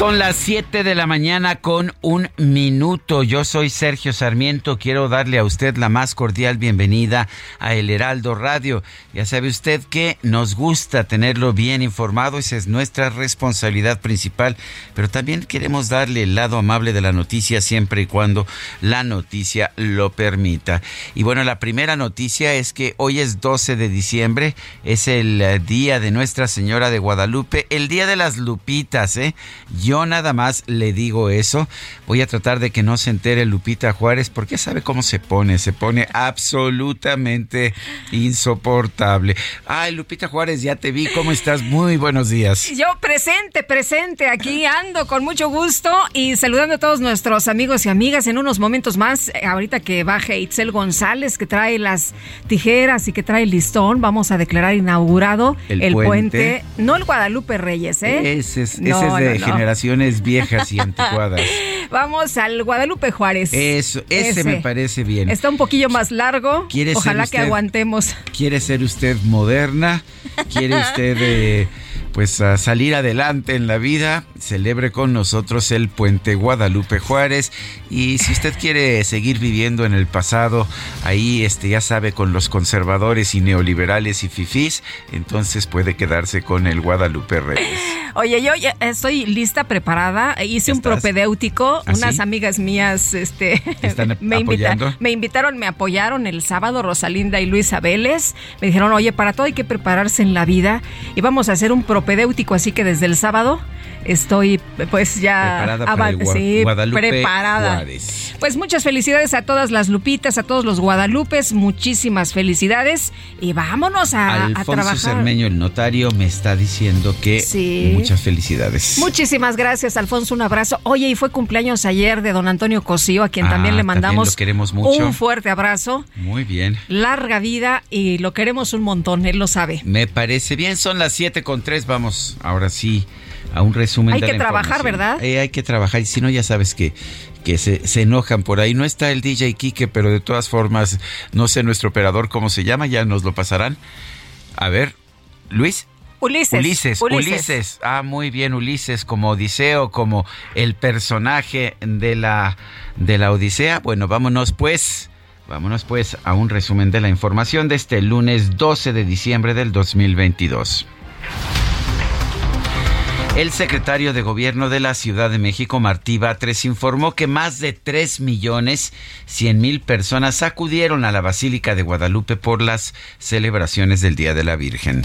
Son las 7 de la mañana con un minuto. Yo soy Sergio Sarmiento. Quiero darle a usted la más cordial bienvenida a El Heraldo Radio. Ya sabe usted que nos gusta tenerlo bien informado. Esa es nuestra responsabilidad principal. Pero también queremos darle el lado amable de la noticia siempre y cuando la noticia lo permita. Y bueno, la primera noticia es que hoy es 12 de diciembre. Es el día de Nuestra Señora de Guadalupe. El día de las Lupitas, ¿eh? Nada más le digo eso. Voy a tratar de que no se entere Lupita Juárez porque sabe cómo se pone. Se pone absolutamente insoportable. Ay, Lupita Juárez, ya te vi. ¿Cómo estás? Muy buenos días. Yo presente, presente. Aquí ando con mucho gusto y saludando a todos nuestros amigos y amigas en unos momentos más. eh, Ahorita que baje Itzel González, que trae las tijeras y que trae el listón, vamos a declarar inaugurado El el, puente. puente. No el Guadalupe Reyes, ¿eh? Ese es, ese No, es de no, no. Viejas y anticuadas. Vamos al Guadalupe Juárez. Eso, ese, me parece bien. Está un poquillo más largo. ¿Quiere ser Ojalá usted- que aguantemos. ¿Quiere ser usted moderna? ¿Quiere usted eh, pues a salir adelante en la vida? Celebre con nosotros el Puente Guadalupe Juárez. Y si usted quiere seguir viviendo en el pasado, ahí este, ya sabe, con los conservadores y neoliberales y fifís, entonces puede quedarse con el Guadalupe Reyes. Oye, yo ya estoy lista, preparada. Hice ¿Ya un propedéutico. ¿Ah, Unas sí? amigas mías este, ¿Te están me, invita- apoyando? me invitaron, me apoyaron el sábado, Rosalinda y Luisa Vélez. Me dijeron, oye, para todo hay que prepararse en la vida. Y vamos a hacer un propedéutico, así que desde el sábado estoy pues ya Preparada para el Gua- sí, Guadalupe preparada. Juárez. Pues muchas felicidades a todas las Lupitas, a todos los Guadalupes, muchísimas felicidades y vámonos a, a Alfonso trabajar. Cermeño, el notario, me está diciendo que Sí. muchas felicidades. Muchísimas gracias, Alfonso. Un abrazo. Oye, y fue cumpleaños ayer de don Antonio Cosío, a quien Ah, también le también mandamos lo queremos mucho. un fuerte abrazo, Muy bien. larga vida y lo queremos un montón, él lo sabe. Me parece bien, son las 7 con 3. Vamos, ahora sí, a un resumen Hay de que la trabajar. ¿verdad? Eh, hay que trabajar, y si no, ya sabes que, que se, se enojan por ahí. No está el DJ Kike, pero de todas formas, no sé nuestro operador cómo se llama, ya nos lo pasarán. A ver, Luis. Ulises. Ulises, Ulises, Ah, muy bien, Ulises, como Odiseo, como el personaje de la, de la Odisea. Bueno, vámonos pues. Vámonos pues a un resumen de la información de este lunes 12 de diciembre del 2022. El secretario de Gobierno de la Ciudad de México, Martí Batres, informó que más de 3 millones 100 mil personas acudieron a la Basílica de Guadalupe por las celebraciones del Día de la Virgen.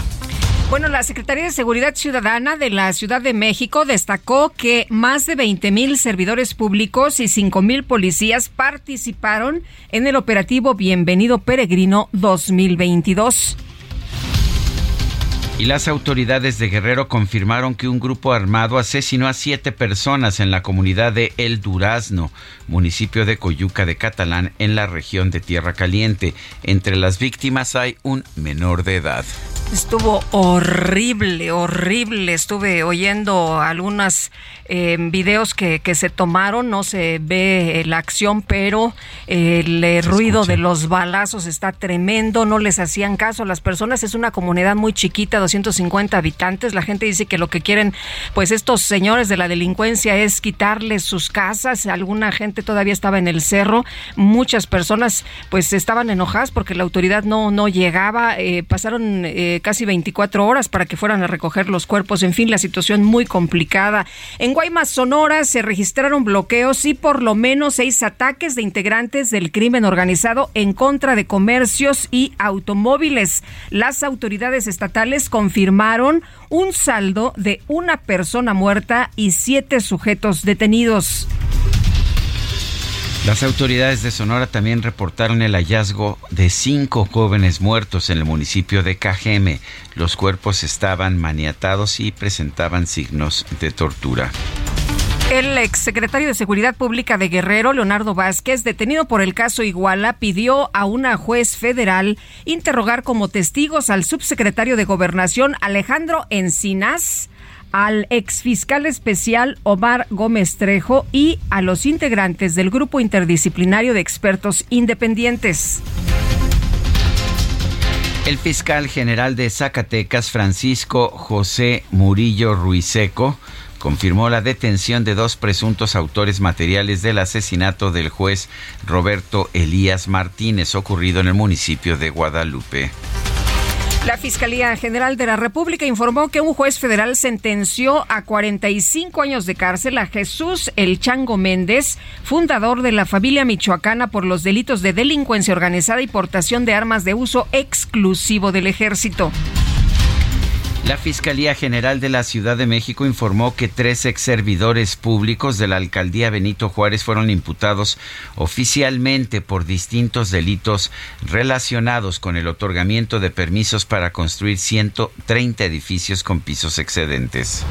Bueno, la Secretaría de Seguridad Ciudadana de la Ciudad de México destacó que más de 20 mil servidores públicos y 5 mil policías participaron en el operativo Bienvenido Peregrino 2022. Y las autoridades de Guerrero confirmaron que un grupo armado asesinó a siete personas en la comunidad de El Durazno, municipio de Coyuca de Catalán, en la región de Tierra Caliente. Entre las víctimas hay un menor de edad. Estuvo horrible, horrible. Estuve oyendo algunos eh, videos que, que, se tomaron. No se ve la acción, pero el eh, ruido de los balazos está tremendo. No les hacían caso a las personas. Es una comunidad muy chiquita, 250 habitantes. La gente dice que lo que quieren, pues estos señores de la delincuencia es quitarles sus casas. Alguna gente todavía estaba en el cerro. Muchas personas, pues estaban enojadas porque la autoridad no, no llegaba. Eh, pasaron casi 24 horas para que fueran a recoger los cuerpos. En fin, la situación muy complicada. En Guaymas, Sonora, se registraron bloqueos y por lo menos seis ataques de integrantes del crimen organizado en contra de comercios y automóviles. Las autoridades estatales confirmaron un saldo de una persona muerta y siete sujetos detenidos. Las autoridades de Sonora también reportaron el hallazgo de cinco jóvenes muertos en el municipio de Cajeme. Los cuerpos estaban maniatados y presentaban signos de tortura. El exsecretario de Seguridad Pública de Guerrero, Leonardo Vázquez, detenido por el caso Iguala, pidió a una juez federal interrogar como testigos al subsecretario de Gobernación, Alejandro Encinas, al exfiscal especial Omar Gómez Trejo y a los integrantes del grupo interdisciplinario de expertos independientes. El fiscal general de Zacatecas, Francisco José Murillo Ruiseco, confirmó la detención de dos presuntos autores materiales del asesinato del juez Roberto Elías Martínez ocurrido en el municipio de Guadalupe. La Fiscalía General de la República informó que un juez federal sentenció a 45 años de cárcel a Jesús El Chango Méndez, fundador de la familia michoacana por los delitos de delincuencia organizada y portación de armas de uso exclusivo del ejército. La Fiscalía General de la Ciudad de México informó que tres ex servidores públicos de la alcaldía Benito Juárez fueron imputados oficialmente por distintos delitos relacionados con el otorgamiento de permisos para construir 130 edificios con pisos excedentes.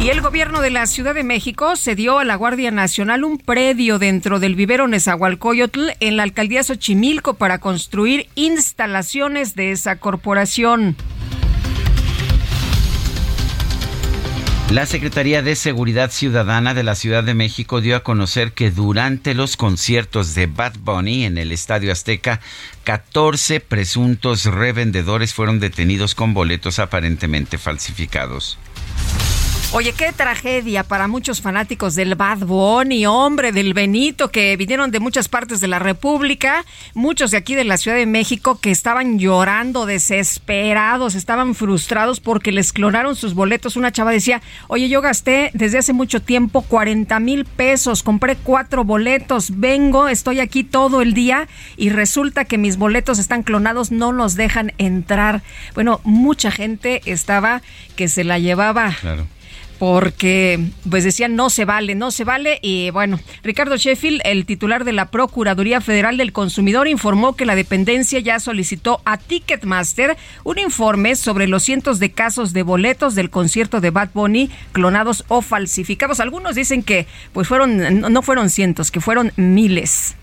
Y el gobierno de la Ciudad de México cedió a la Guardia Nacional un predio dentro del vivero Nezahualcóyotl en la alcaldía Xochimilco para construir instalaciones de esa corporación. La Secretaría de Seguridad Ciudadana de la Ciudad de México dio a conocer que durante los conciertos de Bad Bunny en el Estadio Azteca, 14 presuntos revendedores fueron detenidos con boletos aparentemente falsificados. Oye, qué tragedia para muchos fanáticos del Bad Bunny, hombre, del Benito, que vinieron de muchas partes de la República, muchos de aquí de la Ciudad de México que estaban llorando, desesperados, estaban frustrados porque les clonaron sus boletos. Una chava decía, oye, yo gasté desde hace mucho tiempo 40 mil pesos, compré cuatro boletos, vengo, estoy aquí todo el día y resulta que mis boletos están clonados, no nos dejan entrar. Bueno, mucha gente estaba que se la llevaba. Claro porque pues decían no se vale, no se vale y bueno, Ricardo Sheffield, el titular de la Procuraduría Federal del Consumidor informó que la dependencia ya solicitó a Ticketmaster un informe sobre los cientos de casos de boletos del concierto de Bad Bunny clonados o falsificados. Algunos dicen que pues fueron no fueron cientos, que fueron miles.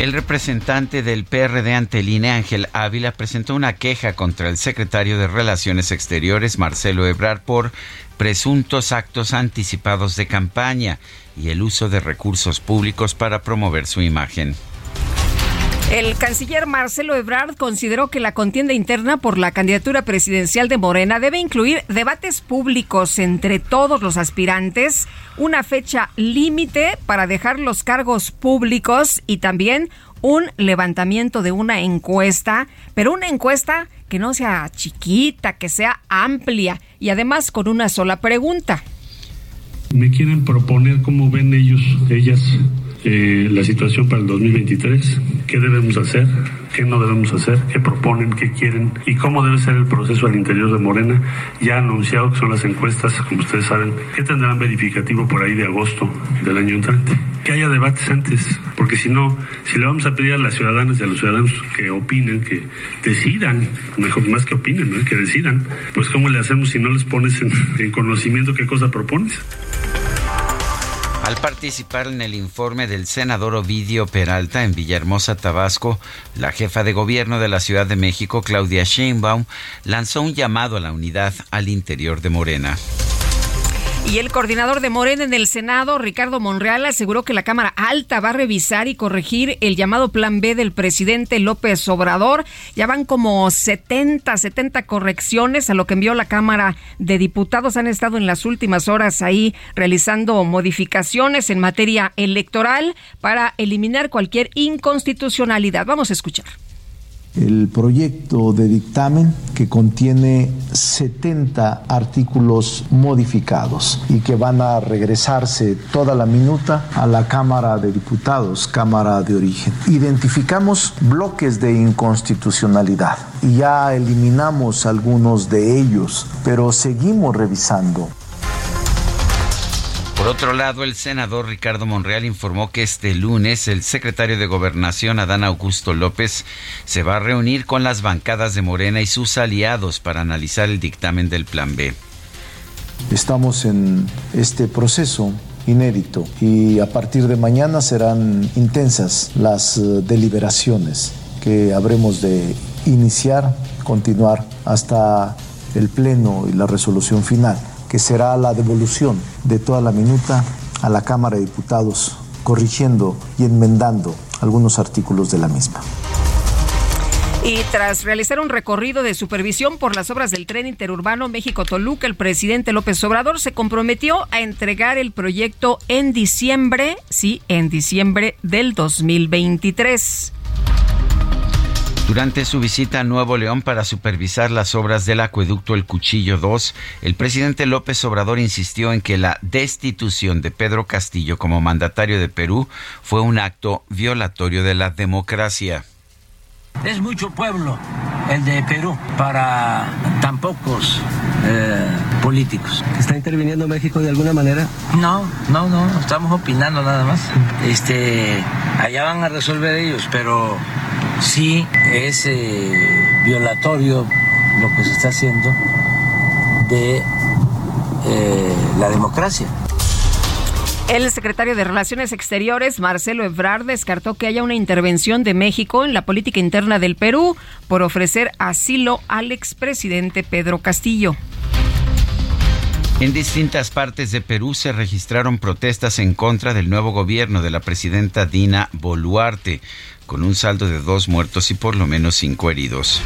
El representante del PRD ante INE, Ángel Ávila, presentó una queja contra el secretario de Relaciones Exteriores, Marcelo Ebrard, por presuntos actos anticipados de campaña y el uso de recursos públicos para promover su imagen. El canciller Marcelo Ebrard consideró que la contienda interna por la candidatura presidencial de Morena debe incluir debates públicos entre todos los aspirantes, una fecha límite para dejar los cargos públicos y también un levantamiento de una encuesta, pero una encuesta que no sea chiquita, que sea amplia y además con una sola pregunta. Me quieren proponer cómo ven ellos, ellas eh, la situación para el 2023, qué debemos hacer, qué no debemos hacer, qué proponen, qué quieren y cómo debe ser el proceso al interior de Morena. Ya anunciado que son las encuestas, como ustedes saben, que tendrán verificativo por ahí de agosto del año entrante. Que haya debates antes, porque si no, si le vamos a pedir a las ciudadanas y a los ciudadanos que opinen, que decidan, mejor más que opinen, que decidan, pues cómo le hacemos si no les pones en conocimiento qué cosa propones. Al participar en el informe del senador Ovidio Peralta en Villahermosa, Tabasco, la jefa de gobierno de la Ciudad de México, Claudia Sheinbaum, lanzó un llamado a la unidad al interior de Morena. Y el coordinador de Morena en el Senado, Ricardo Monreal, aseguró que la Cámara Alta va a revisar y corregir el llamado Plan B del presidente López Obrador. Ya van como 70, 70 correcciones a lo que envió la Cámara de Diputados. Han estado en las últimas horas ahí realizando modificaciones en materia electoral para eliminar cualquier inconstitucionalidad. Vamos a escuchar el proyecto de dictamen que contiene 70 artículos modificados y que van a regresarse toda la minuta a la Cámara de Diputados, Cámara de Origen. Identificamos bloques de inconstitucionalidad y ya eliminamos algunos de ellos, pero seguimos revisando. Por otro lado, el senador Ricardo Monreal informó que este lunes el secretario de Gobernación, Adán Augusto López, se va a reunir con las bancadas de Morena y sus aliados para analizar el dictamen del Plan B. Estamos en este proceso inédito y a partir de mañana serán intensas las eh, deliberaciones que habremos de iniciar, continuar hasta el pleno y la resolución final que será la devolución de toda la minuta a la Cámara de Diputados, corrigiendo y enmendando algunos artículos de la misma. Y tras realizar un recorrido de supervisión por las obras del tren interurbano México-Toluca, el presidente López Obrador se comprometió a entregar el proyecto en diciembre, sí, en diciembre del 2023. Durante su visita a Nuevo León para supervisar las obras del acueducto El Cuchillo 2, el presidente López Obrador insistió en que la destitución de Pedro Castillo como mandatario de Perú fue un acto violatorio de la democracia. Es mucho pueblo el de Perú para tan pocos eh, políticos. ¿Está interviniendo México de alguna manera? No, no, no, estamos opinando nada más. Este, allá van a resolver ellos, pero sí es eh, violatorio lo que se está haciendo de eh, la democracia. El secretario de Relaciones Exteriores, Marcelo Ebrard, descartó que haya una intervención de México en la política interna del Perú por ofrecer asilo al expresidente Pedro Castillo. En distintas partes de Perú se registraron protestas en contra del nuevo gobierno de la presidenta Dina Boluarte, con un saldo de dos muertos y por lo menos cinco heridos.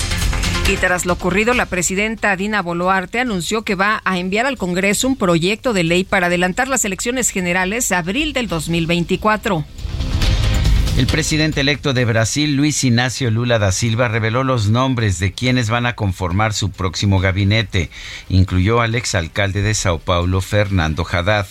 Y tras lo ocurrido, la presidenta Dina Boluarte anunció que va a enviar al Congreso un proyecto de ley para adelantar las elecciones generales a abril del 2024. El presidente electo de Brasil, Luis Ignacio Lula da Silva, reveló los nombres de quienes van a conformar su próximo gabinete. Incluyó al exalcalde de Sao Paulo, Fernando Haddad.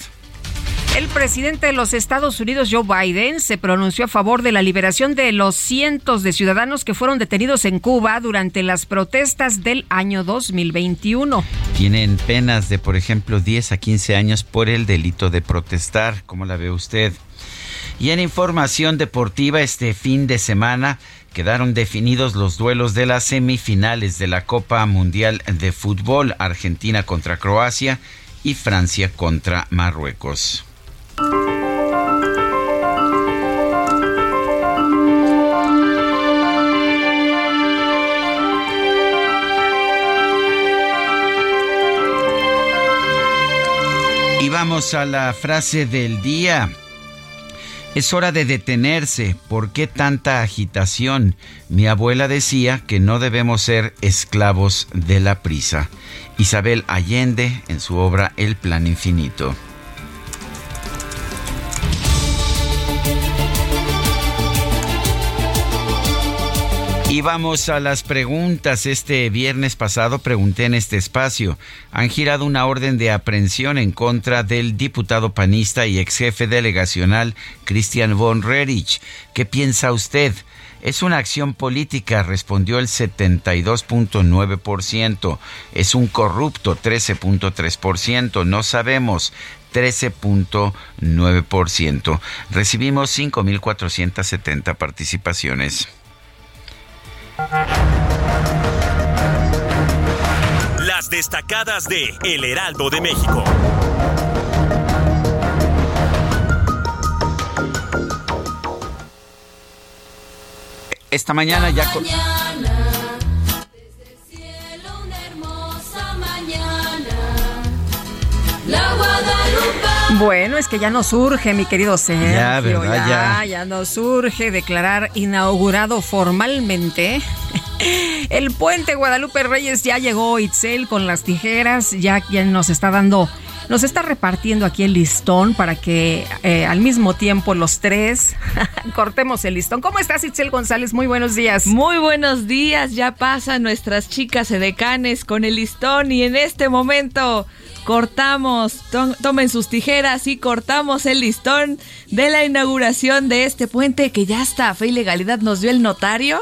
El presidente de los Estados Unidos, Joe Biden, se pronunció a favor de la liberación de los cientos de ciudadanos que fueron detenidos en Cuba durante las protestas del año 2021. Tienen penas de, por ejemplo, 10 a 15 años por el delito de protestar. ¿Cómo la ve usted? Y en información deportiva, este fin de semana quedaron definidos los duelos de las semifinales de la Copa Mundial de Fútbol, Argentina contra Croacia y Francia contra Marruecos. Y vamos a la frase del día. Es hora de detenerse. ¿Por qué tanta agitación? Mi abuela decía que no debemos ser esclavos de la prisa. Isabel Allende en su obra El Plan Infinito. Y vamos a las preguntas. Este viernes pasado pregunté en este espacio. Han girado una orden de aprehensión en contra del diputado panista y ex jefe delegacional Christian von Rerich. ¿Qué piensa usted? Es una acción política, respondió el 72.9%. Es un corrupto, 13.3%. No sabemos. 13.9%. Recibimos 5.470 participaciones. Las destacadas de El Heraldo de México. Esta mañana ya... Con... Bueno, es que ya nos surge, mi querido Sergio. Ya, ¿verdad? Ya, ya, ya nos surge declarar inaugurado formalmente El puente Guadalupe Reyes ya llegó, Itzel, con las tijeras, ya, ya nos está dando nos está repartiendo aquí el listón para que eh, al mismo tiempo los tres cortemos el listón. ¿Cómo estás, Itzel González? Muy buenos días. Muy buenos días. Ya pasan nuestras chicas edecanes con el listón y en este momento cortamos, tomen sus tijeras y cortamos el listón de la inauguración de este puente que ya está fe y legalidad nos dio el notario.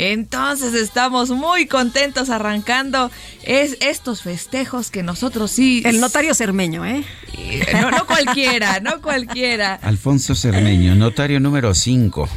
Entonces estamos muy contentos arrancando es estos festejos que nosotros sí. El notario Cermeño, ¿eh? No, no cualquiera, no cualquiera. Alfonso Cermeño, notario número 5.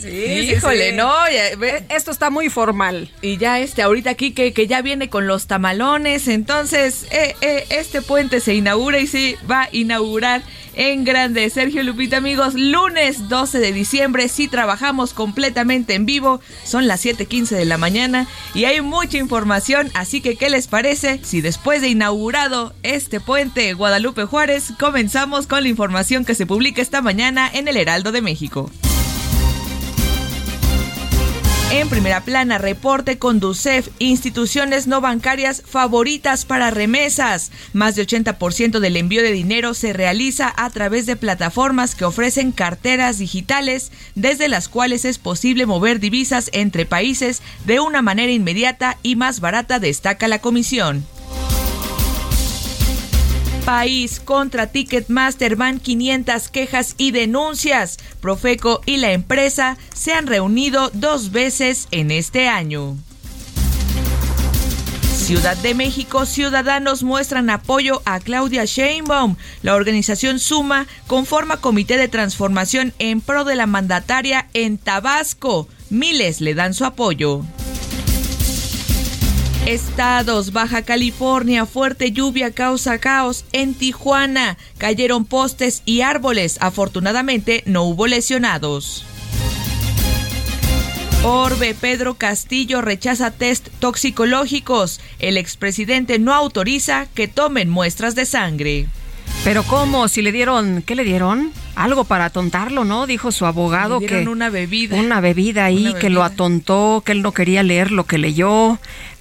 Sí, híjole, no. E, esto está muy formal. Y ya este, ahorita aquí que, que ya viene con los tamalones, entonces eh, eh, este puente se inaugura y sí va a inaugurar en grande. Sergio Lupita, amigos, lunes 12 de diciembre, sí trabajamos completamente en vivo, son las 7:15 de la mañana y hay mucha información, así que ¿qué les parece si después de inaugurado este puente Guadalupe Juárez, comenzamos con la información que se publica esta mañana en el Heraldo de México? En primera plana, reporte con DUCEF, instituciones no bancarias favoritas para remesas. Más de 80% del envío de dinero se realiza a través de plataformas que ofrecen carteras digitales, desde las cuales es posible mover divisas entre países de una manera inmediata y más barata, destaca la comisión país contra Ticketmaster van 500 quejas y denuncias. Profeco y la empresa se han reunido dos veces en este año. Ciudad de México, ciudadanos muestran apoyo a Claudia Sheinbaum. La organización Suma conforma comité de transformación en pro de la mandataria en Tabasco. Miles le dan su apoyo. Estados, Baja California, fuerte lluvia causa caos en Tijuana. Cayeron postes y árboles. Afortunadamente no hubo lesionados. Orbe Pedro Castillo rechaza test toxicológicos. El expresidente no autoriza que tomen muestras de sangre. Pero cómo, si le dieron, ¿qué le dieron? Algo para atontarlo, ¿no? Dijo su abogado le que una bebida. Una bebida ahí que lo atontó, que él no quería leer lo que leyó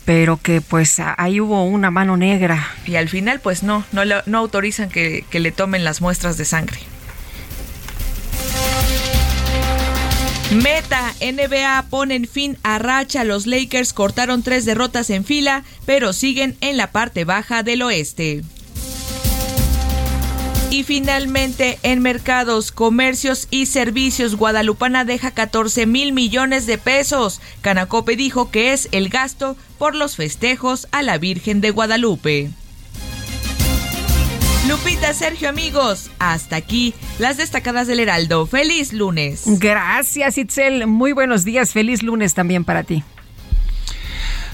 pero que pues ahí hubo una mano negra. Y al final pues no, no, no autorizan que, que le tomen las muestras de sangre. Meta, NBA ponen fin a racha. Los Lakers cortaron tres derrotas en fila, pero siguen en la parte baja del oeste. Y finalmente, en mercados, comercios y servicios, Guadalupana deja 14 mil millones de pesos. Canacope dijo que es el gasto por los festejos a la Virgen de Guadalupe. Lupita, Sergio, amigos, hasta aquí las destacadas del Heraldo. Feliz lunes. Gracias, Itzel. Muy buenos días. Feliz lunes también para ti.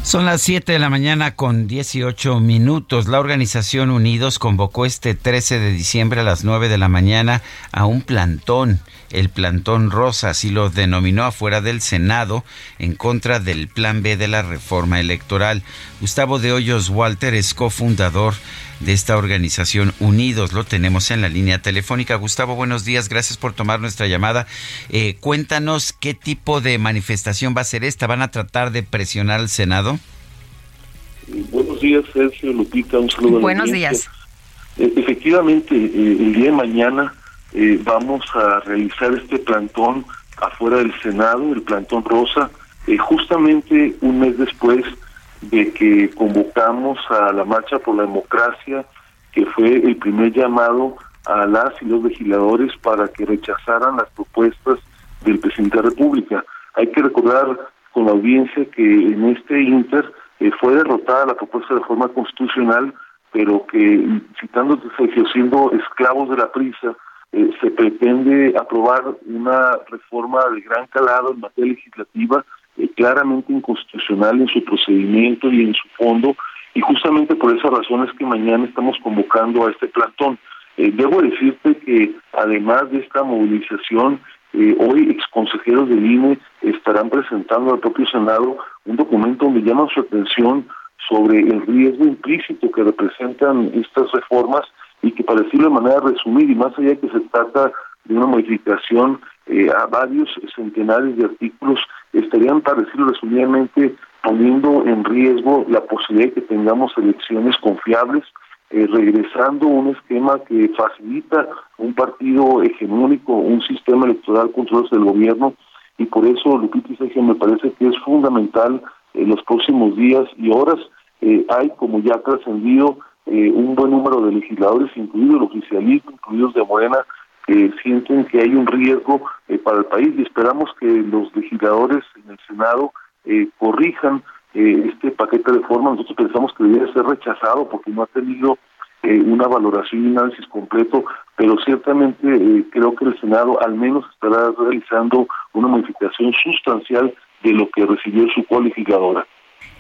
Son las 7 de la mañana con 18 minutos. La organización Unidos convocó este 13 de diciembre a las 9 de la mañana a un plantón, el plantón rosa, así lo denominó afuera del Senado, en contra del plan B de la reforma electoral. Gustavo de Hoyos Walter es cofundador de esta organización Unidos. Lo tenemos en la línea telefónica. Gustavo, buenos días. Gracias por tomar nuestra llamada. Eh, cuéntanos qué tipo de manifestación va a ser esta. ¿Van a tratar de presionar al Senado? Buenos días, Sergio Lupita. Un saludo. Buenos días. Eh, efectivamente, eh, el día de mañana vamos a realizar este plantón afuera del Senado, el plantón rosa, justamente un mes después de que convocamos a la Marcha por la Democracia, que fue el primer llamado a las y los legisladores para que rechazaran las propuestas del presidente de la República. Hay que recordar con la audiencia que en este inter eh, fue derrotada la propuesta de reforma constitucional, pero que, citando Sergio, siendo esclavos de la prisa, eh, se pretende aprobar una reforma de gran calado en materia legislativa eh, claramente inconstitucional en su procedimiento y en su fondo, y justamente por esa razón es que mañana estamos convocando a este plantón. Eh, debo decirte que además de esta movilización, eh, hoy exconsejeros del INE estarán presentando al propio Senado un documento donde llaman su atención sobre el riesgo implícito que representan estas reformas y que para decirlo de manera resumida y más allá que se trata de una modificación eh, a varios centenares de artículos, estarían, para decirlo resumidamente, poniendo en riesgo la posibilidad de que tengamos elecciones confiables, eh, regresando un esquema que facilita un partido hegemónico, un sistema electoral controlados del gobierno, y por eso, Lupita Sergio, me parece que es fundamental en los próximos días y horas. Eh, hay, como ya ha trascendido, eh, un buen número de legisladores, incluido el oficialismo, incluidos de Morena, que sienten que hay un riesgo para el país y esperamos que los legisladores en el Senado corrijan eh, este paquete de reforma nosotros pensamos que debería ser rechazado porque no ha tenido eh, una valoración y un análisis completo, pero ciertamente eh, creo que el Senado al menos estará realizando una modificación sustancial de lo que recibió su colegisladora.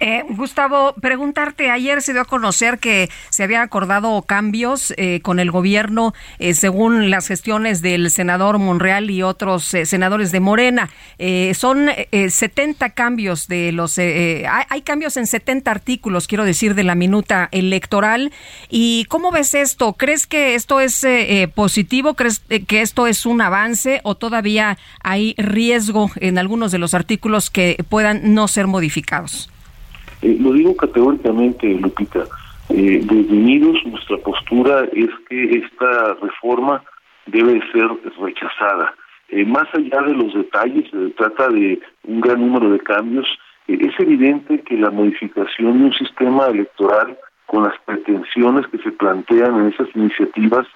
Eh, Gustavo, preguntarte, ayer se dio a conocer que se habían acordado cambios eh, con el gobierno eh, según las gestiones del senador Monreal y otros senadores de Morena. son 70 cambios de los... Hay, hay, cambios en 70 artículos, quiero decir, de la minuta electoral. ¿Y cómo ves esto? ¿Crees que esto es positivo? ¿Crees que esto es un avance o todavía hay riesgo en algunos de los artículos que puedan no ser modificados? Eh, lo digo categóricamente, Lupita. Eh, desde Unidos nuestra postura es que esta reforma debe ser rechazada. Eh, más allá de los detalles, se trata de un gran número de cambios. Eh, es evidente que la modificación de un sistema electoral con las pretensiones que se plantean en esas iniciativas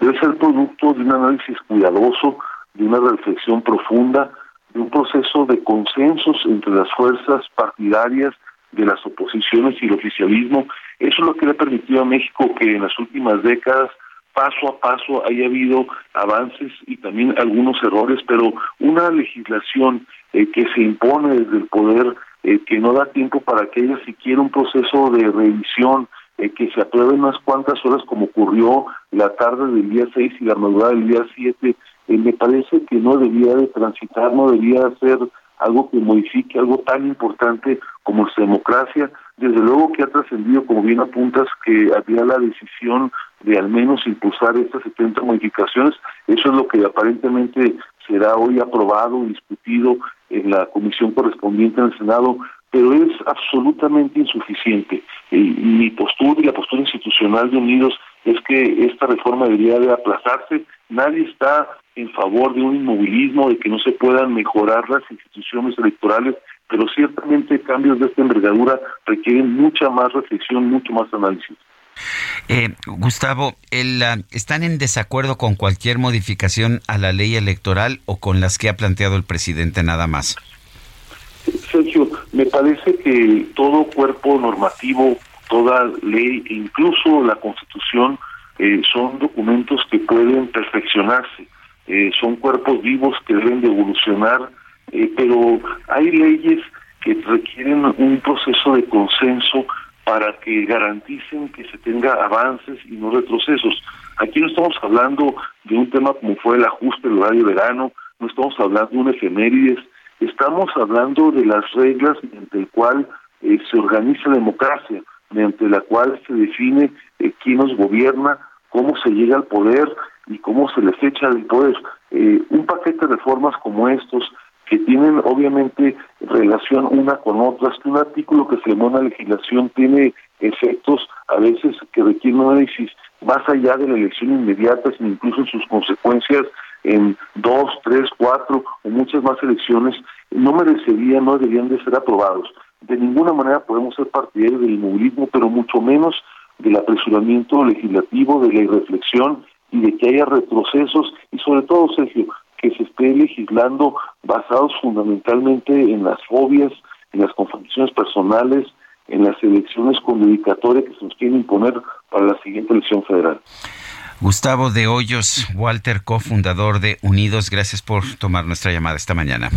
debe ser producto de un análisis cuidadoso, de una reflexión profunda, de un proceso de consensos entre las fuerzas partidarias de las oposiciones y el oficialismo. Eso es lo que le ha permitido a México que en las últimas décadas paso a paso haya habido avances y también algunos errores, pero una legislación eh, que se impone desde el poder, eh, que no da tiempo para que haya siquiera un proceso de revisión, eh, que se apruebe unas cuantas horas como ocurrió la tarde del día 6 y la madrugada del día 7, me parece que no debía de transitar, no debía ser algo que modifique algo tan importante como es democracia. Desde luego que ha trascendido, como bien apuntas, que había la decisión de al menos impulsar estas 70 modificaciones. Eso es lo que aparentemente será hoy aprobado y discutido en la comisión correspondiente en el Senado, pero es absolutamente insuficiente. Y mi postura y la postura institucional de Unidos es que esta reforma debería de aplazarse. Nadie está en favor de un inmovilismo, de que no se puedan mejorar las instituciones electorales, pero ciertamente cambios de esta envergadura requieren mucha más reflexión, mucho más análisis. Eh, Gustavo, el, ¿están en desacuerdo con cualquier modificación a la ley electoral o con las que ha planteado el presidente nada más? Sergio, me parece que todo cuerpo normativo, toda ley, incluso la Constitución, eh, son documentos que pueden perfeccionarse eh, son cuerpos vivos que deben de evolucionar, eh, pero hay leyes que requieren un proceso de consenso para que garanticen que se tenga avances y no retrocesos. Aquí no estamos hablando de un tema como fue el ajuste del horario de verano, no estamos hablando de un efemérides, estamos hablando de las reglas mediante el cual eh, se organiza la democracia, mediante la cual se define quién nos gobierna, cómo se llega al poder y cómo se les echa del poder. Eh, un paquete de reformas como estos, que tienen obviamente relación una con otras, que un artículo que se llama una legislación tiene efectos a veces que requieren análisis más allá de la elección inmediata, sino incluso sus consecuencias en dos, tres, cuatro o muchas más elecciones, no merecerían, no deberían de ser aprobados. De ninguna manera podemos ser partidarios del inmovilismo, pero mucho menos del apresuramiento legislativo, de la irreflexión y de que haya retrocesos y sobre todo, Sergio, que se esté legislando basados fundamentalmente en las fobias, en las confrontaciones personales, en las elecciones con dedicatoria que se nos quieren imponer para la siguiente elección federal. Gustavo de Hoyos, Walter, cofundador de Unidos, gracias por tomar nuestra llamada esta mañana.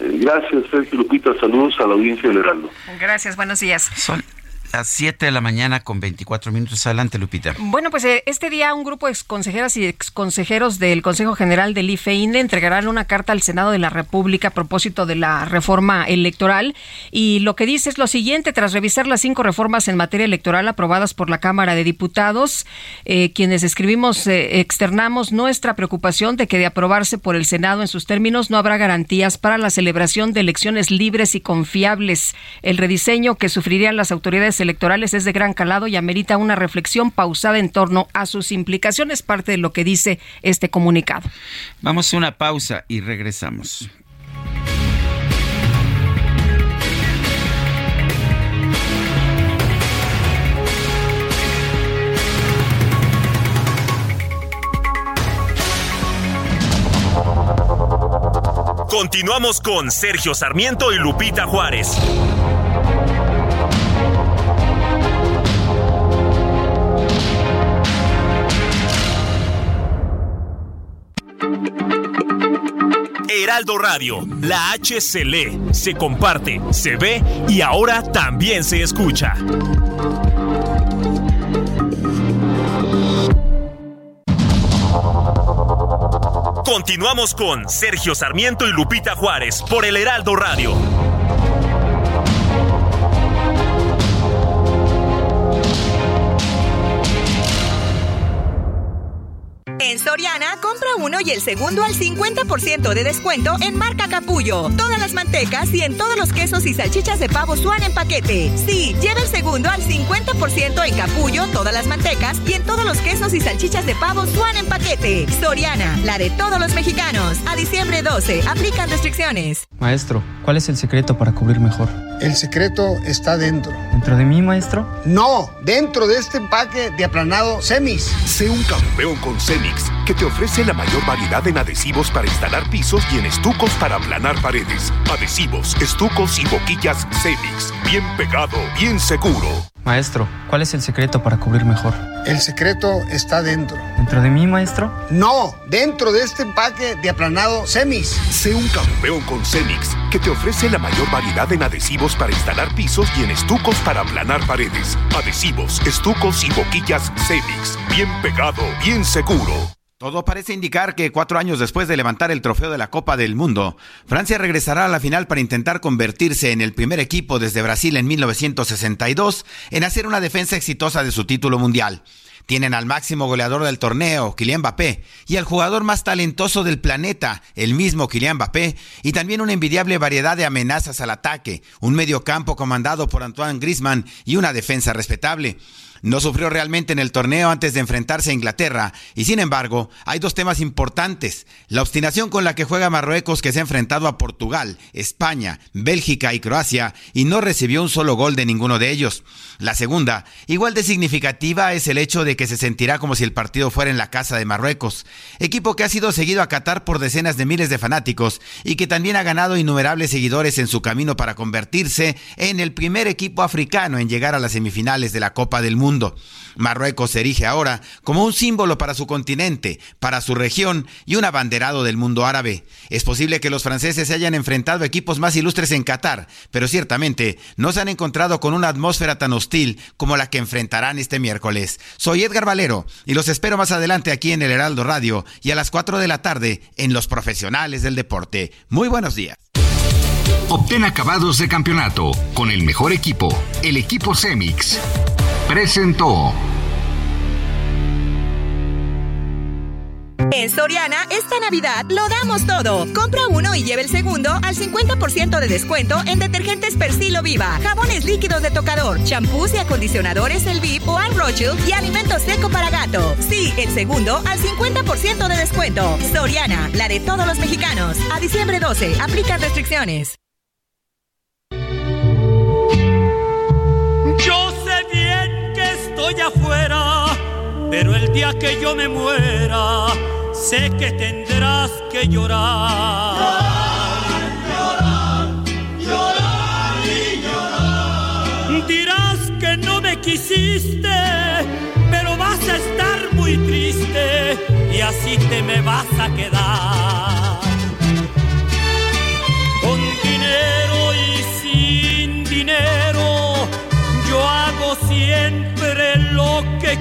Eh, gracias, Sergio Lupita. Saludos a la audiencia del Heraldo. Gracias, buenos días. Las 7 de la mañana con 24 minutos. Adelante, Lupita. Bueno, pues eh, este día un grupo de exconsejeras y exconsejeros del Consejo General del IFEINE entregarán una carta al Senado de la República a propósito de la reforma electoral. Y lo que dice es lo siguiente, tras revisar las cinco reformas en materia electoral aprobadas por la Cámara de Diputados, eh, quienes escribimos, eh, externamos nuestra preocupación de que de aprobarse por el Senado en sus términos no habrá garantías para la celebración de elecciones libres y confiables. El rediseño que sufrirían las autoridades electorales es de gran calado y amerita una reflexión pausada en torno a sus implicaciones, parte de lo que dice este comunicado. Vamos a una pausa y regresamos. Continuamos con Sergio Sarmiento y Lupita Juárez. Heraldo Radio, la H se lee, se comparte, se ve y ahora también se escucha. Continuamos con Sergio Sarmiento y Lupita Juárez por el Heraldo Radio. En Soriana, compra uno y el segundo al 50% de descuento en marca Capullo. Todas las mantecas y en todos los quesos y salchichas de pavo Swan en paquete. Sí, lleva el segundo al 50% en Capullo, todas las mantecas y en todos los quesos y salchichas de pavo Swan en paquete. Soriana, la de todos los mexicanos. A diciembre 12, aplican restricciones. Maestro, ¿cuál es el secreto para cubrir mejor? El secreto está dentro. ¿Dentro de mí, maestro? No, dentro de este empaque de aplanado Cemis. Sé un campeón con Cemix, que te ofrece la mayor variedad en adhesivos para instalar pisos y en estucos para aplanar paredes. Adhesivos, estucos y boquillas Cemix. Bien pegado, bien seguro. Maestro, ¿cuál es el secreto para cubrir mejor? El secreto está dentro. ¿Dentro de mí, maestro? No, dentro de este empaque de aplanado Cemis. Sé un campeón con Cemix, que te ofrece la mayor variedad en adhesivos para instalar pisos y en estucos para aplanar paredes. Adhesivos, estucos y boquillas Cemix. Bien pegado, bien seguro. Todo parece indicar que cuatro años después de levantar el trofeo de la Copa del Mundo, Francia regresará a la final para intentar convertirse en el primer equipo desde Brasil en 1962 en hacer una defensa exitosa de su título mundial. Tienen al máximo goleador del torneo, Kylian Mbappé, y al jugador más talentoso del planeta, el mismo Kylian Mbappé, y también una envidiable variedad de amenazas al ataque, un mediocampo comandado por Antoine Griezmann y una defensa respetable. No sufrió realmente en el torneo antes de enfrentarse a Inglaterra y sin embargo hay dos temas importantes. La obstinación con la que juega Marruecos que se ha enfrentado a Portugal, España, Bélgica y Croacia y no recibió un solo gol de ninguno de ellos. La segunda, igual de significativa, es el hecho de que se sentirá como si el partido fuera en la casa de Marruecos, equipo que ha sido seguido a Qatar por decenas de miles de fanáticos y que también ha ganado innumerables seguidores en su camino para convertirse en el primer equipo africano en llegar a las semifinales de la Copa del Mundo. Marruecos se erige ahora como un símbolo para su continente, para su región y un abanderado del mundo árabe. Es posible que los franceses se hayan enfrentado a equipos más ilustres en Qatar, pero ciertamente no se han encontrado con una atmósfera tan hostil como la que enfrentarán este miércoles. Soy Edgar Valero y los espero más adelante aquí en el Heraldo Radio y a las 4 de la tarde en Los Profesionales del Deporte. Muy buenos días. Obtén acabados de campeonato con el mejor equipo, el equipo Cemix presentó. En Soriana, esta Navidad lo damos todo. Compra uno y lleve el segundo al 50% de descuento en detergentes Persilo Viva, jabones líquidos de tocador, champús y acondicionadores El VIP o Anne y alimento seco para gato. Sí, el segundo al 50% de descuento. Soriana, la de todos los mexicanos. A diciembre 12, aplica restricciones. Pero el día que yo me muera, sé que tendrás que llorar. Llorar, llorar, y llorar. Dirás que no me quisiste, pero vas a estar muy triste y así te me vas a quedar.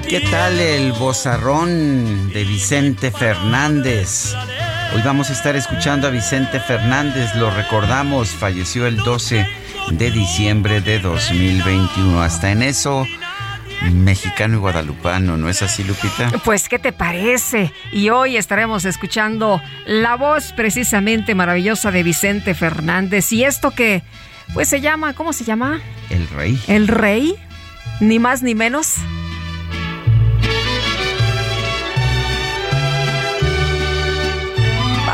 ¿Qué tal el bozarrón de Vicente Fernández? Hoy vamos a estar escuchando a Vicente Fernández, lo recordamos, falleció el 12 de diciembre de 2021. Hasta en eso, mexicano y guadalupano, ¿no es así, Lupita? Pues, ¿qué te parece? Y hoy estaremos escuchando la voz precisamente maravillosa de Vicente Fernández. Y esto que, pues se llama, ¿cómo se llama? El rey. El rey, ni más ni menos.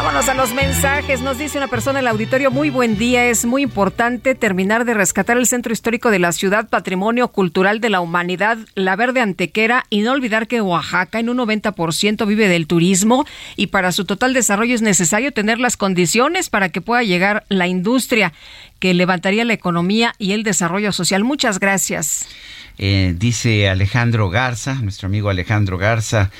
Vámonos a los mensajes. Nos dice una persona en el auditorio, muy buen día. Es muy importante terminar de rescatar el centro histórico de la ciudad, patrimonio cultural de la humanidad, la verde antequera, y no olvidar que Oaxaca en un 90% vive del turismo y para su total desarrollo es necesario tener las condiciones para que pueda llegar la industria que levantaría la economía y el desarrollo social. Muchas gracias. Eh, dice Alejandro Garza, nuestro amigo Alejandro Garza.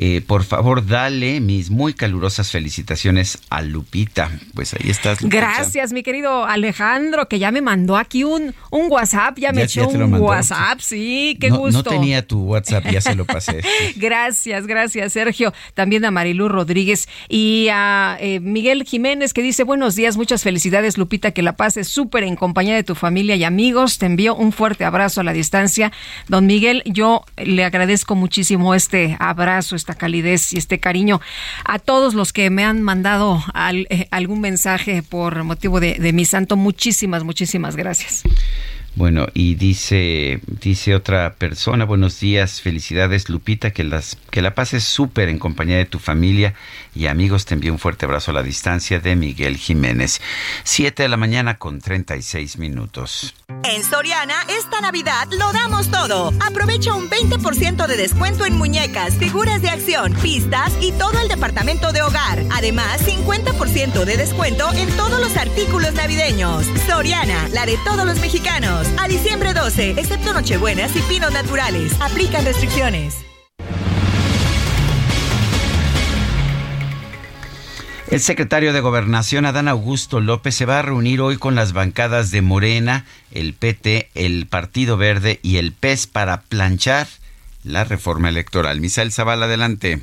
Eh, por favor, dale mis muy calurosas felicitaciones a Lupita. Pues ahí estás. Lupita. Gracias, mi querido Alejandro, que ya me mandó aquí un, un WhatsApp, ya me echó un WhatsApp, sí, qué no, gusto. No tenía tu WhatsApp, ya se lo pasé. gracias, gracias, Sergio. También a Marilu Rodríguez y a eh, Miguel Jiménez, que dice, buenos días, muchas felicidades, Lupita, que la pases súper en compañía de tu familia y amigos. Te envío un fuerte abrazo a la distancia. Don Miguel, yo le agradezco muchísimo este abrazo, calidez y este cariño a todos los que me han mandado al, eh, algún mensaje por motivo de, de mi santo. Muchísimas, muchísimas gracias. Bueno, y dice, dice otra persona, buenos días, felicidades Lupita, que, las, que la pases súper en compañía de tu familia y amigos. Te envío un fuerte abrazo a la distancia de Miguel Jiménez. Siete de la mañana con 36 minutos. En Soriana, esta Navidad lo damos todo. Aprovecha un 20% de descuento en muñecas, figuras de acción, pistas y todo el departamento de hogar. Además, 50% de descuento en todos los artículos navideños. Soriana, la de todos los mexicanos. A diciembre 12, excepto Nochebuenas y Pinos Naturales. Aplican restricciones. El secretario de Gobernación, Adán Augusto López, se va a reunir hoy con las bancadas de Morena, el PT, el Partido Verde y el PES para planchar la reforma electoral. Misael Zavala, adelante.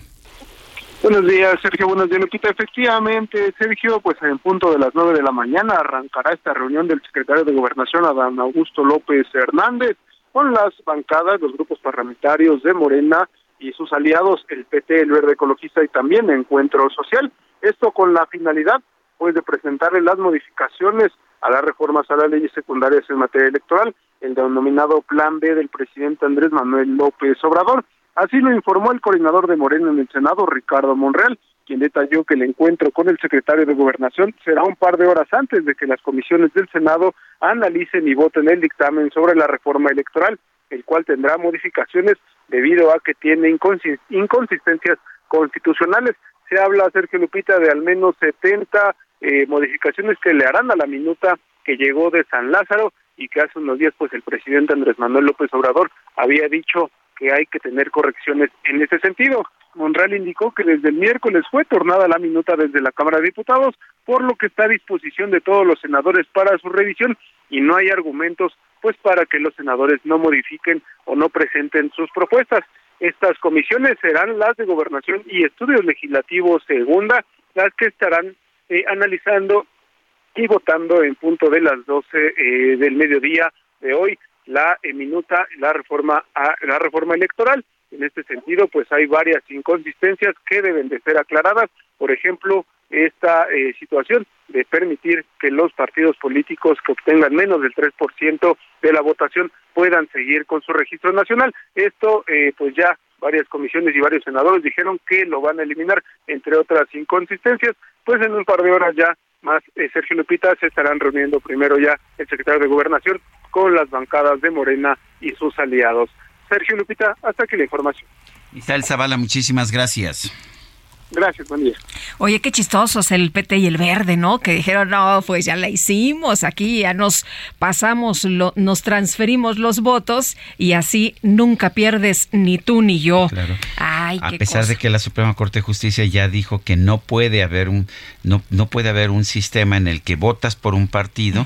Buenos días, Sergio. Buenos días, Lupita. Efectivamente, Sergio, pues en punto de las nueve de la mañana arrancará esta reunión del secretario de Gobernación, Adán Augusto López Hernández, con las bancadas, los grupos parlamentarios de Morena y sus aliados, el PT, el Verde Ecologista y también Encuentro Social. Esto con la finalidad, pues, de presentarle las modificaciones a las reformas a las leyes secundarias en materia electoral, el denominado Plan B del presidente Andrés Manuel López Obrador. Así lo informó el coordinador de Morena en el Senado, Ricardo Monreal, quien detalló que el encuentro con el secretario de Gobernación será un par de horas antes de que las comisiones del Senado analicen y voten el dictamen sobre la reforma electoral, el cual tendrá modificaciones debido a que tiene inconsistencias constitucionales. Se habla, Sergio Lupita, de al menos 70 eh, modificaciones que le harán a la minuta que llegó de San Lázaro y que hace unos días pues el presidente Andrés Manuel López Obrador había dicho que hay que tener correcciones en ese sentido. Monreal indicó que desde el miércoles fue tornada la minuta desde la Cámara de Diputados, por lo que está a disposición de todos los senadores para su revisión y no hay argumentos pues para que los senadores no modifiquen o no presenten sus propuestas. Estas comisiones serán las de Gobernación y Estudios Legislativos Segunda, las que estarán eh, analizando y votando en punto de las 12 eh, del mediodía de hoy la eh, minuta la reforma la reforma electoral. En este sentido, pues hay varias inconsistencias que deben de ser aclaradas. Por ejemplo, esta eh, situación de permitir que los partidos políticos que obtengan menos del 3% de la votación puedan seguir con su registro nacional. Esto, eh, pues ya varias comisiones y varios senadores dijeron que lo van a eliminar, entre otras inconsistencias. Pues en un par de horas ya más eh, Sergio Lupita se estarán reuniendo primero ya el secretario de Gobernación con las bancadas de Morena y sus aliados. Sergio Lupita, hasta aquí la información. Isabel Zavala, muchísimas gracias. Gracias, buen día. Oye, qué chistosos el PT y el Verde, ¿no? Que dijeron, no, pues ya la hicimos, aquí ya nos pasamos, lo, nos transferimos los votos y así nunca pierdes ni tú ni yo. Claro. A pesar de que la Suprema Corte de Justicia ya dijo que no puede haber un no, no puede haber un sistema en el que votas por un partido,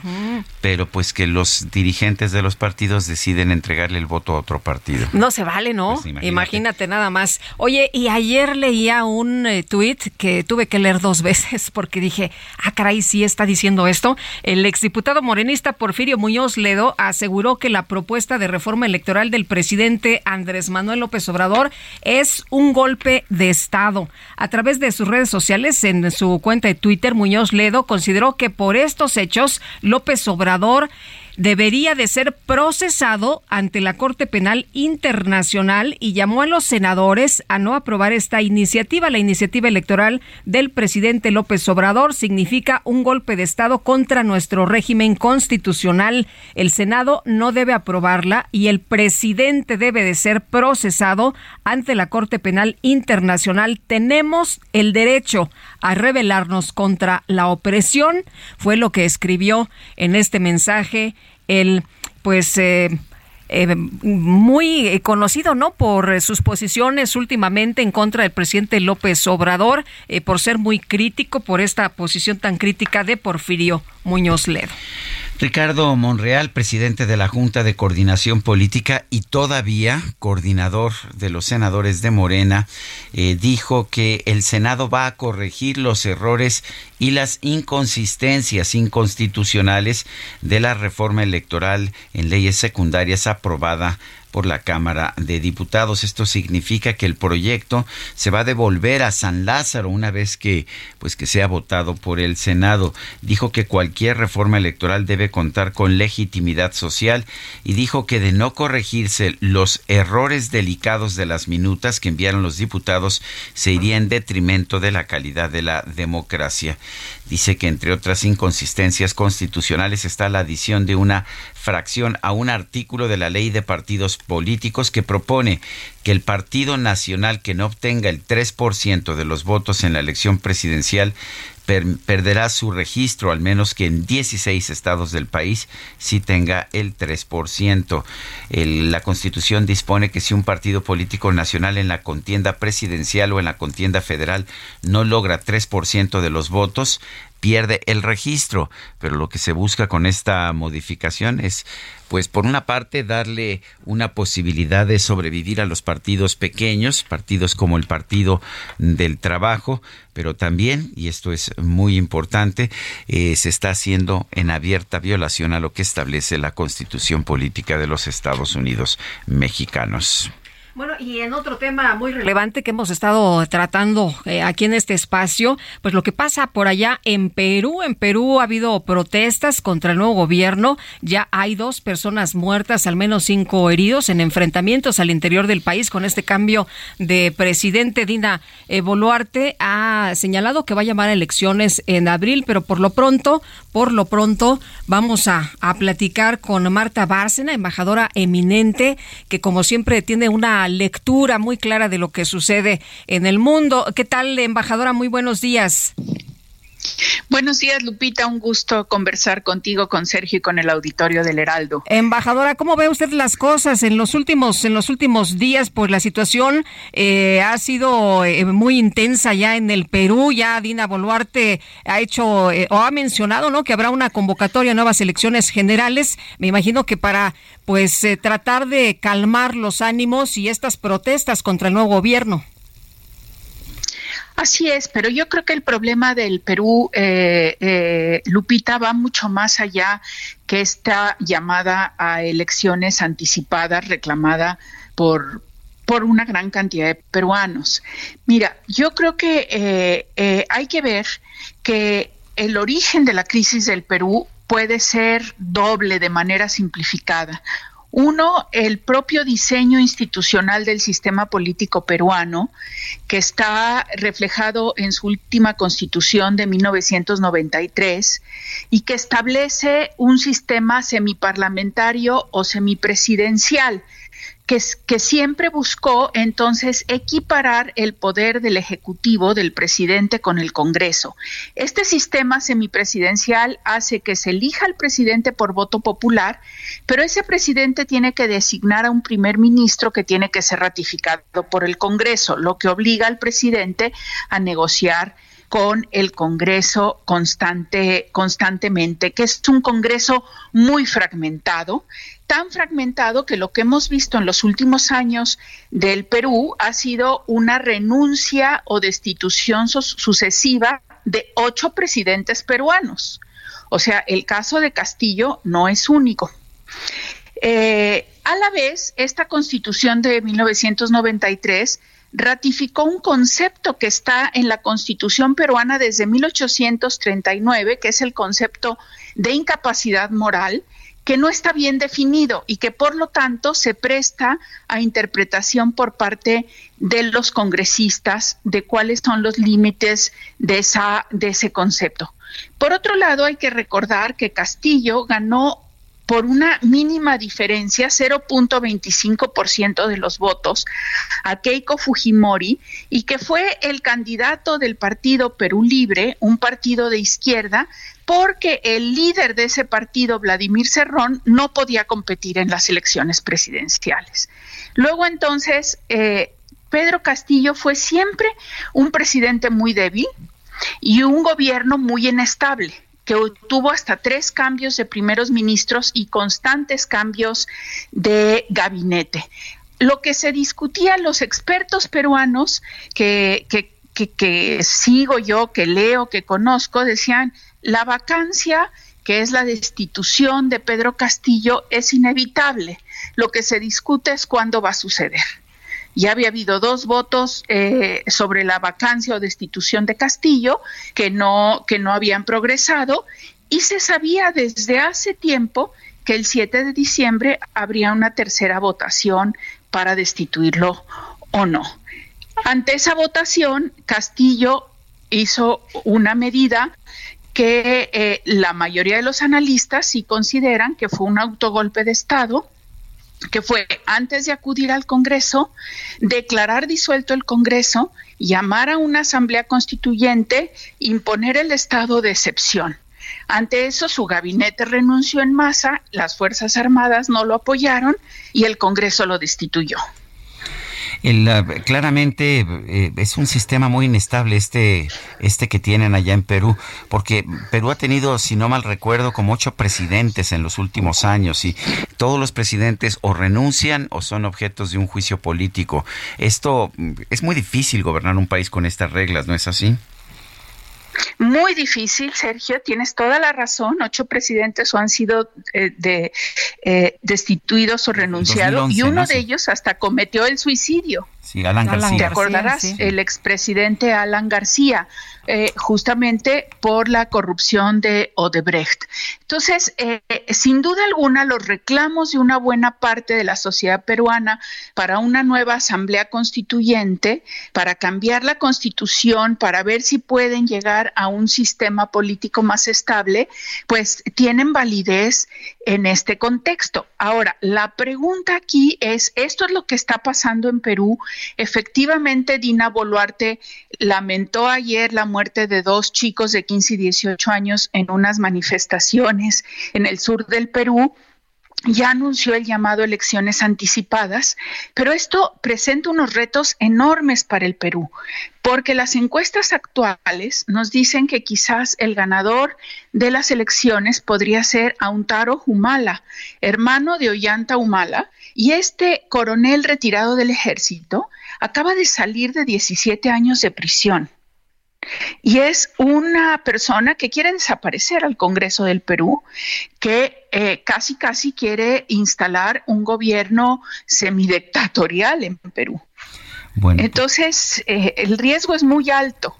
pero pues que los dirigentes de los partidos deciden entregarle el voto a otro partido. No se vale, ¿no? Pues imagínate. nada más. Oye, y ayer leía un tuit que tuve que leer dos veces porque dije, ah, caray, sí está diciendo esto. El exdiputado morenista Porfirio Muñoz Ledo aseguró que la propuesta de reforma electoral del presidente Andrés Manuel López Obrador es un golpe de Estado. A través de sus redes sociales, en su cuenta de Twitter, Muñoz Ledo consideró que por estos hechos López Obrador debería de ser procesado ante la Corte Penal Internacional y llamó a los senadores a no aprobar esta iniciativa. La iniciativa electoral del presidente López Obrador significa un golpe de Estado contra nuestro régimen constitucional. El Senado no debe aprobarla y el presidente debe de ser procesado ante la Corte Penal Internacional. Tenemos el derecho a rebelarnos contra la opresión, fue lo que escribió en este mensaje el pues eh, eh, muy conocido, ¿no? Por sus posiciones últimamente en contra del presidente López Obrador, eh, por ser muy crítico por esta posición tan crítica de Porfirio Muñoz Ledo. Ricardo Monreal, presidente de la Junta de Coordinación Política y todavía coordinador de los senadores de Morena, eh, dijo que el Senado va a corregir los errores y las inconsistencias inconstitucionales de la reforma electoral en leyes secundarias aprobada por la Cámara de Diputados. Esto significa que el proyecto se va a devolver a San Lázaro una vez que pues que sea votado por el Senado. Dijo que cualquier reforma electoral debe contar con legitimidad social y dijo que de no corregirse los errores delicados de las minutas que enviaron los diputados se iría en detrimento de la calidad de la democracia. Dice que entre otras inconsistencias constitucionales está la adición de una fracción a un artículo de la ley de partidos políticos que propone que el Partido Nacional que no obtenga el 3% de los votos en la elección presidencial perderá su registro, al menos que en 16 estados del país sí tenga el 3%. la Constitución dispone que si un partido político nacional en la contienda presidencial o en la contienda federal no logra 3% de los votos, pierde el registro. Pero lo que se busca con esta modificación es, pues, por una parte, darle una posibilidad de sobrevivir a los partidos pequeños, partidos como el Partido del Trabajo, pero también, y esto es muy importante, eh, se está haciendo en abierta violación a lo que establece la Constitución Política de los Estados Unidos mexicanos. Bueno, y en otro tema muy relevante que hemos estado tratando eh, aquí en este espacio, pues lo que pasa por allá en Perú. En Perú ha habido protestas contra el nuevo gobierno. Ya hay dos personas muertas, al menos cinco heridos en enfrentamientos al interior del país con este cambio de presidente. Dina eh, Boluarte ha señalado que va a llamar a elecciones en abril, pero por lo pronto, por lo pronto, vamos a, a platicar con Marta Bárcena, embajadora eminente, que como siempre tiene una lectura muy clara de lo que sucede en el mundo. ¿Qué tal, embajadora? Muy buenos días. Buenos días, Lupita. Un gusto conversar contigo, con Sergio y con el auditorio del Heraldo. Embajadora, ¿cómo ve usted las cosas en los últimos en los últimos días? Pues la situación eh, ha sido eh, muy intensa ya en el Perú. Ya Dina Boluarte ha hecho eh, o ha mencionado, ¿no? Que habrá una convocatoria a nuevas elecciones generales. Me imagino que para pues tratar de calmar los ánimos y estas protestas contra el nuevo gobierno. Así es, pero yo creo que el problema del Perú, eh, eh, Lupita, va mucho más allá que esta llamada a elecciones anticipadas reclamada por, por una gran cantidad de peruanos. Mira, yo creo que eh, hay que ver que el origen de la crisis del Perú puede ser doble de manera simplificada. Uno, el propio diseño institucional del sistema político peruano, que está reflejado en su última constitución de 1993 y que establece un sistema semiparlamentario o semipresidencial que, siempre buscó entonces equiparar el poder del Ejecutivo, del presidente, con el Congreso. Este sistema semipresidencial hace que se elija al presidente por voto popular, pero ese presidente tiene que designar a un primer ministro que tiene que ser ratificado por el Congreso, lo que obliga al presidente a negociar con el Congreso constante, constantemente, que es un Congreso muy fragmentado, tan fragmentado que lo que hemos visto en los últimos años del Perú ha sido una renuncia o destitución sucesiva de ocho presidentes peruanos. O sea, el caso de Castillo no es único. Eh, a la vez, esta constitución de 1993 ratificó un concepto que está en la Constitución peruana desde 1839, que es el concepto de incapacidad moral, que no está bien definido y que por lo tanto se presta a interpretación por parte de los congresistas de cuáles son los límites de, esa, de ese concepto. Por otro lado, hay que recordar que Castillo ganó por una mínima diferencia, 0.25% de los votos, a Keiko Fujimori y que fue el candidato del partido Perú Libre, un partido de izquierda, porque el líder de ese partido, Vladimir Cerrón, no podía competir en las elecciones presidenciales. Luego entonces, eh, Pedro Castillo fue siempre un presidente muy débil y un gobierno muy inestable que tuvo hasta tres cambios de primeros ministros y constantes cambios de gabinete. Lo que se discutía los expertos peruanos que, que, que, sigo yo, que leo, que conozco, decían, la vacancia que es la destitución de Pedro Castillo, es inevitable. Lo que se discute es cuándo va a suceder. Ya había habido dos votos eh, sobre la vacancia o destitución de Castillo que no, que no habían progresado y se sabía desde hace tiempo que el 7 de diciembre habría una tercera votación para destituirlo o no. Ante esa votación, Castillo hizo una medida que eh, la mayoría de los analistas sí consideran que fue un autogolpe de Estado que fue antes de acudir al Congreso, declarar disuelto el Congreso, llamar a una asamblea constituyente, imponer el estado de excepción. Ante eso, su gabinete renunció en masa, las Fuerzas Armadas no lo apoyaron y el Congreso lo destituyó claramente eh, es un sistema muy inestable este, este que tienen allá en Perú, porque Perú ha tenido, si no mal recuerdo, como ocho presidentes en los últimos años y todos los presidentes o renuncian o son objetos de un juicio político. Esto mm, es muy difícil gobernar un país con estas reglas, ¿no es así? Muy difícil, Sergio, tienes toda la razón. Ocho presidentes o han sido eh, de, eh, destituidos o renunciados y uno de ellos hasta cometió el suicidio. Sí, Alan García. Te acordarás, el expresidente Alan García, eh, justamente por la corrupción de Odebrecht. Entonces, eh, sin duda alguna, los reclamos de una buena parte de la sociedad peruana para una nueva asamblea constituyente, para cambiar la constitución, para ver si pueden llegar a un sistema político más estable, pues tienen validez en este contexto. Ahora, la pregunta aquí es, ¿esto es lo que está pasando en Perú? Efectivamente, Dina Boluarte lamentó ayer la muerte de dos chicos de 15 y 18 años en unas manifestaciones en el sur del Perú ya anunció el llamado elecciones anticipadas, pero esto presenta unos retos enormes para el Perú, porque las encuestas actuales nos dicen que quizás el ganador de las elecciones podría ser Auntaro Humala, hermano de Ollanta Humala, y este coronel retirado del ejército acaba de salir de 17 años de prisión. Y es una persona que quiere desaparecer al Congreso del Perú, que eh, casi, casi quiere instalar un gobierno semidictatorial en Perú. Bueno. Entonces, eh, el riesgo es muy alto.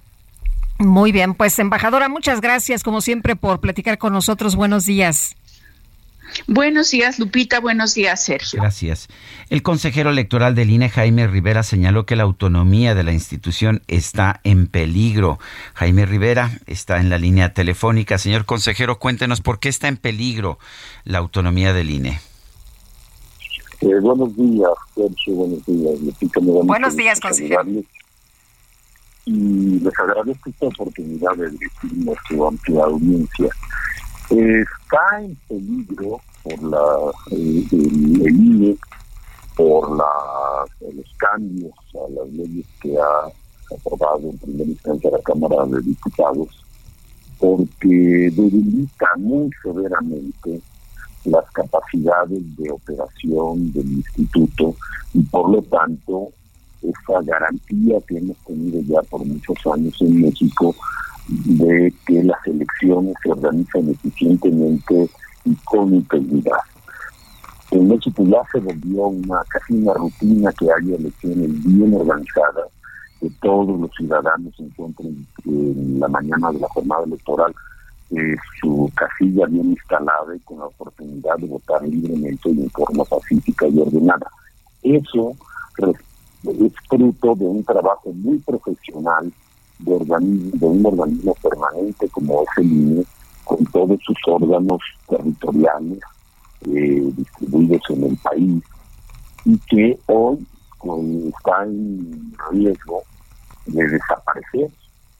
Muy bien, pues embajadora, muchas gracias como siempre por platicar con nosotros. Buenos días. Buenos días, Lupita. Buenos días, Sergio. Gracias. El consejero electoral del INE, Jaime Rivera, señaló que la autonomía de la institución está en peligro. Jaime Rivera está en la línea telefónica. Señor consejero, cuéntenos por qué está en peligro la autonomía del INE. Eh, buenos días, Sergio, buenos días. buenos días, consejero. Y les agradezco esta oportunidad de dirigirme a su amplia audiencia. Está en peligro por la, el, el por la, los cambios a las leyes que ha aprobado en primera instancia la Cámara de Diputados, porque debilita muy severamente las capacidades de operación del instituto y por lo tanto esa garantía que hemos tenido ya por muchos años en México de que las elecciones se organizan eficientemente y con integridad. En México ya se volvió una casi una rutina que haya elecciones bien organizadas, que todos los ciudadanos encuentren en la mañana de la jornada electoral eh, su casilla bien instalada y con la oportunidad de votar libremente y en forma pacífica y ordenada. Eso es fruto de un trabajo muy profesional de, organismo, de un organismo permanente como es el INE, con todos sus órganos territoriales eh, distribuidos en el país y que hoy está en riesgo de desaparecer.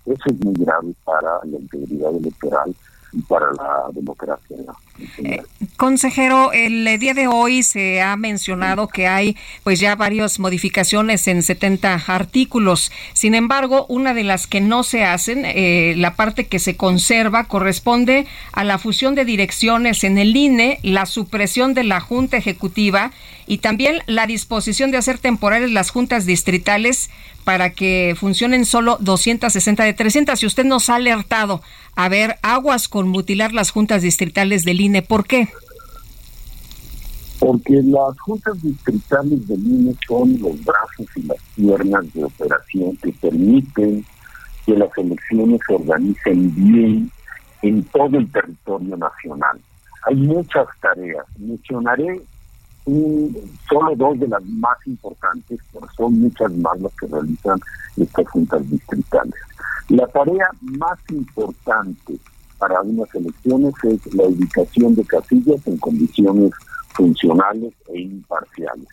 Eso es muy grave para la integridad electoral y para la democracia. Eh, consejero, el día de hoy se ha mencionado que hay pues ya varias modificaciones en 70 artículos. Sin embargo, una de las que no se hacen, eh, la parte que se conserva, corresponde a la fusión de direcciones en el INE, la supresión de la Junta Ejecutiva y también la disposición de hacer temporales las juntas distritales para que funcionen solo 260 de 300. Si usted nos ha alertado a ver aguas con mutilar las juntas distritales del INE, ¿por qué? Porque las juntas distritales del INE son los brazos y las piernas de operación que permiten que las elecciones se organicen bien en todo el territorio nacional. Hay muchas tareas. Mencionaré solo dos de las más importantes, pero son muchas más las que realizan estas juntas distritales. La tarea más importante para unas elecciones es la ubicación de casillas en condiciones funcionales e imparciales.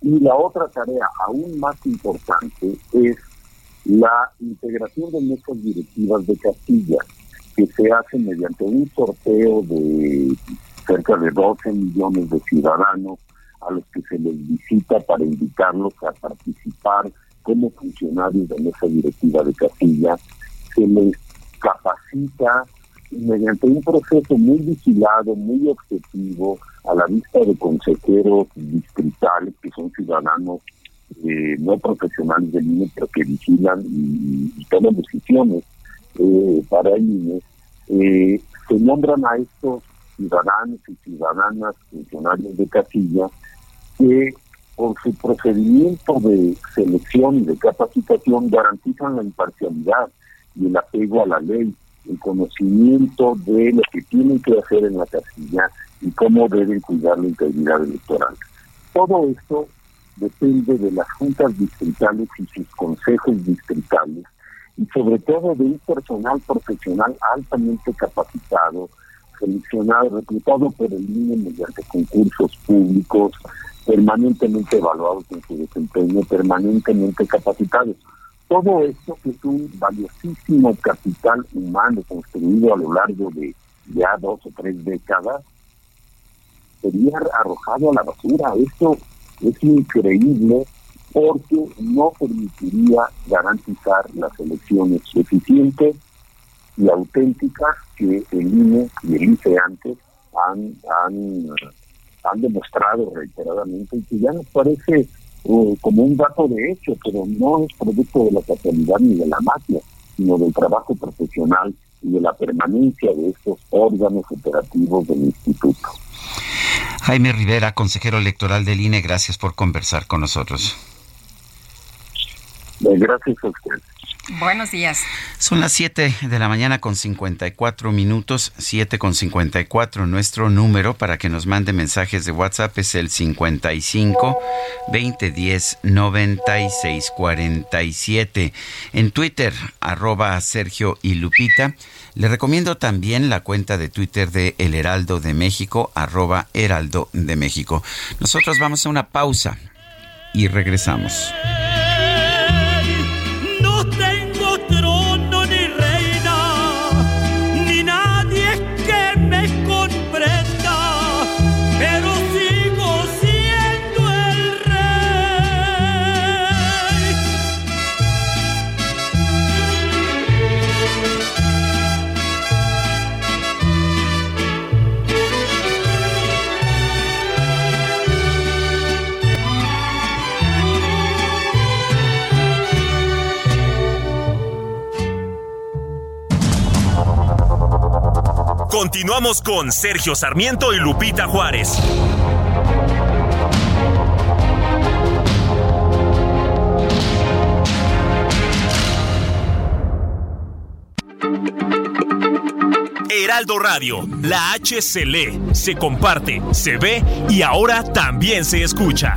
Y la otra tarea aún más importante es la integración de mesas directivas de casillas que se hace mediante un sorteo de cerca de 12 millones de ciudadanos a los que se les visita para invitarlos a participar como funcionarios de mesa directiva de Castilla, se les capacita mediante un proceso muy vigilado, muy objetivo, a la vista de consejeros distritales que son ciudadanos eh, no profesionales del INE, pero que vigilan y, toman decisiones eh, para el INE, eh, se nombran a estos ciudadanos y ciudadanas funcionarios de casilla que por su procedimiento de selección y de capacitación garantizan la imparcialidad y el apego a la ley, el conocimiento de lo que tienen que hacer en la casilla y cómo deben cuidar la integridad electoral. Todo esto depende de las juntas distritales y sus consejos distritales y sobre todo de un personal profesional altamente capacitado seleccionado, reclutado por el INE mediante concursos públicos, permanentemente evaluados en su desempeño, permanentemente capacitados. Todo esto que es un valiosísimo capital humano construido a lo largo de ya dos o tres décadas, sería arrojado a la basura. Esto es increíble porque no permitiría garantizar las elecciones eficientes y auténticas que el INE y el ICE antes han, han demostrado reiteradamente y que ya nos parece eh, como un dato de hecho, pero no es producto de la casualidad ni de la magia, sino del trabajo profesional y de la permanencia de estos órganos operativos del instituto. Jaime Rivera, consejero electoral del INE, gracias por conversar con nosotros. Gracias a usted. Buenos días. Son las 7 de la mañana con 54 minutos, 7 con 54. Nuestro número para que nos mande mensajes de WhatsApp es el 55 2010 96 47. En Twitter, arroba Sergio y Lupita. Le recomiendo también la cuenta de Twitter de El Heraldo de México, arroba Heraldo de México. Nosotros vamos a una pausa y regresamos. Continuamos con Sergio Sarmiento y Lupita Juárez. Heraldo Radio, la H se lee, se comparte, se ve y ahora también se escucha.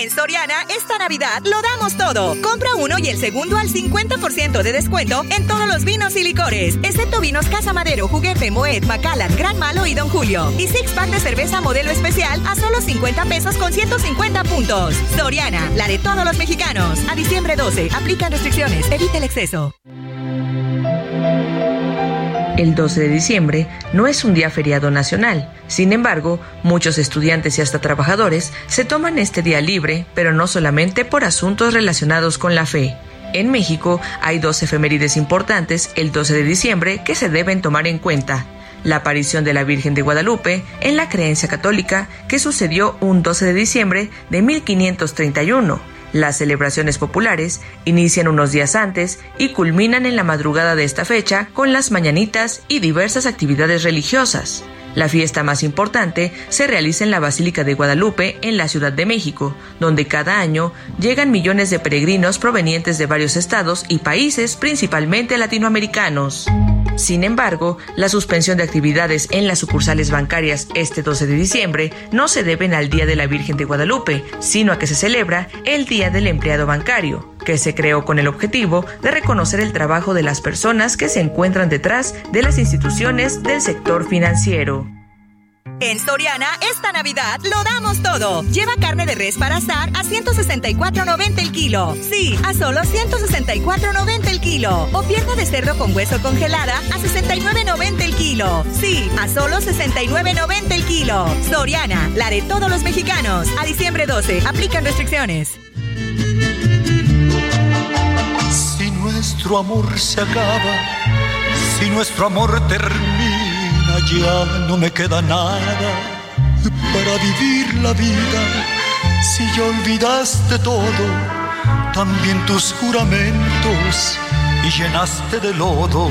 En Soriana, esta Navidad lo damos todo. Compra uno y el segundo al 50% de descuento en todos los vinos y licores, excepto vinos Casa Madero, Juguete, Moet, Macallan, Gran Malo y Don Julio. Y six pack de cerveza modelo especial a solo 50 pesos con 150 puntos. Soriana, la de todos los mexicanos. A diciembre 12, aplican restricciones, evita el exceso. El 12 de diciembre no es un día feriado nacional. Sin embargo, muchos estudiantes y hasta trabajadores se toman este día libre, pero no solamente por asuntos relacionados con la fe. En México hay dos efemérides importantes el 12 de diciembre que se deben tomar en cuenta. La aparición de la Virgen de Guadalupe en la creencia católica que sucedió un 12 de diciembre de 1531 las celebraciones populares inician unos días antes y culminan en la madrugada de esta fecha con las mañanitas y diversas actividades religiosas. La fiesta más importante se realiza en la Basílica de Guadalupe, en la Ciudad de México, donde cada año llegan millones de peregrinos provenientes de varios estados y países, principalmente latinoamericanos. Sin embargo, la suspensión de actividades en las sucursales bancarias este 12 de diciembre no se deben al Día de la Virgen de Guadalupe, sino a que se celebra el Día del Empleado Bancario, que se creó con el objetivo de reconocer el trabajo de las personas que se encuentran detrás de las instituciones del sector financiero. En Soriana, esta Navidad lo damos todo. Lleva carne de res para asar a 164.90 el kilo. Sí, a solo 164.90 el kilo. O pierna de cerdo con hueso congelada a 69.90 el kilo. Sí, a solo 69.90 el kilo. Soriana, la de todos los mexicanos. A diciembre 12, aplican restricciones. Si nuestro amor se acaba, si nuestro amor termina, ya no me queda nada para vivir la vida. Si ya olvidaste todo, también tus juramentos y llenaste de lodo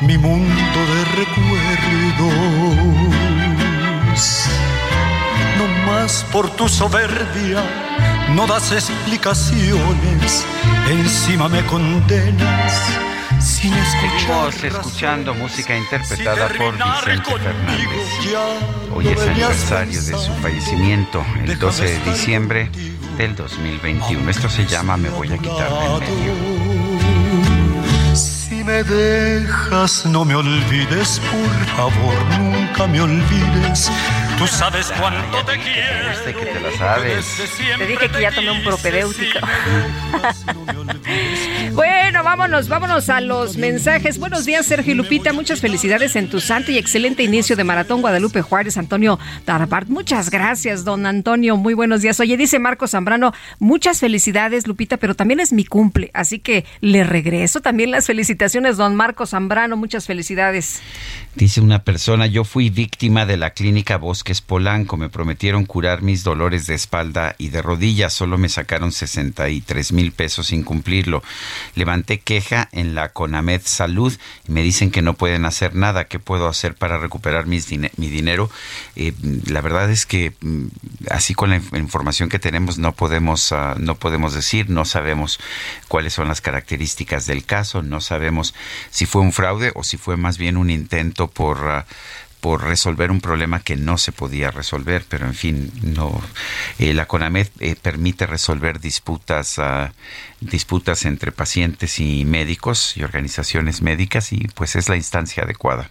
mi mundo de recuerdos. No más por tu soberbia no das explicaciones, encima me condenas sin. Seguimos escuchando música interpretada por Vicente Fernández. Hoy es aniversario de su fallecimiento, el 12 de diciembre del 2021. Esto se llama Me voy a quitar del medio. Si me dejas, no me olvides, por favor, nunca me olvides. Tú sabes cuánto te quiero. Este que te la sabes. Te dije que ya tomé un propedéutico. bueno, vámonos, vámonos a los mensajes. Buenos días, Sergio Lupita. Muchas felicidades en tu santo y excelente inicio de Maratón Guadalupe Juárez, Antonio Darbart. Muchas gracias, don Antonio. Muy buenos días. Oye, dice Marco Zambrano, muchas felicidades, Lupita, pero también es mi cumple, así que le regreso también las felicitaciones, don Marco Zambrano. Muchas felicidades. Dice una persona, yo fui víctima de la clínica Bosques Polanco. Me prometieron curar mis dolores de espalda y de rodillas. Solo me sacaron 63 mil pesos sin cumplirlo. Levanté queja en la CONAMED Salud y me dicen que no pueden hacer nada. ¿Qué puedo hacer para recuperar mi dinero? Eh, la verdad es que mm, así con la información que tenemos no podemos, ah, no podemos decir, no sabemos cuáles son las características del caso, no sabemos si fue un fraude o si fue más bien un intento por... Ah, por resolver un problema que no se podía resolver, pero en fin, no eh, la CONAMED eh, permite resolver disputas uh, disputas entre pacientes y médicos y organizaciones médicas y pues es la instancia adecuada.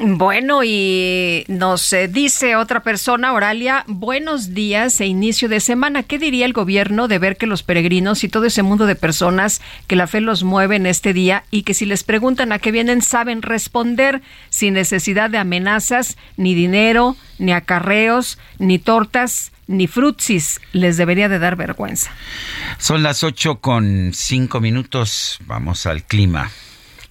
Bueno, y nos eh, dice otra persona, Oralia, buenos días e inicio de semana. ¿Qué diría el gobierno de ver que los peregrinos y todo ese mundo de personas que la fe los mueve en este día y que si les preguntan a qué vienen saben responder sin necesidad de amenazas, ni dinero, ni acarreos, ni tortas, ni frutsis? Les debería de dar vergüenza. Son las ocho con cinco minutos. Vamos al clima.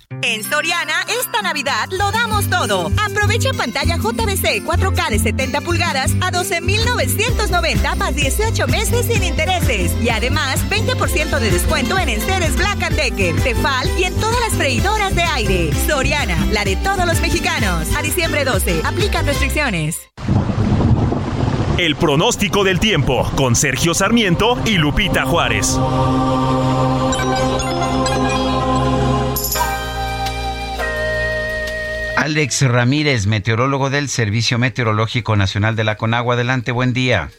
En Soriana, esta Navidad lo damos todo. Aprovecha pantalla JBC 4K de 70 pulgadas a 12,990 más 18 meses sin intereses. Y además, 20% de descuento en enseres Black Decker, Tefal y en todas las freidoras de aire. Soriana, la de todos los mexicanos. A diciembre 12, aplican restricciones. El pronóstico del tiempo con Sergio Sarmiento y Lupita Juárez. Alex Ramírez, meteorólogo del Servicio Meteorológico Nacional de la Conagua. Adelante, buen día.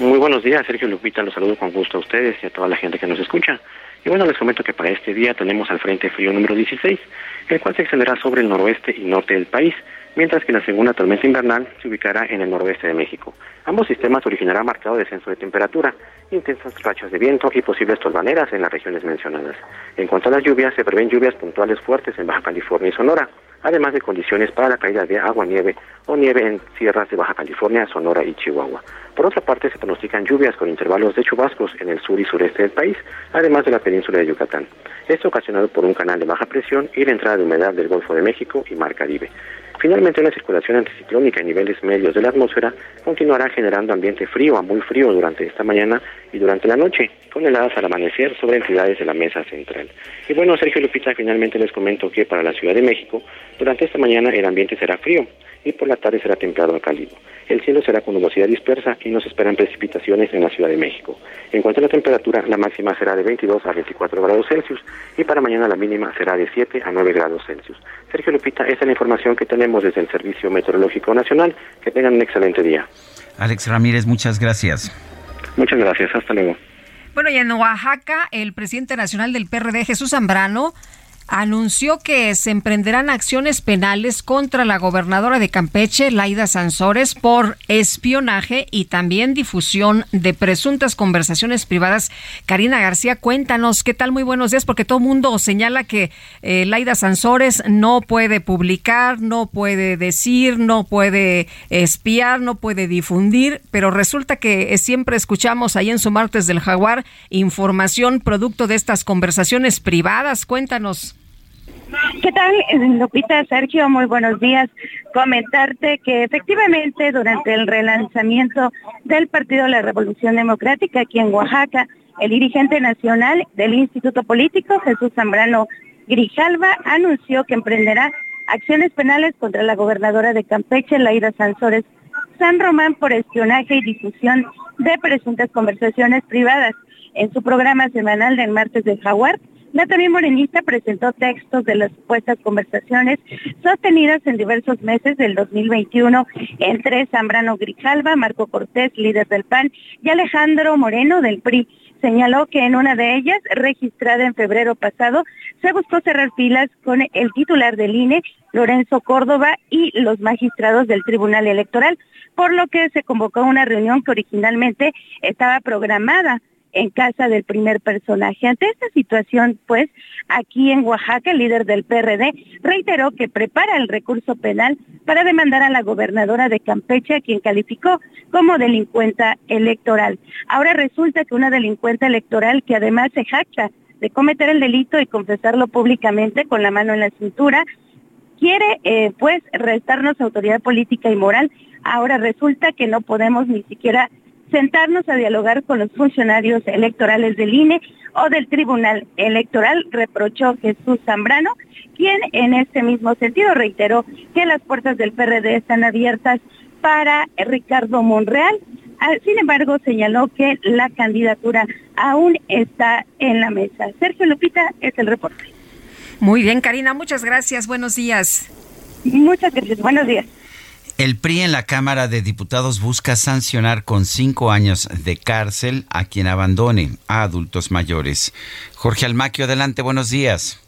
Muy buenos días, Sergio Lupita. Los saludo con gusto a ustedes y a toda la gente que nos escucha. Y bueno, les comento que para este día tenemos al Frente Frío número 16, el cual se extenderá sobre el noroeste y norte del país, mientras que la segunda tormenta invernal se ubicará en el noroeste de México. Ambos sistemas originarán marcado descenso de temperatura, intensas rachas de viento y posibles torbaneras en las regiones mencionadas. En cuanto a las lluvias, se prevén lluvias puntuales fuertes en Baja California y Sonora, además de condiciones para la caída de agua, nieve o nieve en sierras de Baja California, Sonora y Chihuahua. Por otra parte, se pronostican lluvias con intervalos de chubascos en el sur y sureste del país, además de la península de Yucatán. Esto ocasionado por un canal de baja presión y la entrada de humedad del Golfo de México y Mar Caribe. Finalmente, una circulación anticiclónica en niveles medios de la atmósfera continuará generando ambiente frío a muy frío durante esta mañana y durante la noche, con heladas al amanecer sobre entidades de la mesa central. Y bueno, Sergio Lupita, finalmente les comento que para la Ciudad de México, durante esta mañana el ambiente será frío y por la tarde será templado a cálido. El cielo será con nubosidad dispersa y no se esperan precipitaciones en la Ciudad de México. En cuanto a la temperatura, la máxima será de 22 a 24 grados Celsius y para mañana la mínima será de 7 a 9 grados Celsius. Sergio Lupita, esa es la información que tenemos desde el Servicio Meteorológico Nacional. Que tengan un excelente día. Alex Ramírez, muchas gracias. Muchas gracias, hasta luego. Bueno, y en Oaxaca, el presidente nacional del PRD, Jesús Zambrano, anunció que se emprenderán acciones penales contra la gobernadora de Campeche, Laida Sansores, por espionaje y también difusión de presuntas conversaciones privadas. Karina García, cuéntanos, ¿qué tal? Muy buenos días, porque todo mundo señala que eh, Laida Sansores no puede publicar, no puede decir, no puede espiar, no puede difundir, pero resulta que siempre escuchamos ahí en su martes del jaguar información producto de estas conversaciones privadas. Cuéntanos. ¿Qué tal, Lupita, Sergio? Muy buenos días. Comentarte que efectivamente durante el relanzamiento del Partido de la Revolución Democrática aquí en Oaxaca, el dirigente nacional del Instituto Político, Jesús Zambrano Grijalva, anunció que emprenderá acciones penales contra la gobernadora de Campeche, Laida Sansores San Román, por espionaje y difusión de presuntas conversaciones privadas. En su programa semanal del martes del Jaguar, también morenista presentó textos de las supuestas conversaciones sostenidas en diversos meses del 2021 entre Zambrano Grijalva, Marco Cortés, líder del PAN, y Alejandro Moreno del PRI. Señaló que en una de ellas, registrada en febrero pasado, se buscó cerrar filas con el titular del INE, Lorenzo Córdoba, y los magistrados del Tribunal Electoral, por lo que se convocó una reunión que originalmente estaba programada en casa del primer personaje. Ante esta situación, pues, aquí en Oaxaca, el líder del PRD reiteró que prepara el recurso penal para demandar a la gobernadora de Campeche, a quien calificó como delincuenta electoral. Ahora resulta que una delincuenta electoral que además se jacta de cometer el delito y confesarlo públicamente con la mano en la cintura, quiere eh, pues restarnos autoridad política y moral. Ahora resulta que no podemos ni siquiera sentarnos a dialogar con los funcionarios electorales del INE o del Tribunal Electoral, reprochó Jesús Zambrano, quien en este mismo sentido reiteró que las puertas del PRD están abiertas para Ricardo Monreal. Ah, sin embargo, señaló que la candidatura aún está en la mesa. Sergio Lupita es el reporte. Muy bien, Karina, muchas gracias. Buenos días. Muchas gracias. Buenos días. El PRI en la Cámara de Diputados busca sancionar con cinco años de cárcel a quien abandone a adultos mayores. Jorge Almaquio, adelante, buenos días.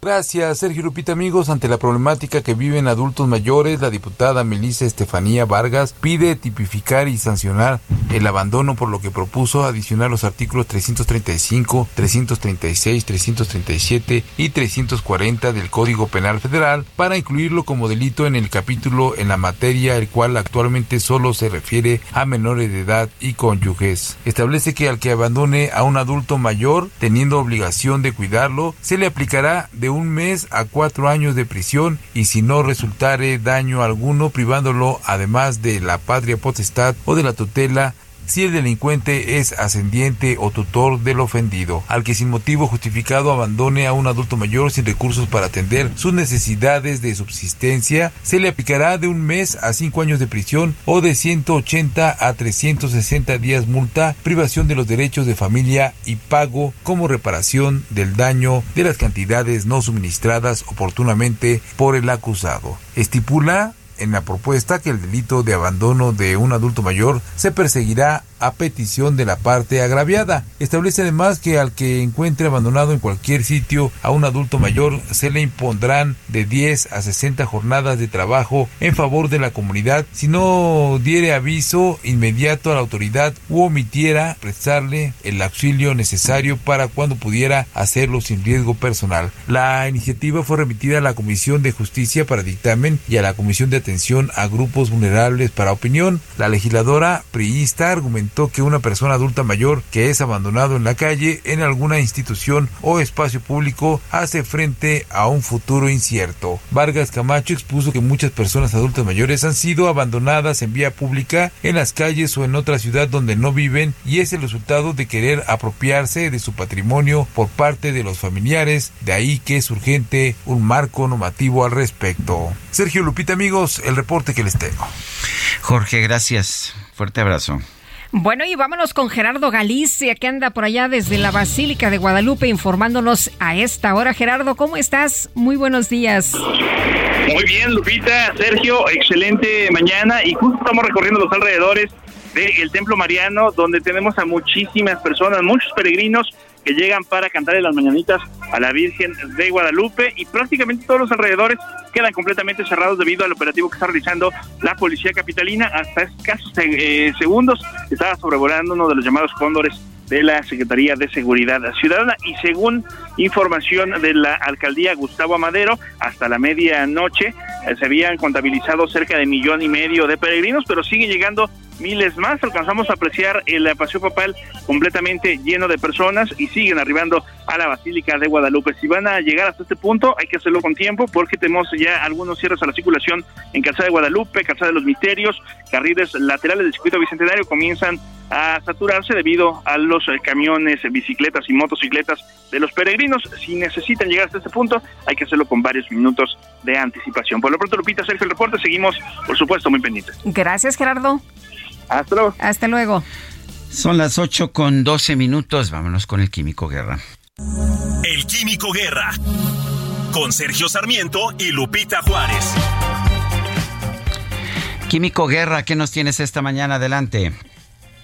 Gracias, Sergio Lupita. Amigos, ante la problemática que viven adultos mayores, la diputada Melissa Estefanía Vargas pide tipificar y sancionar el abandono, por lo que propuso adicionar los artículos 335, 336, 337 y 340 del Código Penal Federal para incluirlo como delito en el capítulo en la materia, el cual actualmente solo se refiere a menores de edad y cónyuges. Establece que al que abandone a un adulto mayor, teniendo obligación de cuidarlo, se le aplicará de un mes a cuatro años de prisión y si no resultare daño alguno privándolo además de la patria potestad o de la tutela si el delincuente es ascendiente o tutor del ofendido, al que sin motivo justificado abandone a un adulto mayor sin recursos para atender sus necesidades de subsistencia, se le aplicará de un mes a cinco años de prisión o de 180 a 360 días multa, privación de los derechos de familia y pago como reparación del daño de las cantidades no suministradas oportunamente por el acusado. Estipula en la propuesta que el delito de abandono de un adulto mayor se perseguirá a petición de la parte agraviada. Establece además que al que encuentre abandonado en cualquier sitio a un adulto mayor se le impondrán de 10 a 60 jornadas de trabajo en favor de la comunidad si no diere aviso inmediato a la autoridad u omitiera prestarle el auxilio necesario para cuando pudiera hacerlo sin riesgo personal. La iniciativa fue remitida a la Comisión de Justicia para dictamen y a la Comisión de Atención a Grupos Vulnerables para opinión. La legisladora priista argumentó que una persona adulta mayor que es abandonado en la calle, en alguna institución o espacio público, hace frente a un futuro incierto. Vargas Camacho expuso que muchas personas adultas mayores han sido abandonadas en vía pública, en las calles o en otra ciudad donde no viven y es el resultado de querer apropiarse de su patrimonio por parte de los familiares, de ahí que es urgente un marco normativo al respecto. Sergio Lupita amigos, el reporte que les tengo. Jorge, gracias. Fuerte abrazo. Bueno, y vámonos con Gerardo Galicia, que anda por allá desde la Basílica de Guadalupe informándonos a esta hora. Gerardo, ¿cómo estás? Muy buenos días. Muy bien, Lupita, Sergio, excelente mañana y justo estamos recorriendo los alrededores del Templo Mariano, donde tenemos a muchísimas personas, muchos peregrinos que llegan para cantarle las mañanitas a la Virgen de Guadalupe y prácticamente todos los alrededores quedan completamente cerrados debido al operativo que está realizando la policía capitalina. Hasta escasos eh, segundos estaba sobrevolando uno de los llamados cóndores de la Secretaría de Seguridad Ciudadana y según información de la alcaldía Gustavo Amadero, hasta la medianoche eh, se habían contabilizado cerca de millón y medio de peregrinos, pero siguen llegando miles más. Alcanzamos a apreciar el paseo papal completamente lleno de personas y siguen arribando a la Basílica de Guadalupe. Si van a llegar hasta este punto, hay que hacerlo con tiempo porque tenemos ya algunos cierres a la circulación en Calzada de Guadalupe, Calzada de los Misterios, carriles laterales del circuito bicentenario comienzan a saturarse debido a los camiones, bicicletas y motocicletas de los peregrinos. Si necesitan llegar hasta este punto, hay que hacerlo con varios minutos de anticipación. Por lo pronto, Lupita, Sergio, el reporte. Seguimos, por supuesto, muy pendientes. Gracias, Gerardo. Hasta luego. Hasta luego. Son las 8 con 12 minutos. Vámonos con el Químico Guerra. El Químico Guerra. Con Sergio Sarmiento y Lupita Juárez. Químico Guerra, ¿qué nos tienes esta mañana? Adelante.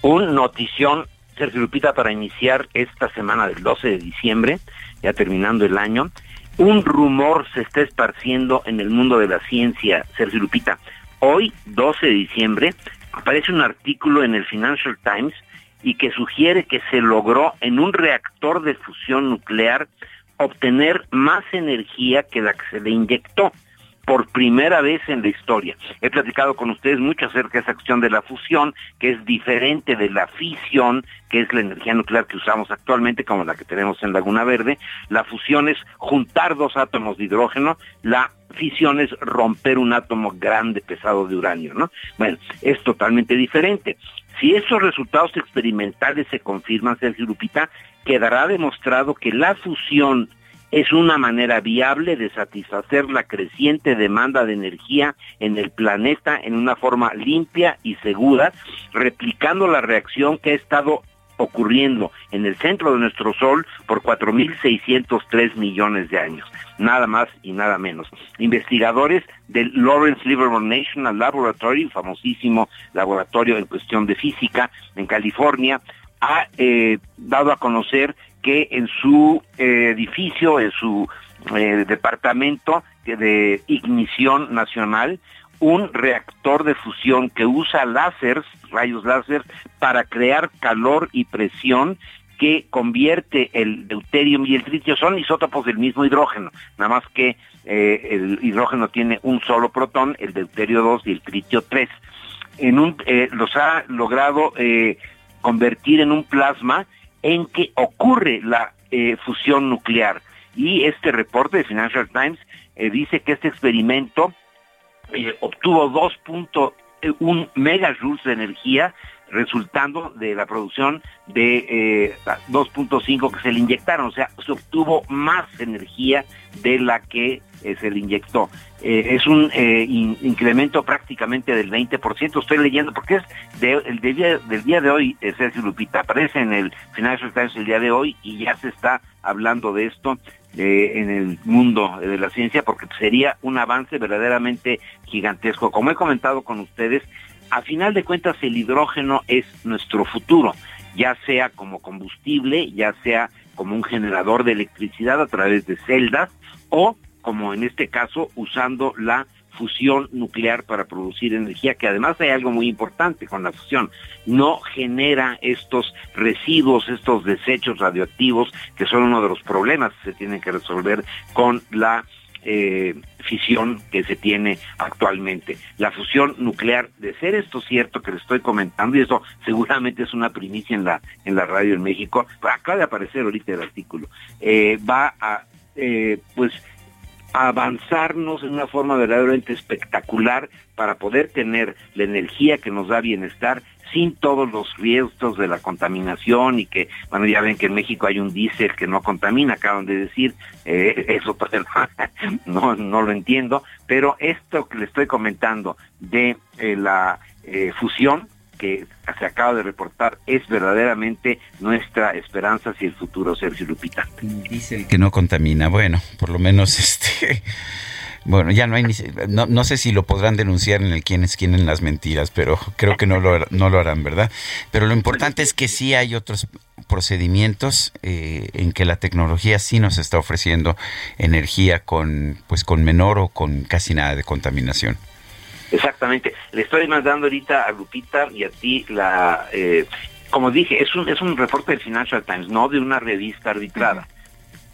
Un notición, Sergio Lupita, para iniciar esta semana del 12 de diciembre, ya terminando el año. Un rumor se está esparciendo en el mundo de la ciencia, Sergio Lupita. Hoy, 12 de diciembre, aparece un artículo en el Financial Times y que sugiere que se logró en un reactor de fusión nuclear obtener más energía que la que se le inyectó por primera vez en la historia. He platicado con ustedes mucho acerca de esa cuestión de la fusión, que es diferente de la fisión, que es la energía nuclear que usamos actualmente, como la que tenemos en Laguna Verde. La fusión es juntar dos átomos de hidrógeno, la fisión es romper un átomo grande, pesado de uranio, ¿no? Bueno, es totalmente diferente. Si esos resultados experimentales se confirman, Sergio Lupita, quedará demostrado que la fusión es una manera viable de satisfacer la creciente demanda de energía en el planeta en una forma limpia y segura, replicando la reacción que ha estado ocurriendo en el centro de nuestro Sol por 4.603 millones de años, nada más y nada menos. Investigadores del Lawrence Livermore National Laboratory, famosísimo laboratorio en cuestión de física en California, ha eh, dado a conocer que en su eh, edificio, en su eh, departamento de ignición nacional, un reactor de fusión que usa láseres, rayos láser, para crear calor y presión que convierte el deuterium y el tritio, son isótopos del mismo hidrógeno, nada más que eh, el hidrógeno tiene un solo protón, el deuterio 2 y el tritio 3. En un, los ha logrado convertir en un plasma en que ocurre la eh, fusión nuclear. Y este reporte de Financial Times eh, dice que este experimento eh, obtuvo 2.1 megajoules de energía resultando de la producción de 2.5 que se le inyectaron, o sea, se obtuvo más energía de la que se le inyectó. es un incremento prácticamente del 20%, estoy leyendo, porque es el día, del día de hoy, Sergio Lupita, aparece en el Financial Times el día de hoy y ya se está hablando de esto en el mundo de la ciencia, porque sería un avance verdaderamente gigantesco. Como he comentado con ustedes, a final de cuentas el hidrógeno es nuestro futuro, ya sea como combustible, ya sea como un generador de electricidad a través de celdas o como en este caso usando la fusión nuclear para producir energía, que además hay algo muy importante con la fusión, no genera estos residuos, estos desechos radioactivos, que son uno de los problemas que se tienen que resolver con la eh, fisión que se tiene actualmente. La fusión nuclear, de ser esto cierto que le estoy comentando, y eso seguramente es una primicia en la, en la radio en México, acaba de aparecer ahorita el artículo, eh, va a, eh, pues, avanzarnos en una forma verdaderamente espectacular para poder tener la energía que nos da bienestar sin todos los riesgos de la contaminación y que, bueno, ya ven que en México hay un diésel que no contamina, acaban de decir, eh, eso no, no lo entiendo, pero esto que le estoy comentando de eh, la eh, fusión que se acaba de reportar es verdaderamente nuestra esperanza hacia el futuro, Sergio Lupita. Dice que no contamina, bueno, por lo menos este bueno, ya no hay ni, no, no sé si lo podrán denunciar en el quienes quieren las mentiras, pero creo que no lo, no lo harán, ¿verdad? Pero lo importante es que sí hay otros procedimientos eh, en que la tecnología sí nos está ofreciendo energía con pues con menor o con casi nada de contaminación. Exactamente. Le estoy mandando ahorita a Lupita y a ti la eh, como dije, es un, es un reporte del Financial Times, no de una revista arbitrada.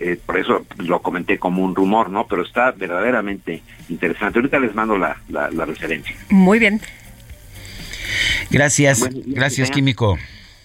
Eh, por eso lo comenté como un rumor, ¿no? Pero está verdaderamente interesante. Ahorita les mando la, la, referencia. Muy bien. Gracias, gracias, Químico.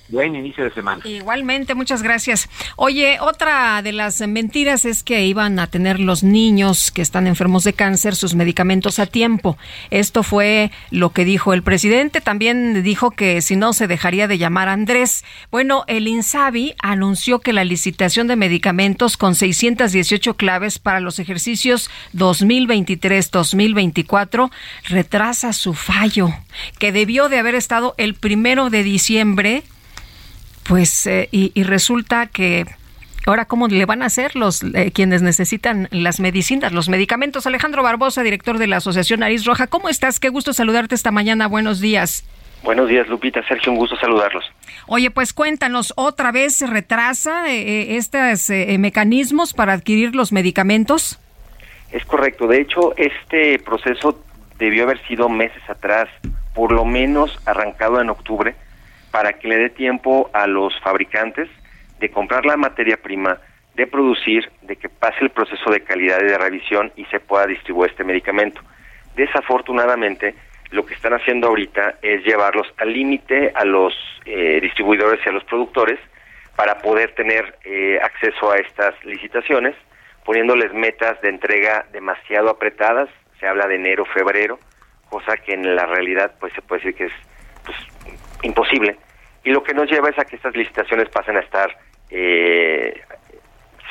Buen inicio de semana. Igualmente, muchas gracias. Oye, otra de las mentiras es que iban a tener los niños que están enfermos de cáncer sus medicamentos a tiempo. Esto fue lo que dijo el presidente. También dijo que si no se dejaría de llamar Andrés. Bueno, el INSABI anunció que la licitación de medicamentos con 618 claves para los ejercicios 2023-2024 retrasa su fallo, que debió de haber estado el primero de diciembre pues, eh, y, resulta que Ahora, ¿cómo le van a hacer los eh, quienes necesitan las medicinas, los medicamentos? Alejandro Barbosa, director de la Asociación Nariz Roja, ¿cómo estás? Qué gusto saludarte esta mañana. Buenos días. Buenos días, Lupita. Sergio, un gusto saludarlos. Oye, pues cuéntanos, ¿otra vez se retrasa eh, estos mecanismos para adquirir los medicamentos? Es correcto. De hecho, este proceso debió haber sido meses atrás, por lo menos arrancado en octubre para que le dé tiempo a los fabricantes de comprar la materia prima, de producir, de que pase el proceso de calidad y de revisión y se pueda distribuir este medicamento. Desafortunadamente, lo que están haciendo ahorita es llevarlos al límite a los eh, distribuidores y a los productores para poder tener eh, acceso a estas licitaciones, poniéndoles metas de entrega demasiado apretadas, se habla de enero, febrero, cosa que en la realidad pues se puede decir que es pues, imposible. Y lo que nos lleva es a que estas licitaciones pasen a estar eh,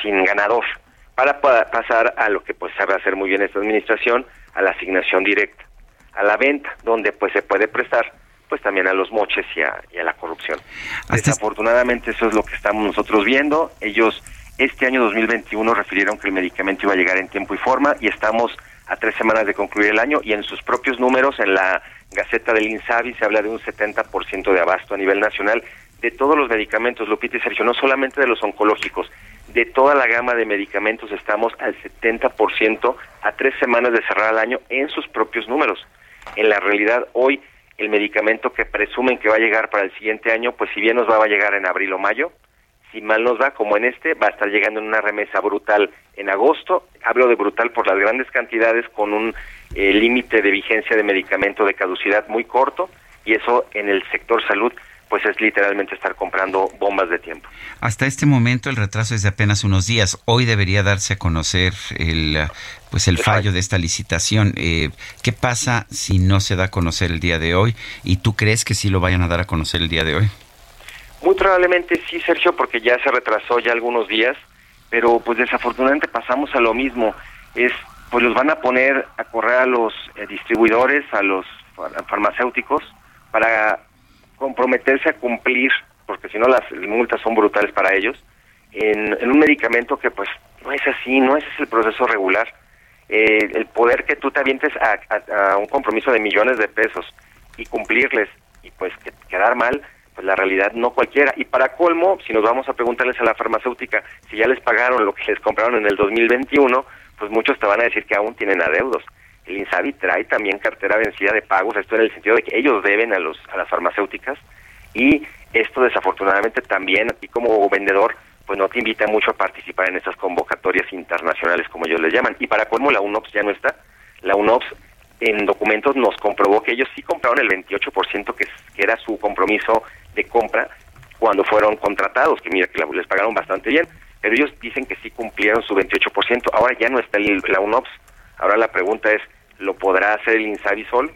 sin ganador, para pasar a lo que pues sabe hacer muy bien esta administración, a la asignación directa, a la venta, donde pues se puede prestar pues también a los moches y a, la corrupción. Desafortunadamente eso es lo que estamos nosotros viendo. Ellos este año 2021 refirieron que el medicamento iba a llegar en tiempo y forma y estamos a tres semanas de concluir el año y en sus propios números, en la Gaceta del INSABI se habla de un 70% de abasto a nivel nacional de todos los medicamentos, Lupita y Sergio, no solamente de los oncológicos, de toda la gama de medicamentos estamos al 70% a tres semanas de cerrar el año en sus propios números. En la realidad, hoy el medicamento que presumen que va a llegar para el siguiente año, pues si bien nos va a llegar en abril o mayo, si mal nos da, como en este, va a estar llegando en una remesa brutal en agosto. Hablo de brutal por las grandes cantidades con un eh, límite de vigencia de medicamento de caducidad muy corto y eso en el sector salud pues es literalmente estar comprando bombas de tiempo. Hasta este momento el retraso es de apenas unos días. Hoy debería darse a conocer el pues el fallo de esta licitación. Eh, ¿Qué pasa si no se da a conocer el día de hoy? ¿Y tú crees que sí lo vayan a dar a conocer el día de hoy? Muy probablemente sí, Sergio, porque ya se retrasó ya algunos días, pero pues desafortunadamente pasamos a lo mismo. Es pues los van a poner a correr a los eh, distribuidores, a los farmacéuticos para comprometerse a cumplir, porque si no las multas son brutales para ellos, en, un medicamento que pues no es así, no es el proceso regular. Eh, el poder que tú te avientes a, un compromiso de millones de pesos y cumplirles y pues quedar mal, pues la realidad no cualquiera. Y para colmo, si nos vamos a preguntarles a la farmacéutica si ya les pagaron lo que les compraron en el 2021, pues muchos te van a decir que aún tienen adeudos el INSABI trae también cartera vencida de pagos, esto en el sentido de que ellos deben a, los, a las farmacéuticas y esto desafortunadamente también, a como vendedor, pues no te invita mucho a participar en esas convocatorias internacionales como ellos les llaman. Y para colmo la UNOPS ya no está. La UNOPS en documentos nos comprobó que ellos sí compraron el 28% que, que era su compromiso de compra cuando fueron contratados, que mira que les pagaron bastante bien, pero ellos dicen que sí cumplieron su 28%. Ahora ya no está el, la UNOPS. Ahora la pregunta es, ¿Lo podrá hacer el Insavisol?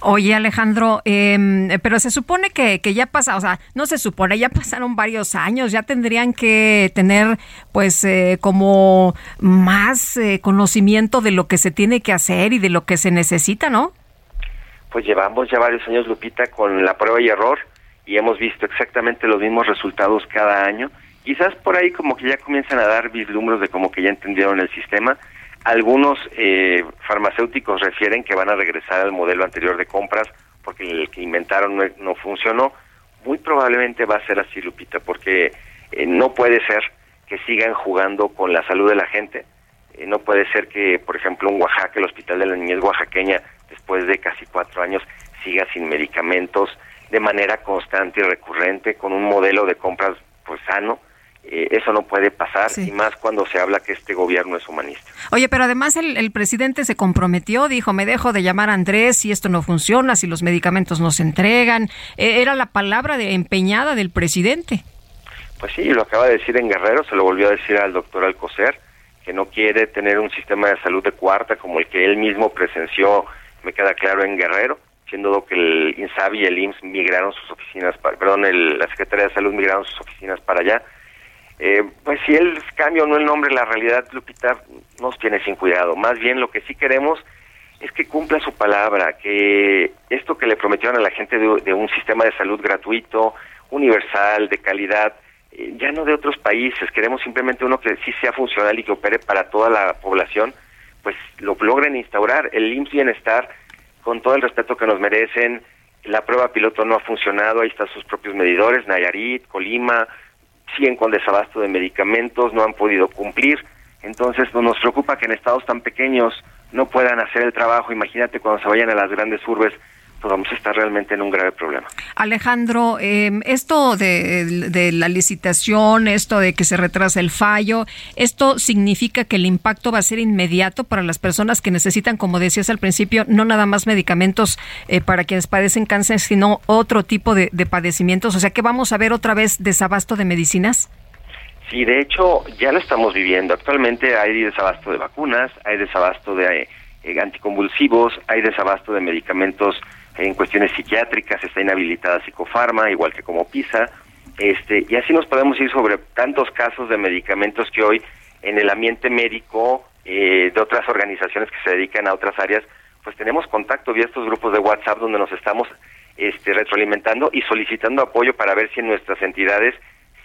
Oye, Alejandro, em, pero se supone que, que ya pasa, o sea, no se supone, ya pasaron varios años, ya tendrían que tener, pues, eh, como más eh, conocimiento de lo que se tiene que hacer y de lo que se necesita, ¿no? Pues llevamos ya varios años, Lupita, con la prueba y error y hemos visto exactamente los mismos resultados cada año. Quizás por ahí como que ya comienzan a dar vislumbres de como que ya entendieron el sistema, algunos eh, farmacéuticos refieren que van a regresar al modelo anterior de compras porque el que inventaron no, funcionó. Muy probablemente va a ser así, Lupita, porque eh, no puede ser que sigan jugando con la salud de la gente. Eh, no puede ser que, por ejemplo, un Oaxaca, el Hospital de la Niñez Oaxaqueña, después de casi cuatro años, siga sin medicamentos de manera constante y recurrente, con un modelo de compras pues sano eh, eso no puede pasar y más cuando se habla que este gobierno es humanista. Oye, pero además el, presidente se comprometió, dijo, me dejo de llamar a Andrés si esto no funciona, si los medicamentos no se entregan. E, era la palabra de empeñada del presidente. Pues sí, lo acaba de decir en Guerrero, se lo volvió a decir al doctor Alcocer, que no quiere tener un sistema de salud de cuarta como el que él mismo presenció, me queda claro, en Guerrero, siendo que el INSABI y el IMSS migraron sus oficinas, perdón, la Secretaría de Salud migraron sus oficinas para allá eh, pues si él cambia o no el nombre, la realidad, Lupita, nos tiene sin cuidado. Más bien lo que sí queremos es que cumpla su palabra, que esto que le prometieron a la gente de, un sistema de salud gratuito, universal, de calidad, eh, ya no de otros países, queremos simplemente uno que sí sea funcional y que opere para toda la población, pues lo logren instaurar. El IMSS Bienestar, con todo el respeto que nos merecen, la prueba piloto no ha funcionado, ahí están sus propios medidores, Nayarit, Colima, siguen con desabasto de medicamentos, no han podido cumplir. Entonces nos preocupa que en estados tan pequeños no puedan hacer el trabajo. Imagínate cuando se vayan a las grandes urbes, pues vamos a estar realmente en un grave problema. Alejandro, em, esto de, la licitación, esto de que se retrasa el fallo, ¿esto significa que el impacto va a ser inmediato para las personas que necesitan, como decías al principio, no nada más medicamentos eh, para quienes padecen cáncer, sino otro tipo de, padecimientos? O sea, que vamos a ver otra vez desabasto de medicinas. Sí, de hecho, ya lo estamos viviendo. Actualmente hay desabasto de vacunas, hay desabasto de eh, anticonvulsivos, hay desabasto de medicamentos en cuestiones psiquiátricas, está inhabilitada psicofarma, igual que como PISA, este, y así nos podemos ir sobre tantos casos de medicamentos que hoy en el ambiente médico eh, de otras organizaciones que se dedican a otras áreas, pues tenemos contacto vía estos grupos de WhatsApp donde nos estamos este, retroalimentando y solicitando apoyo para ver si en nuestras entidades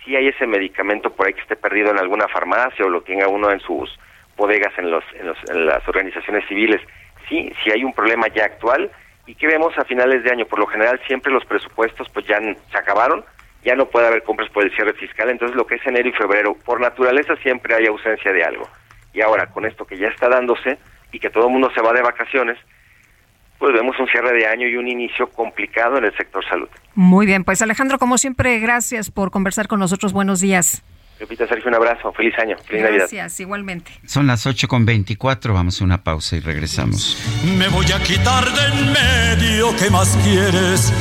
si hay ese medicamento por ahí que esté perdido en alguna farmacia o lo tenga uno en sus bodegas en, los, en, los, en las organizaciones civiles. Sí, si hay un problema ya actual, ¿Y qué vemos a finales de año? Por lo general siempre los presupuestos pues ya se acabaron, ya no puede haber compras por el cierre fiscal, entonces lo que es enero y febrero, por naturaleza siempre hay ausencia de algo. Y ahora con esto que ya está dándose y que todo el mundo se va de vacaciones, pues vemos un cierre de año y un inicio complicado en el sector salud. Muy bien, pues Alejandro, como siempre, gracias por conversar con nosotros. Buenos días. Repita, Sergio, un abrazo. Feliz año. Feliz Gracias, igualmente. Son las 8 con 24. Vamos a una pausa y regresamos. Me voy a quitar de en medio. ¿Qué más quieres?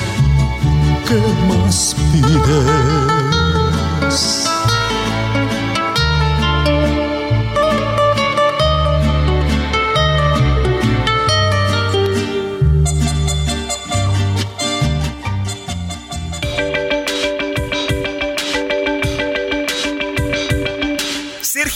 ¿Qué más pides?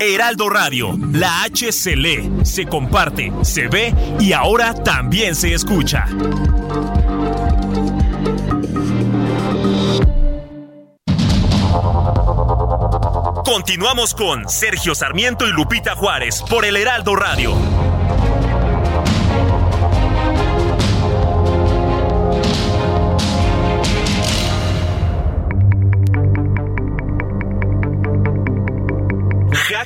Heraldo Radio. La H se lee, se comparte, se ve y ahora también se escucha. Continuamos con Sergio Sarmiento y Lupita Juárez por el Heraldo Radio.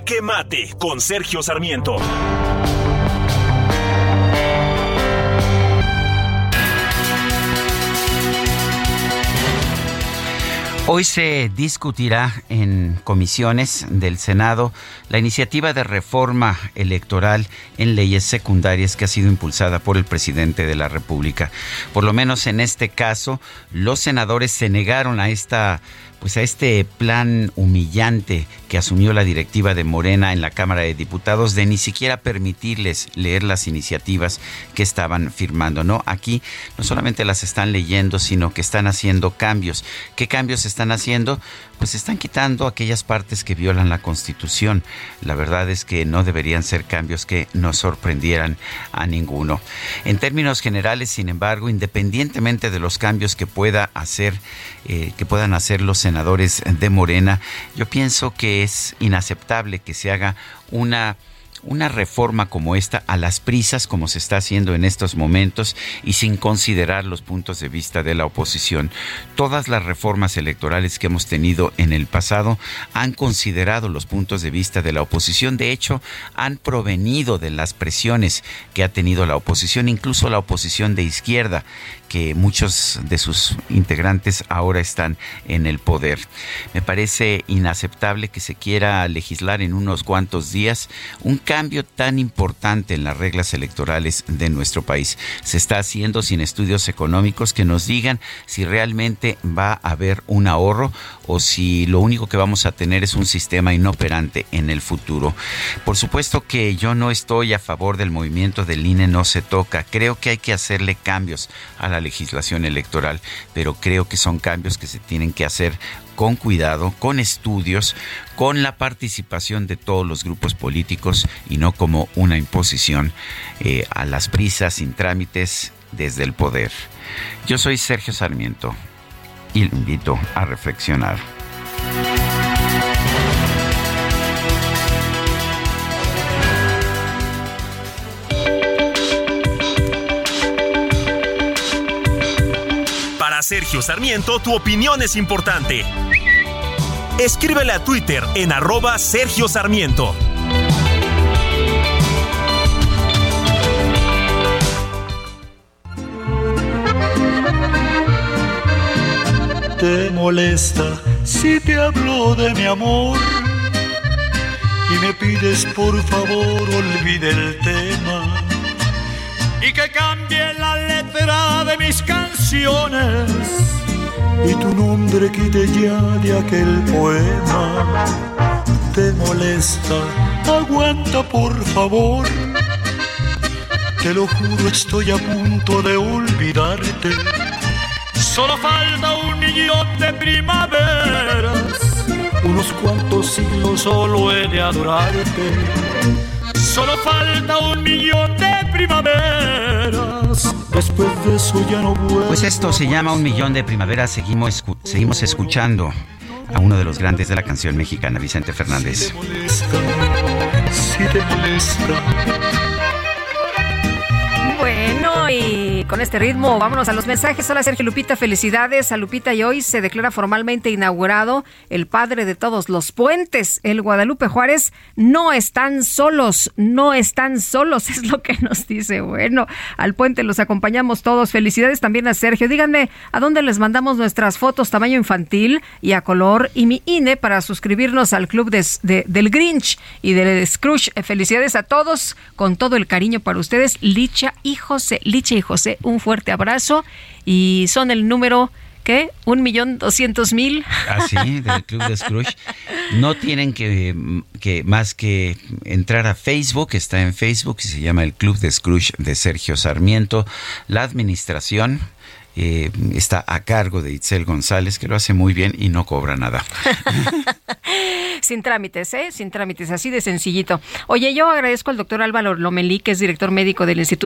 Jaque Mate con Sergio Sarmiento. Hoy se discutirá en comisiones del Senado la iniciativa de reforma electoral en leyes secundarias que ha sido impulsada por el presidente de la República. Por lo menos en este caso, los senadores se negaron a esta pues a este plan humillante que asumió la directiva de Morena en la Cámara de Diputados de ni siquiera permitirles leer las iniciativas que estaban firmando, ¿no? Aquí no solamente las están leyendo, sino que están haciendo cambios. ¿Qué cambios están haciendo? Pues están quitando aquellas partes que violan la Constitución. La verdad es que no deberían ser cambios que nos sorprendieran a ninguno. En términos generales, sin embargo, independientemente de los cambios que pueda hacer, eh, que puedan hacer los senadores de Morena, yo pienso que es inaceptable que se haga una una reforma como esta a las prisas, como se está haciendo en estos momentos, y sin considerar los puntos de vista de la oposición. Todas las reformas electorales que hemos tenido en el pasado han considerado los puntos de vista de la oposición. De hecho, han provenido de las presiones que ha tenido la oposición, incluso la oposición de izquierda, que muchos de sus integrantes ahora están en el poder. Me parece inaceptable que se quiera legislar en unos cuantos días un cambio tan importante en las reglas electorales de nuestro país. Se está haciendo sin estudios económicos que nos digan si realmente va a haber un ahorro o si lo único que vamos a tener es un sistema inoperante en el futuro. Por supuesto que yo no estoy a favor del movimiento del INE no se toca. Creo que hay que hacerle cambios a la legislación electoral, pero creo que son cambios que se tienen que hacer con cuidado, con estudios, con la participación de todos los grupos políticos y no como una imposición eh, a las prisas sin trámites desde el poder. Yo soy Sergio Sarmiento y lo invito a reflexionar. Sergio Sarmiento, tu opinión es importante. Escríbele a Twitter en arroba Sergio Sarmiento. Te molesta si te hablo de mi amor y me pides por favor olvide el tema y que cambie la letra de mis canciones y tu nombre quite ya de aquel poema. Te molesta, aguanta por favor. Te lo juro, estoy a punto de olvidarte. Solo falta un millón de primaveras, unos cuantos siglos solo he de adorarte. Solo falta un millón de primaveras. Después de eso ya no vuelvo. Pues esto se llama Un Millón de Primaveras. Seguimos, seguimos escuchando a uno de los grandes de la canción mexicana, Vicente Fernández. Si te molesta, si te molesta bueno, y con este ritmo vámonos a los mensajes. Hola Sergio Lupita, felicidades a Lupita y hoy se declara formalmente inaugurado el padre de todos los puentes. El Guadalupe Juárez no están solos, no están solos, es lo que nos dice. Bueno, al puente los acompañamos todos. Felicidades también a Sergio. Díganme a dónde les mandamos nuestras fotos tamaño infantil y a color y mi INE para suscribirnos al club de, del Grinch y del Scrooge. Felicidades a todos con todo el cariño para ustedes. Licha y José, Licha y José, un fuerte abrazo y son el número ¿qué? ¿Un millón doscientos mil? Así, ah, del Club de Scrooge. No tienen que, que, más que entrar a Facebook, está en Facebook y se llama el Club de Scrooge de Sergio Sarmiento. La administración eh, está a cargo de Itzel González, que lo hace muy bien y no cobra nada. Sin trámites, ¿eh? Sin trámites, así de sencillito. Oye, yo agradezco al doctor Álvaro Lomelí, que es director médico del Instituto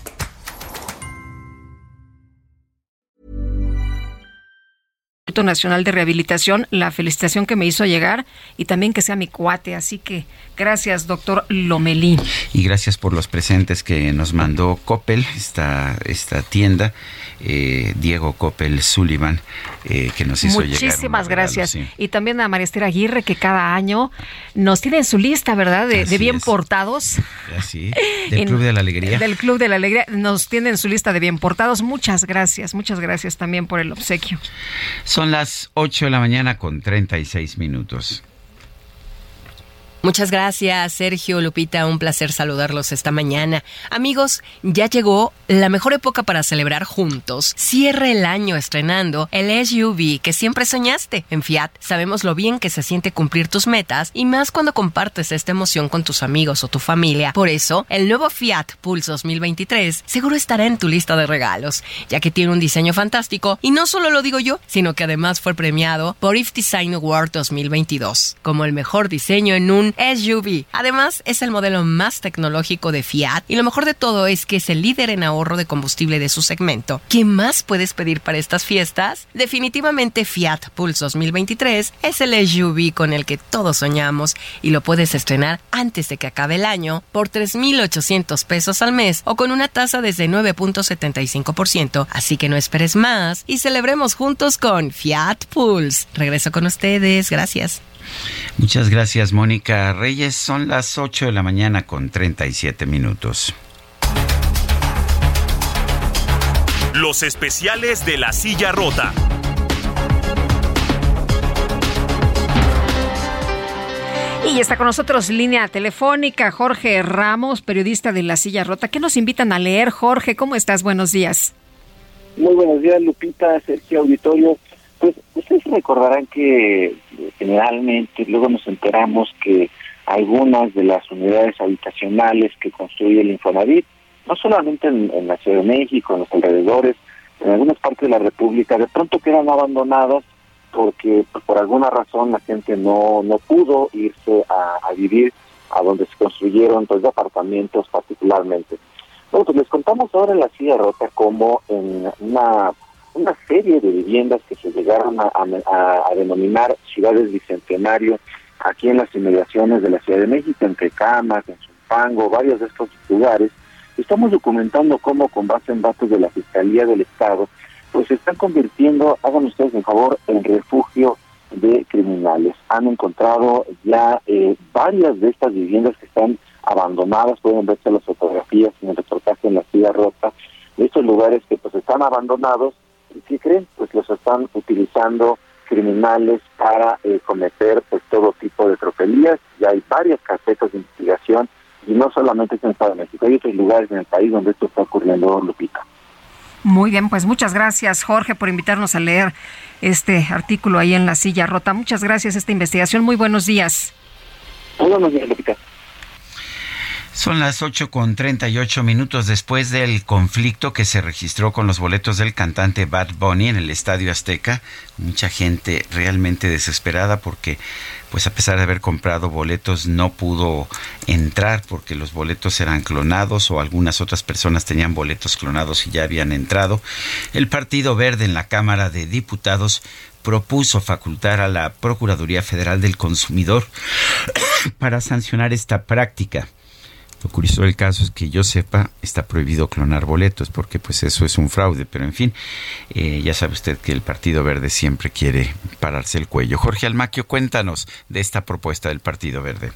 Nacional de Rehabilitación, la felicitación que me hizo llegar y también que sea mi cuate. Así que gracias, doctor Lomelí. Y gracias por los presentes que nos mandó Coppel, esta, esta tienda. Eh, Diego Coppel Sullivan, eh, que nos hizo llegar. Muchísimas gracias. Y también a María Esther Aguirre, que cada año nos tiene en su lista, ¿verdad? De, bien portados. Así, del Club de la Alegría. Del Club de la Alegría. Nos tiene en su lista de bien portados. Muchas gracias, muchas gracias también por el obsequio. Son las 8 de la mañana con 36 minutos. Muchas gracias, Sergio, Lupita, un placer saludarlos esta mañana. Amigos, ya llegó la mejor época para celebrar juntos. Cierre el año estrenando el SUV que siempre soñaste. En Fiat sabemos lo bien que se siente cumplir tus metas y más cuando compartes esta emoción con tus amigos o tu familia. Por eso, el nuevo Fiat Pulse 2023 seguro estará en tu lista de regalos, ya que tiene un diseño fantástico y no solo lo digo yo, sino que además fue premiado por IF Design Award 2022 como el mejor diseño en un SUV. Además, es el modelo más tecnológico de Fiat y lo mejor de todo es que es el líder en ahorro de combustible de su segmento. ¿Qué más puedes pedir para estas fiestas? Definitivamente Fiat Pulse 2023 es el SUV con el que todos soñamos y lo puedes estrenar antes de que acabe el año por 3.800 pesos al mes o con una tasa desde 9.75%. Así que no esperes más y celebremos juntos con Fiat Pulse. Regreso con ustedes. Gracias. Muchas gracias, Mónica Reyes. Son las 8 de la mañana con 37 minutos. Los especiales de la silla rota. Y está con nosotros línea telefónica Jorge Ramos, periodista de La Silla Rota. ¿Qué nos invitan a leer, Jorge? ¿Cómo estás? Buenos días. Muy buenos días, Lupita, Sergio Auditorio. Pues ustedes recordarán que generalmente luego nos enteramos que algunas de las unidades habitacionales que construye el Infonavit, no solamente en, la Ciudad de México, en los alrededores, en algunas partes de la República de pronto quedan abandonadas porque pues, por alguna razón la gente no, no pudo irse a, vivir a donde se construyeron pues, apartamentos particularmente. Bueno, pues les contamos ahora en la silla rota como en una, una serie de viviendas que se llegaron a, denominar ciudades bicentenario aquí en las inmediaciones de la Ciudad de México, entre Camas, en Zumpango, varios de estos lugares. Estamos documentando cómo con base en datos de la Fiscalía del Estado pues se están convirtiendo, hagan ustedes un favor, en refugio de criminales. Han encontrado ya eh, varias de estas viviendas que están abandonadas, pueden verse las fotografías en el reportaje en la ciudad rota, de estos lugares que pues están abandonados y que creen, pues los están utilizando criminales para eh, cometer pues todo tipo de tropelías. Ya hay varias carpetas de investigación y no solamente en Estado de México, hay otros lugares en el país donde esto está ocurriendo, Lupita. Muy bien, pues muchas gracias Jorge por invitarnos a leer este artículo ahí en la silla rota. Muchas gracias esta investigación. Muy buenos días. Muy buenos días, son las 8 con 38 minutos después del conflicto que se registró con los boletos del cantante Bad Bunny en el Estadio Azteca. Mucha gente realmente desesperada porque, pues a pesar de haber comprado boletos, no pudo entrar porque los boletos eran clonados o algunas otras personas tenían boletos clonados y ya habían entrado. El Partido Verde en la Cámara de Diputados propuso facultar a la Procuraduría Federal del Consumidor para sancionar esta práctica. Lo curioso del caso es que yo sepa, está prohibido clonar boletos, porque pues eso es un fraude, pero en fin, eh, ya sabe usted que el Partido Verde siempre quiere pararse el cuello. Jorge Almaquio, cuéntanos de esta propuesta del Partido Verde.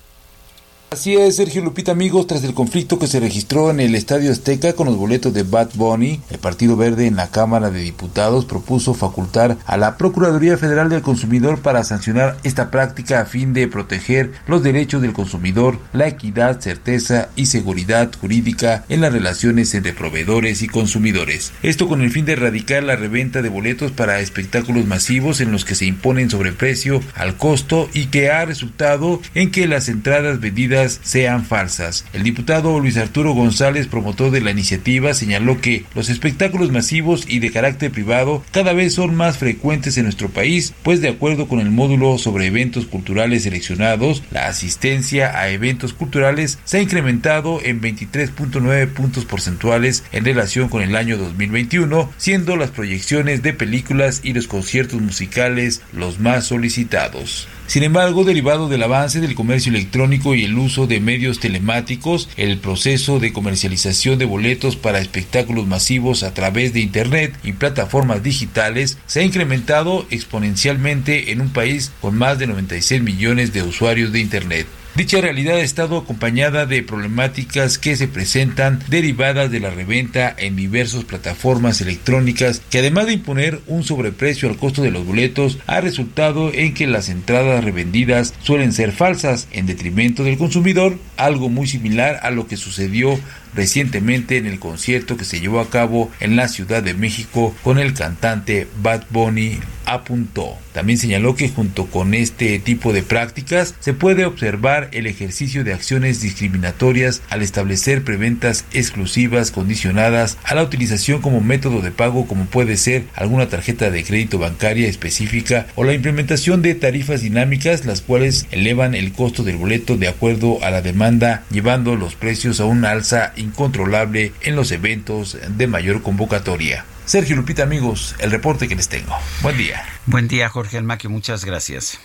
Así es, Sergio Lupita, amigos, tras el conflicto que se registró en el Estadio Azteca con los boletos de Bad Bunny, el Partido Verde en la Cámara de Diputados propuso facultar a la Procuraduría Federal del Consumidor para sancionar esta práctica a fin de proteger los derechos del consumidor, la equidad, certeza y seguridad jurídica en las relaciones entre proveedores y consumidores. Esto con el fin de erradicar la reventa de boletos para espectáculos masivos en los que se imponen sobreprecio al costo y que ha resultado en que las entradas vendidas sean falsas. El diputado Luis Arturo González, promotor de la iniciativa, señaló que los espectáculos masivos y de carácter privado cada vez son más frecuentes en nuestro país, pues de acuerdo con el módulo sobre eventos culturales seleccionados, la asistencia a eventos culturales se ha incrementado en 23.9 puntos porcentuales en relación con el año 2021, siendo las proyecciones de películas y los conciertos musicales los más solicitados. Sin embargo, derivado del avance del comercio electrónico y el uso de medios telemáticos, el proceso de comercialización de boletos para espectáculos masivos a través de Internet y plataformas digitales se ha incrementado exponencialmente en un país con más de 96 millones de usuarios de Internet. Dicha realidad ha estado acompañada de problemáticas que se presentan derivadas de la reventa en diversas plataformas electrónicas que además de imponer un sobreprecio al costo de los boletos ha resultado en que las entradas revendidas suelen ser falsas en detrimento del consumidor, algo muy similar a lo que sucedió recientemente en el concierto que se llevó a cabo en la Ciudad de México con el cantante Bad Bunny apuntó. También señaló que junto con este tipo de prácticas se puede observar el ejercicio de acciones discriminatorias al establecer preventas exclusivas condicionadas a la utilización como método de pago como puede ser alguna tarjeta de crédito bancaria específica o la implementación de tarifas dinámicas las cuales elevan el costo del boleto de acuerdo a la demanda llevando los precios a una alza incontrolable en los eventos de mayor convocatoria. Sergio Lupita, amigos, el reporte que les tengo. Buen día. Buen día, Jorge Almaque, muchas gracias.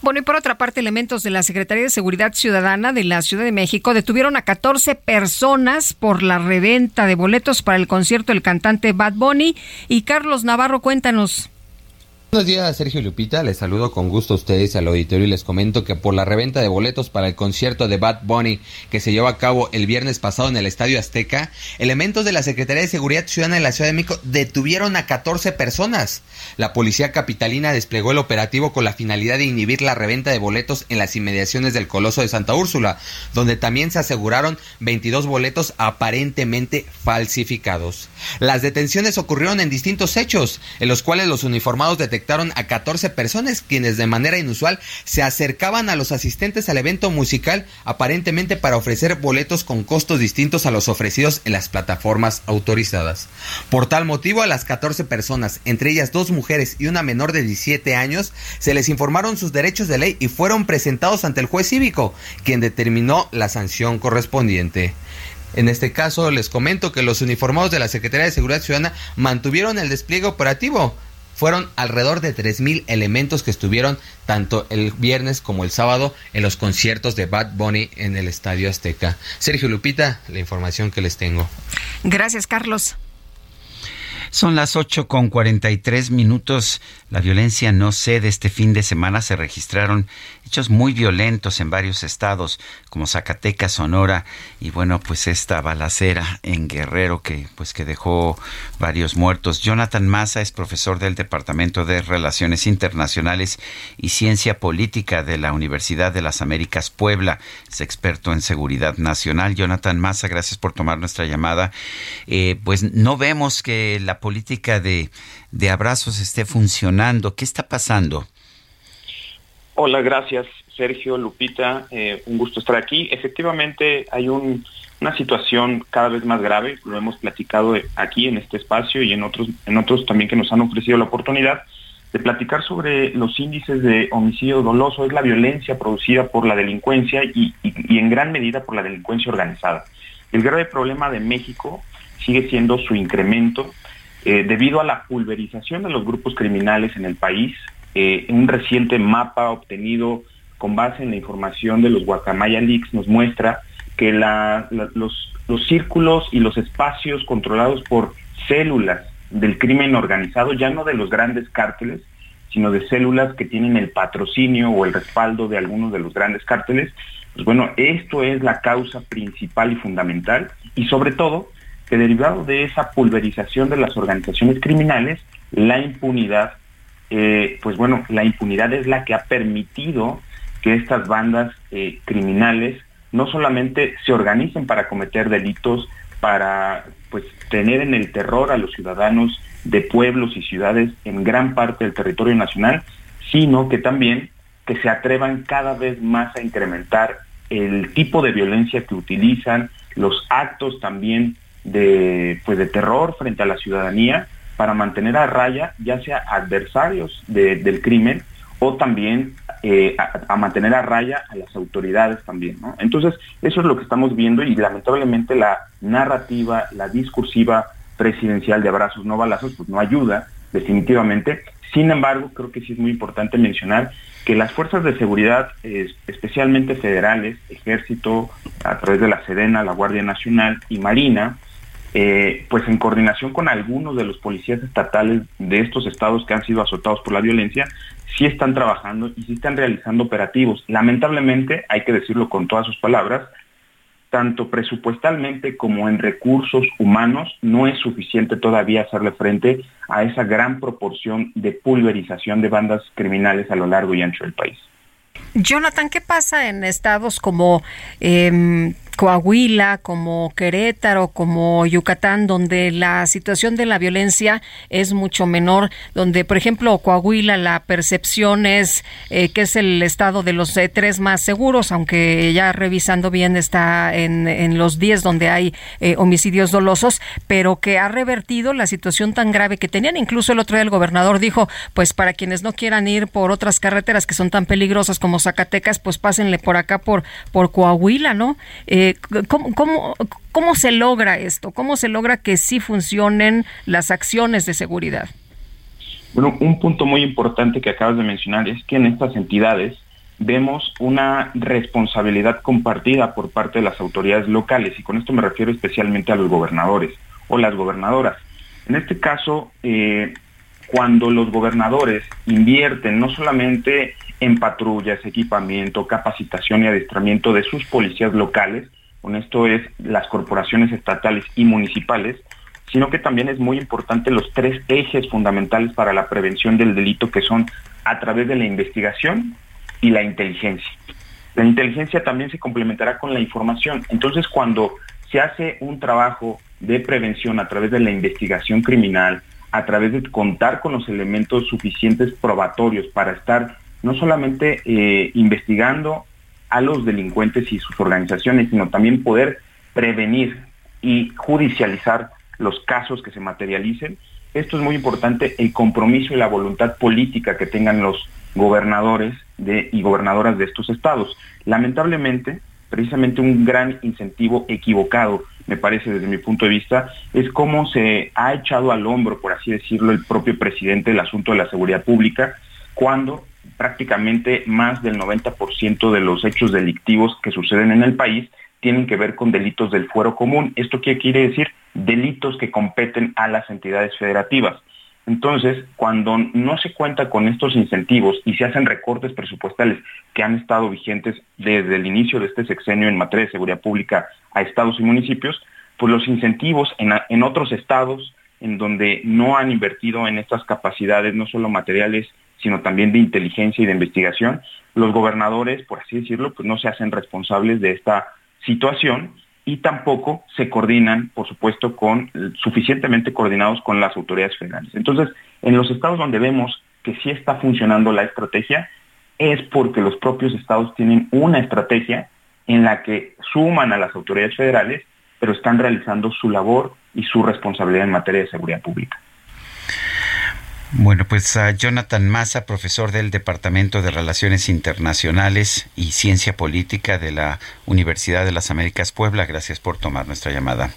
Bueno, y por otra parte, elementos de la Secretaría de Seguridad Ciudadana de la Ciudad de México detuvieron a 14 personas por la reventa de boletos para el concierto del cantante Bad Bunny. Y Carlos Navarro, cuéntanos. Buenos días, Sergio Lupita. Les saludo con gusto a ustedes al auditorio y les comento que por la reventa de boletos para el concierto de Bad Bunny que se llevó a cabo el viernes pasado en el Estadio Azteca, elementos de la Secretaría de Seguridad Ciudadana de la Ciudad de México detuvieron a 14 personas. La policía capitalina desplegó el operativo con la finalidad de inhibir la reventa de boletos en las inmediaciones del Coloso de Santa Úrsula, donde también se aseguraron 22 boletos aparentemente falsificados. Las detenciones ocurrieron en distintos hechos, en los cuales los uniformados detectaron a 14 personas quienes de manera inusual se acercaban a los asistentes al evento musical aparentemente para ofrecer boletos con costos distintos a los ofrecidos en las plataformas autorizadas. Por tal motivo a las 14 personas, entre ellas dos mujeres y una menor de 17 años, se les informaron sus derechos de ley y fueron presentados ante el juez cívico, quien determinó la sanción correspondiente. En este caso, les comento que los uniformados de la Secretaría de Seguridad Ciudadana mantuvieron el despliegue operativo. Fueron alrededor de 3.000 elementos que estuvieron tanto el viernes como el sábado en los conciertos de Bad Bunny en el Estadio Azteca. Sergio Lupita, la información que les tengo. Gracias, Carlos. Son las 8 con 43 minutos. La violencia no cede. Este fin de semana se registraron hechos muy violentos en varios estados, como Zacatecas, Sonora, y bueno, pues esta balacera en Guerrero que, pues que dejó varios muertos. Jonathan Massa es profesor del Departamento de Relaciones Internacionales y Ciencia Política de la Universidad de las Américas Puebla. Es experto en seguridad nacional. Jonathan Massa, gracias por tomar nuestra llamada. Eh, pues no vemos que la política de, de abrazos esté funcionando. ¿Qué está pasando? Hola, gracias Sergio, Lupita, eh, un gusto estar aquí. Efectivamente hay un, una situación cada vez más grave, lo hemos platicado aquí en este espacio y en otros, en otros también que nos han ofrecido la oportunidad de platicar sobre los índices de homicidio doloso, es la violencia producida por la delincuencia y, y en gran medida por la delincuencia organizada. El grave problema de México sigue siendo su incremento eh, debido a la pulverización de los grupos criminales en el país, eh, un reciente mapa obtenido con base en la información de los Guacamaya Leaks nos muestra que los, los círculos y los espacios controlados por células del crimen organizado, ya no de los grandes cárteles, sino de células que tienen el patrocinio o el respaldo de algunos de los grandes cárteles, pues bueno, esto es la causa principal y fundamental y sobre todo que derivado de esa pulverización de las organizaciones criminales, la impunidad, eh, pues bueno, la impunidad es la que ha permitido que estas bandas eh, criminales no solamente se organicen para cometer delitos, para pues tener en el terror a los ciudadanos de pueblos y ciudades en gran parte del territorio nacional, sino que también que se atrevan cada vez más a incrementar el tipo de violencia que utilizan, los actos también de, pues de terror frente a la ciudadanía para mantener a raya ya sea adversarios del crimen o también eh, a, mantener a raya a las autoridades también. Entonces, eso es lo que estamos viendo y lamentablemente la narrativa, la discursiva presidencial de abrazos no balazos, pues no ayuda definitivamente. Sin embargo, creo que sí es muy importante mencionar que las fuerzas de seguridad, especialmente federales, ejército, a través de la Sedena, la Guardia Nacional y Marina, eh, pues en coordinación con algunos de los policías estatales de estos estados que han sido azotados por la violencia, sí están trabajando y sí están realizando operativos. Lamentablemente, hay que decirlo con todas sus palabras, tanto presupuestalmente como en recursos humanos, no es suficiente todavía hacerle frente a esa gran proporción de pulverización de bandas criminales a lo largo y ancho del país. Jonathan, ¿qué pasa en estados como eh, Coahuila, como Querétaro, como Yucatán, donde la situación de la violencia es mucho menor, donde, por ejemplo, Coahuila, la percepción es eh, que es el estado de los eh, tres más seguros, aunque ya revisando bien está en, en los 10 donde hay eh, homicidios dolosos, pero que ha revertido la situación tan grave que tenían. Incluso el otro día el gobernador dijo, pues para quienes no quieran ir por otras carreteras que son tan peligrosas como Zacatecas, pues pásenle por acá por, por Coahuila, ¿no? Eh, ¿cómo, cómo, se logra esto? ¿Cómo se logra que sí funcionen las acciones de seguridad? Bueno, un punto muy importante que acabas de mencionar es que en estas entidades vemos una responsabilidad compartida por parte de las autoridades locales y con esto me refiero especialmente a los gobernadores o las gobernadoras. En este caso, eh, cuando los gobernadores invierten no solamente en patrullas, equipamiento, capacitación y adiestramiento de sus policías locales, con esto es las corporaciones estatales y municipales, sino que también es muy importante los tres ejes fundamentales para la prevención del delito que son a través de la investigación y la inteligencia. La inteligencia también se complementará con la información. Entonces, cuando se hace un trabajo de prevención a través de la investigación criminal, a través de contar con los elementos suficientes probatorios para estar no solamente eh, investigando a los delincuentes y sus organizaciones, sino también poder prevenir y judicializar los casos que se materialicen. Esto es muy importante, el compromiso y la voluntad política que tengan los gobernadores y gobernadoras de estos estados. Lamentablemente, precisamente un gran incentivo equivocado, me parece desde mi punto de vista, es cómo se ha echado al hombro, por así decirlo, el propio presidente el asunto de la seguridad pública, cuando prácticamente más del 90% de los hechos delictivos que suceden en el país tienen que ver con delitos del fuero común. ¿Esto qué quiere decir? Delitos que competen a las entidades federativas. Entonces, cuando no se cuenta con estos incentivos y se hacen recortes presupuestales que han estado vigentes desde el inicio de este sexenio en materia de seguridad pública a estados y municipios, pues los incentivos en, en otros estados en donde no han invertido en estas capacidades, no solo materiales, sino también de inteligencia y de investigación, los gobernadores, por así decirlo, pues no se hacen responsables de esta situación y tampoco se coordinan, por supuesto, con suficientemente coordinados con las autoridades federales. Entonces, en los estados donde vemos que sí está funcionando la estrategia, es porque los propios estados tienen una estrategia en la que suman a las autoridades federales, pero están realizando su labor y su responsabilidad en materia de seguridad pública. Bueno, pues a Jonathan Massa, profesor del Departamento de Relaciones Internacionales y Ciencia Política de la Universidad de las Américas Puebla, gracias por tomar nuestra llamada.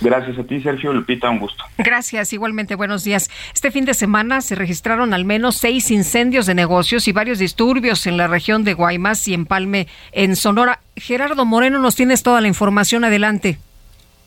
Gracias a ti, Sergio Lupita, un gusto. Gracias, igualmente, buenos días. Este fin de semana se registraron al menos seis incendios de negocios y varios disturbios en la región de Guaymas y Empalme, en Sonora. Gerardo Moreno, nos tienes toda la información, adelante.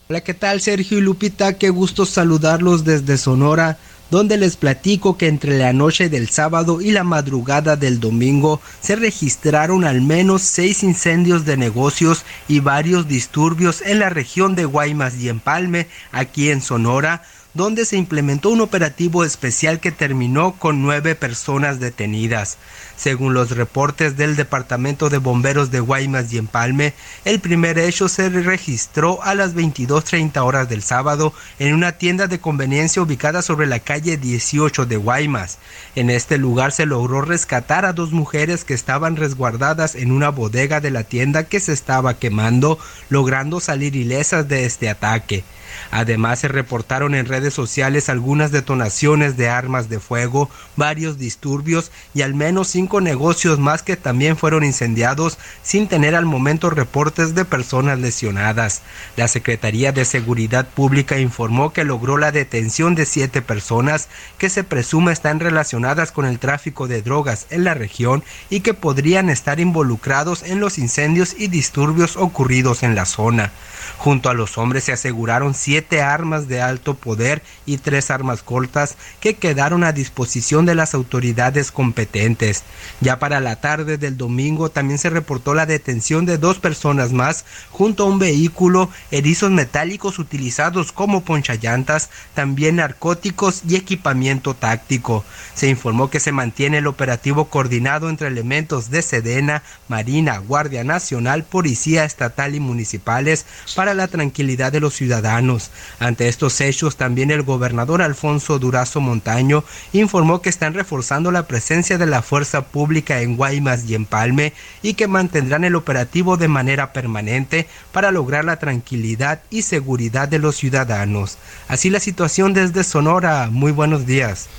Hola, ¿qué tal, Sergio y Lupita? Qué gusto saludarlos desde Sonora donde les platico que entre la noche del sábado y la madrugada del domingo se registraron al menos seis incendios de negocios y varios disturbios en la región de Guaymas y Empalme, aquí en Sonora, donde se implementó un operativo especial que terminó con nueve personas detenidas. Según los reportes del Departamento de Bomberos de Guaymas y Empalme, el primer hecho se registró a las 22.30 horas del sábado en una tienda de conveniencia ubicada sobre la calle 18 de Guaymas. En este lugar se logró rescatar a dos mujeres que estaban resguardadas en una bodega de la tienda que se estaba quemando, logrando salir ilesas de este ataque. Además, se reportaron en redes sociales algunas detonaciones de armas de fuego, varios disturbios y al menos cinco negocios más que también fueron incendiados sin tener al momento reportes de personas lesionadas. La Secretaría de Seguridad Pública informó que logró la detención de siete personas que se presume están relacionadas con el tráfico de drogas en la región y que podrían estar involucrados en los incendios y disturbios ocurridos en la zona. Junto a los hombres se aseguraron siete armas de alto poder y tres armas cortas que quedaron a disposición de las autoridades competentes. Ya para la tarde del domingo también se reportó la detención de dos personas más junto a un vehículo, erizos metálicos utilizados como ponchallantas, también narcóticos y equipamiento táctico. Se informó que se mantiene el operativo coordinado entre elementos de Sedena, Marina, Guardia Nacional, Policía Estatal y municipales para la tranquilidad de los ciudadanos. Ante estos hechos, también el gobernador Alfonso Durazo Montaño informó que están reforzando la presencia de la fuerza pública en Guaymas y en Palme y que mantendrán el operativo de manera permanente para lograr la tranquilidad y seguridad de los ciudadanos. Así la situación desde Sonora. Muy buenos días.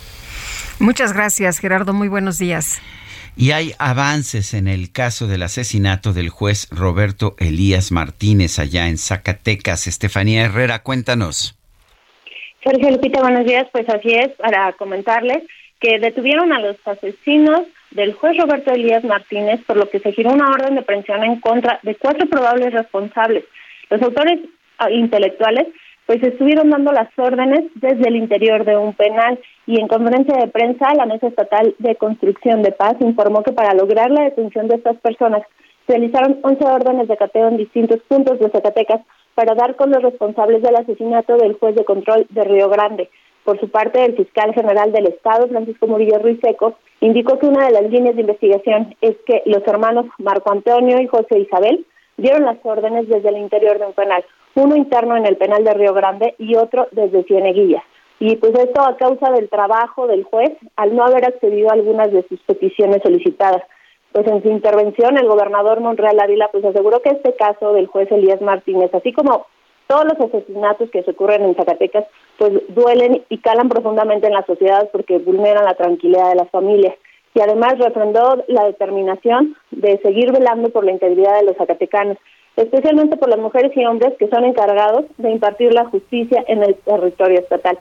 Muchas gracias, Gerardo. Muy buenos días. Y hay avances en el caso del asesinato del juez Roberto Elías Martínez allá en Zacatecas. Estefanía Herrera, cuéntanos. Sergio Lupita, buenos días. Pues así es, para comentarles que detuvieron a los asesinos del juez Roberto Elías Martínez, por lo que se giró una orden de prisión en contra de cuatro probables responsables. Los autores ah, intelectuales pues estuvieron dando las órdenes desde el interior de un penal y en conferencia de prensa la Mesa Estatal de Construcción de Paz informó que para lograr la detención de estas personas realizaron 11 órdenes de cateo en distintos puntos de Zacatecas para dar con los responsables del asesinato del juez de control de Río Grande. Por su parte, el fiscal general del Estado, Francisco Murillo Ruiz Seco, indicó que una de las líneas de investigación es que los hermanos Marco Antonio y José Isabel dieron las órdenes desde el interior de un penal, uno interno en el penal de Río Grande y otro desde Cieneguilla. Y pues esto a causa del trabajo del juez al no haber accedido a algunas de sus peticiones solicitadas. Pues en su intervención el gobernador Monreal Ávila pues aseguró que este caso del juez Elías Martínez, así como todos los asesinatos que se ocurren en Zacatecas, pues duelen y calan profundamente en la sociedad porque vulneran la tranquilidad de las familias. Y además refrendó la determinación de seguir velando por la integridad de los zacatecanos, especialmente por las mujeres y hombres que son encargados de impartir la justicia en el territorio estatal.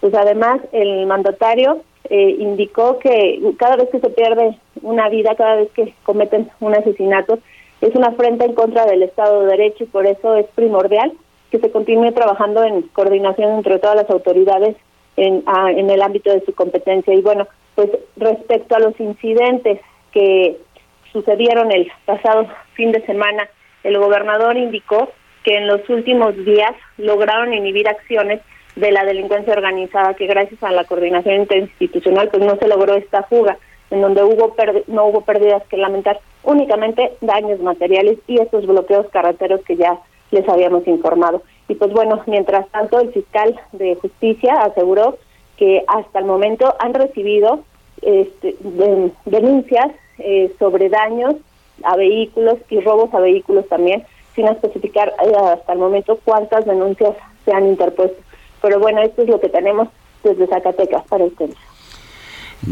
Pues además el mandatario eh, indicó que cada vez que se pierde una vida, cada vez que cometen un asesinato, es una afrenta en contra del Estado de Derecho y por eso es primordial que se continúe trabajando en coordinación entre todas las autoridades en, en el ámbito de su competencia. Y bueno, pues respecto a los incidentes que sucedieron el pasado fin de semana, el gobernador indicó que en los últimos días lograron inhibir acciones de la delincuencia organizada que gracias a la coordinación interinstitucional pues no se logró esta fuga en donde hubo no hubo pérdidas que lamentar, únicamente daños materiales y estos bloqueos carreteros que ya les habíamos informado. Y pues bueno, mientras tanto, el fiscal de justicia aseguró que hasta el momento han recibido este, denuncias eh, sobre daños a vehículos y robos a vehículos también, sin especificar eh, hasta el momento cuántas denuncias se han interpuesto. Pero bueno, esto es lo que tenemos desde Zacatecas para ustedes.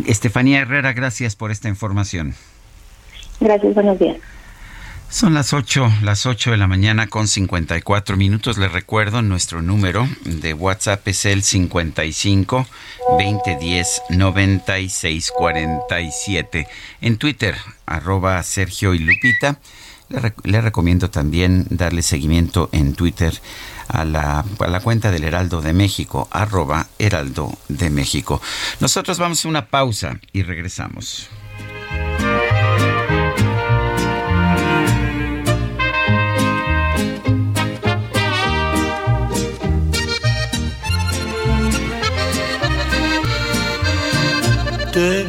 Estefanía Herrera, gracias por esta información. Gracias, buenos días. Son las 8, las 8 de la mañana con 54 minutos. Les recuerdo, nuestro número de WhatsApp es el 55 2010 96 47. En Twitter, arroba Sergio y Lupita. Le, recomiendo también darle seguimiento en Twitter a la, a la, cuenta del Heraldo de México, arroba Heraldo de México. Nosotros vamos a una pausa y regresamos.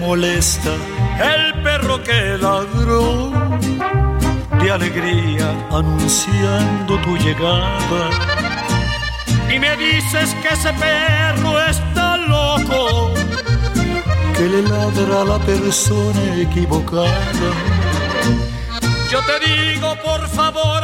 Molesta el perro que ladró de alegría anunciando tu llegada. Y me dices que ese perro está loco, que le ladra a la persona equivocada. Yo te digo, por favor,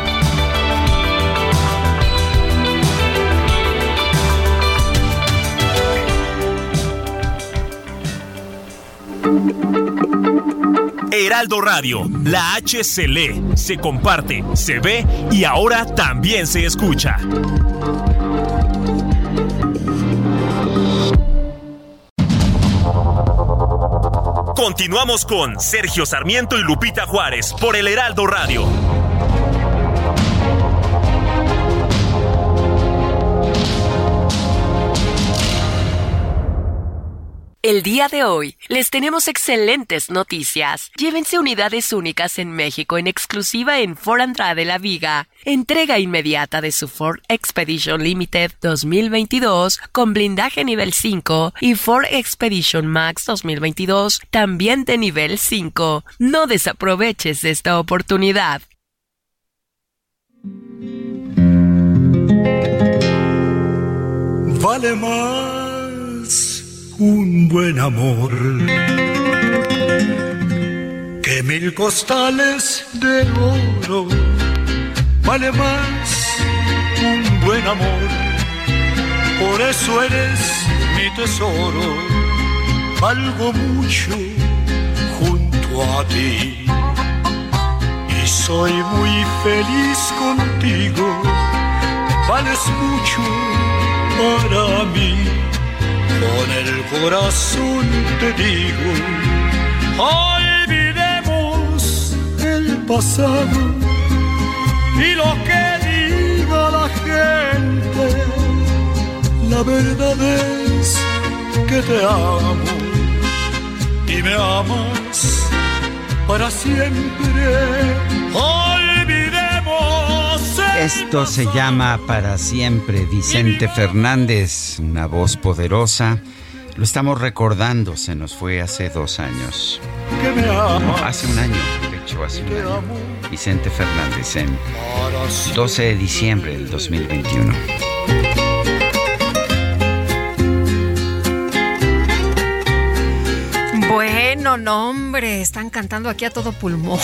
Heraldo Radio, la H se lee, se comparte, se ve y ahora también se escucha. Continuamos con Sergio Sarmiento y Lupita Juárez por el Heraldo Radio. El día de hoy les tenemos excelentes noticias. Llévense unidades únicas en México en exclusiva en Ford Andrade La Viga. Entrega inmediata de su Ford Expedition Limited 2022 con blindaje nivel 5 y Ford Expedition Max 2022 también de nivel 5. No desaproveches esta oportunidad. Vale más un buen amor. Que mil costales de oro vale más un buen amor. Por eso eres mi tesoro. Valgo mucho junto a ti. Y soy muy feliz contigo. Vales mucho para mí con el corazón te digo, olvidemos el pasado y lo que diga la gente. La verdad es que te amo y me amas para siempre Esto se llama para siempre Vicente Fernández, una voz poderosa. Lo estamos recordando, se nos fue hace dos años. hace un año, de hecho, hace un año. Vicente Fernández en 12 de diciembre del 2021. Bueno, no, hombre, están cantando aquí a todo pulmón.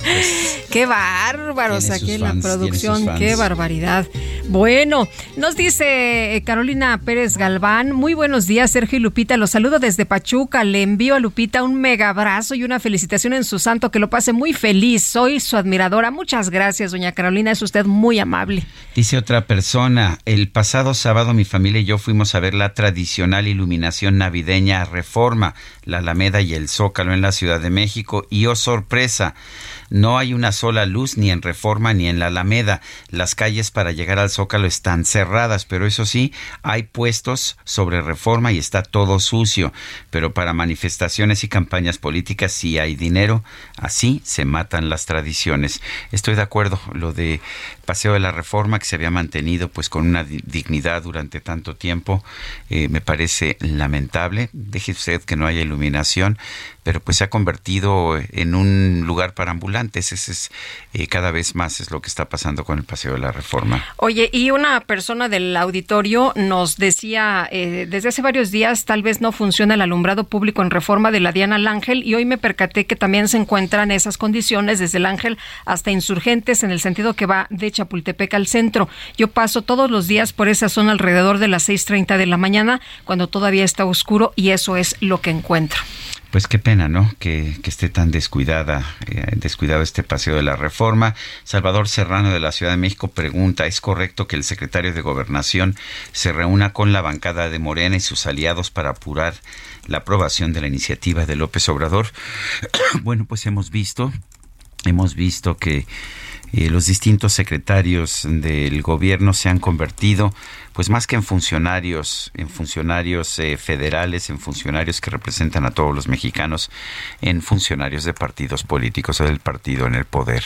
qué bárbaros aquí en la producción, qué barbaridad. Bueno, nos dice eh, Carolina Pérez Galván, muy buenos días Sergio y Lupita, los saludo desde Pachuca, le envío a Lupita un mega abrazo y una felicitación en su santo, que lo pase muy feliz, soy su admiradora, muchas gracias doña Carolina, es usted muy amable. Dice otra persona, el pasado sábado mi familia y yo fuimos a ver la tradicional iluminación navideña Reforma, la Alameda y el Zócalo en la Ciudad de México y oh sorpresa, no hay una sola luz ni en Reforma ni en la Alameda. Las calles para llegar al Zócalo están cerradas, pero eso sí, hay puestos sobre Reforma y está todo sucio. Pero para manifestaciones y campañas políticas sí hay dinero. Así se matan las tradiciones. Estoy de acuerdo. Lo de Paseo de la Reforma que se había mantenido pues con una dignidad durante tanto tiempo eh, me parece lamentable. Deje usted que no haya iluminación, pero pues se ha convertido en un lugar para ambulantes. Ese es eh, cada vez más es lo que está pasando con el Paseo de la Reforma. Oye, y una persona del auditorio nos decía, eh, desde hace varios días tal vez no funciona el alumbrado público en Reforma de la Diana Ángel y hoy me percaté que también se encuentran esas condiciones desde el Ángel hasta Insurgentes en el sentido que va de Chapultepec al centro. Yo paso todos los días por esa zona alrededor de las 6.30 de la mañana cuando todavía está oscuro y eso es lo que encuentro. Pues qué pena, ¿no? Que, esté tan descuidada, eh, descuidado este paseo de la reforma. Salvador Serrano de la Ciudad de México pregunta, ¿es correcto que el secretario de Gobernación se reúna con la bancada de Morena y sus aliados para apurar la aprobación de la iniciativa de López Obrador? bueno, pues hemos visto, hemos visto que eh, los distintos secretarios del gobierno se han convertido pues más que en funcionarios, en funcionarios eh, federales, en funcionarios que representan a todos los mexicanos, en funcionarios de partidos políticos o del partido en el poder.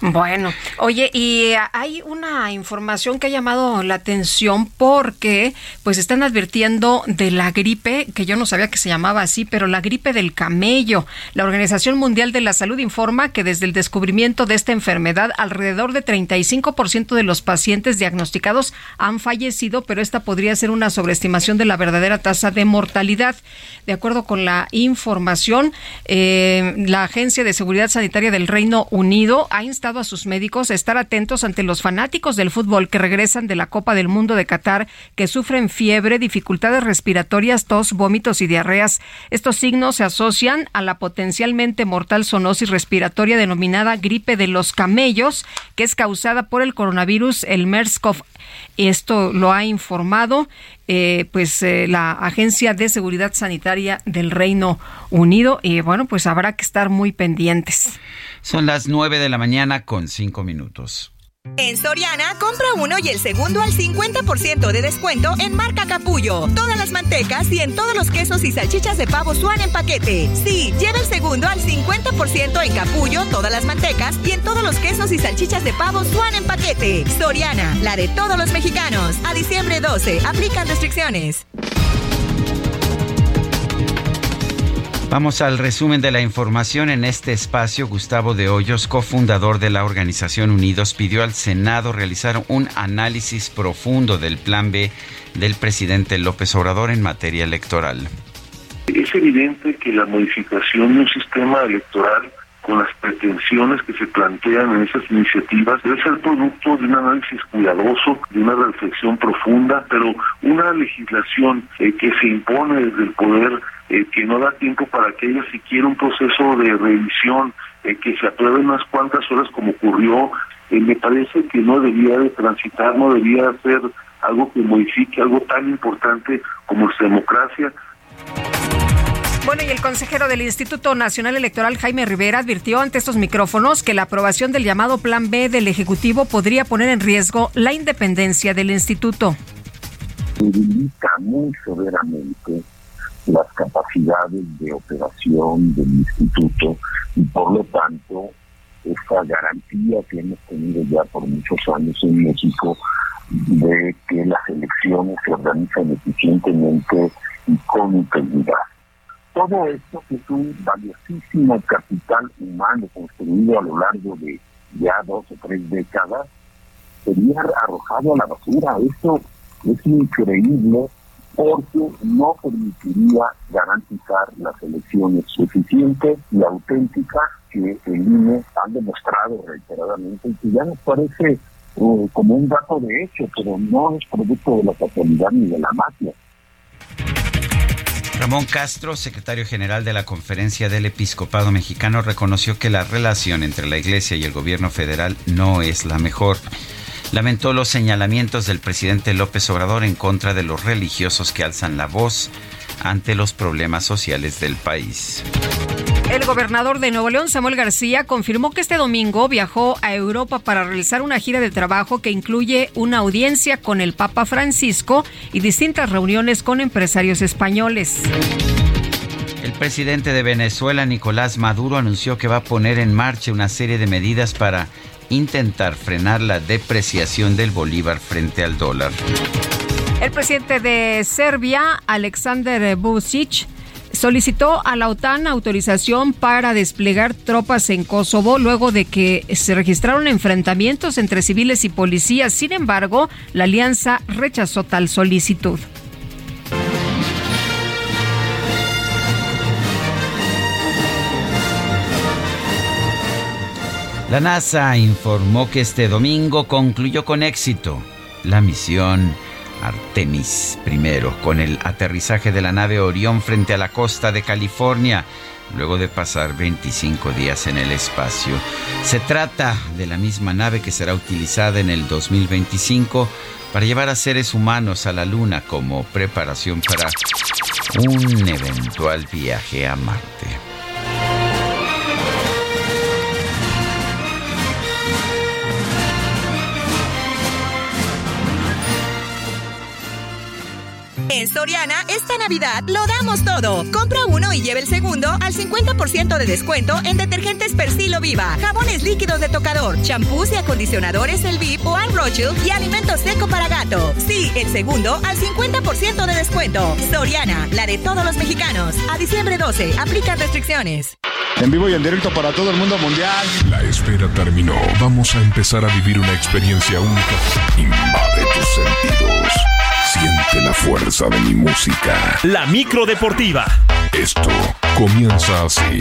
Bueno, oye, y hay una información que ha llamado la atención porque pues están advirtiendo de la gripe, que yo no sabía que se llamaba así, pero la gripe del camello. La Organización Mundial de la Salud informa que desde el descubrimiento de esta enfermedad, alrededor de 35% de los pacientes diagnosticados han fallecido, pero esta podría ser una sobreestimación de la verdadera tasa de mortalidad. De acuerdo con la información, eh, la Agencia de Seguridad Sanitaria del Reino Unido ha instado a sus médicos a estar atentos ante los fanáticos del fútbol que regresan de la Copa del Mundo de Qatar, que sufren fiebre, dificultades respiratorias, tos, vómitos y diarreas. Estos signos se asocian a la potencialmente mortal zoonosis respiratoria denominada gripe de los camellos, que es causada por el coronavirus, el MERS-CoV. Esto lo ha informado eh, pues eh, la Agencia de Seguridad Sanitaria del Reino Unido y bueno, pues habrá que estar muy pendientes. Son las nueve de la mañana con cinco minutos. En Soriana, compra uno y el segundo al 50% de descuento en marca Capullo. Todas las mantecas y en todos los quesos y salchichas de pavo suan en paquete. Sí, lleva el segundo al 50% en Capullo, todas las mantecas y en todos los quesos y salchichas de pavo suan en paquete. Soriana, la de todos los mexicanos. A diciembre 12, aplican restricciones. Vamos al resumen de la información en este espacio. Gustavo de Hoyos, cofundador de la organización Unidos, pidió al Senado realizar un análisis profundo del plan B del presidente López Obrador en materia electoral. Es evidente que la modificación de un sistema electoral con las pretensiones que se plantean en esas iniciativas debe ser producto de un análisis cuidadoso, de una reflexión profunda, pero una legislación eh, que se impone desde el poder eh, que no da tiempo para que haya siquiera un proceso de revisión, eh, que se apruebe unas cuantas horas como ocurrió, eh, me parece que no debía de transitar, no debía ser algo que modifique algo tan importante como su democracia. Bueno, y el consejero del Instituto Nacional Electoral, Jaime Rivera, advirtió ante estos micrófonos que la aprobación del llamado Plan B del Ejecutivo podría poner en riesgo la independencia del instituto. Debilita muy severamente las capacidades de operación del instituto y por lo tanto esta garantía que hemos tenido ya por muchos años en México de que las elecciones se organizan eficientemente y con integridad. Todo esto que es un valiosísimo capital humano construido a lo largo de ya dos o tres décadas, sería arrojado a la basura. Esto es increíble porque no permitiría garantizar las elecciones suficientes y auténticas que el INE han demostrado reiteradamente y que ya nos parece eh, como un dato de hecho, pero no es producto de la casualidad ni de la magia. Ramón Castro, secretario general de la Conferencia del Episcopado Mexicano, reconoció que la relación entre la Iglesia y el gobierno federal no es la mejor lamentó los señalamientos del presidente López Obrador en contra de los religiosos que alzan la voz ante los problemas sociales del país. El gobernador de Nuevo León, Samuel García, confirmó que este domingo viajó a Europa para realizar una gira de trabajo que incluye una audiencia con el Papa Francisco y distintas reuniones con empresarios españoles. El presidente de Venezuela, Nicolás Maduro, anunció que va a poner en marcha una serie de medidas para intentar frenar la depreciación del bolívar frente al dólar. El presidente de Serbia, Alexander Vucic, solicitó a la OTAN autorización para desplegar tropas en Kosovo luego de que se registraron enfrentamientos entre civiles y policías. Sin embargo, la alianza rechazó tal solicitud. La NASA informó que este domingo concluyó con éxito la misión Artemis I con el aterrizaje de la nave Orión frente a la costa de California luego de pasar 25 días en el espacio. Se trata de la misma nave que será utilizada en el 2025 para llevar a seres humanos a la Luna como preparación para un eventual viaje a Marte. Soriana, esta Navidad lo damos todo. Compra uno y lleve el segundo al 50% de descuento en detergentes Persilo Viva, jabones líquidos de tocador, champús y acondicionadores El VIP o Anne y alimento seco para gato. Sí, el segundo al 50% de descuento. Soriana, la de todos los mexicanos. A diciembre 12, aplica restricciones. En vivo y en directo para todo el mundo mundial. La espera terminó. Vamos a empezar a vivir una experiencia única. Invade tus sentidos. Siente la fuerza de mi música. La micro deportiva. Esto comienza así.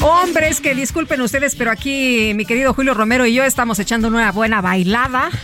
Hombres, que disculpen ustedes, pero aquí mi querido Julio Romero y yo estamos echando una buena bailada.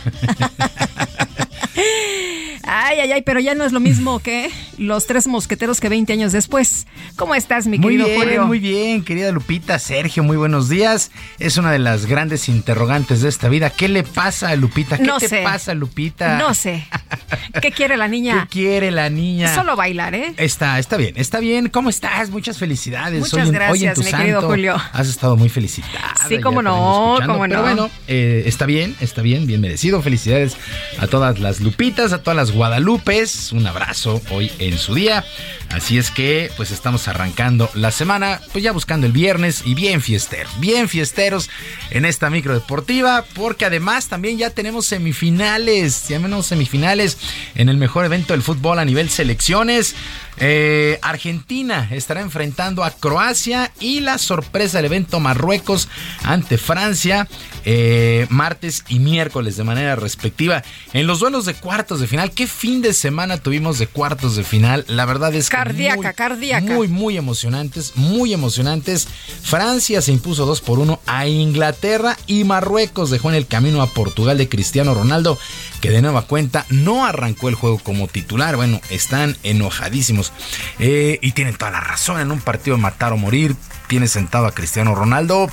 Ay, ay, ay, pero ya no es lo mismo que los tres mosqueteros que 20 años después. ¿Cómo estás, mi querido muy bien, Julio? Muy bien, querida Lupita, Sergio, muy buenos días. Es una de las grandes interrogantes de esta vida. ¿Qué le pasa a Lupita? ¿Qué No te sé. pasa, Lupita? No sé. ¿Qué quiere la niña? ¿Qué quiere la niña? Solo bailar, ¿eh? Está, está bien, está bien. ¿Cómo estás? Muchas felicidades. Muchas hoy en, hoy en gracias, tu mi querido santo Julio. Has estado muy felicitada. Sí, cómo no, cómo Pero no. bueno, eh, está bien, está bien, bien merecido. Felicidades a todas las Lupitas, a todas las Guadalupes. Un abrazo hoy en su día. Así es que, pues estamos arrancando la semana, pues ya buscando el viernes y bien fiesteros, bien fiesteros en esta micro deportiva, porque además también ya tenemos semifinales, ya tenemos semifinales en el mejor evento del fútbol a nivel selecciones. Eh, Argentina estará enfrentando a Croacia y la sorpresa del evento Marruecos ante Francia eh, martes y miércoles de manera respectiva. En los duelos de cuartos de final, ¿qué fin de semana tuvimos de cuartos de final? La verdad es que Cardíaca, muy, cardíaca. Muy, muy emocionantes, muy emocionantes. Francia se impuso 2 por 1 a Inglaterra y Marruecos dejó en el camino a Portugal de Cristiano Ronaldo, que de nueva cuenta no arrancó el juego como titular. Bueno, están enojadísimos eh, y tienen toda la razón. En un partido de matar o morir, tiene sentado a Cristiano Ronaldo.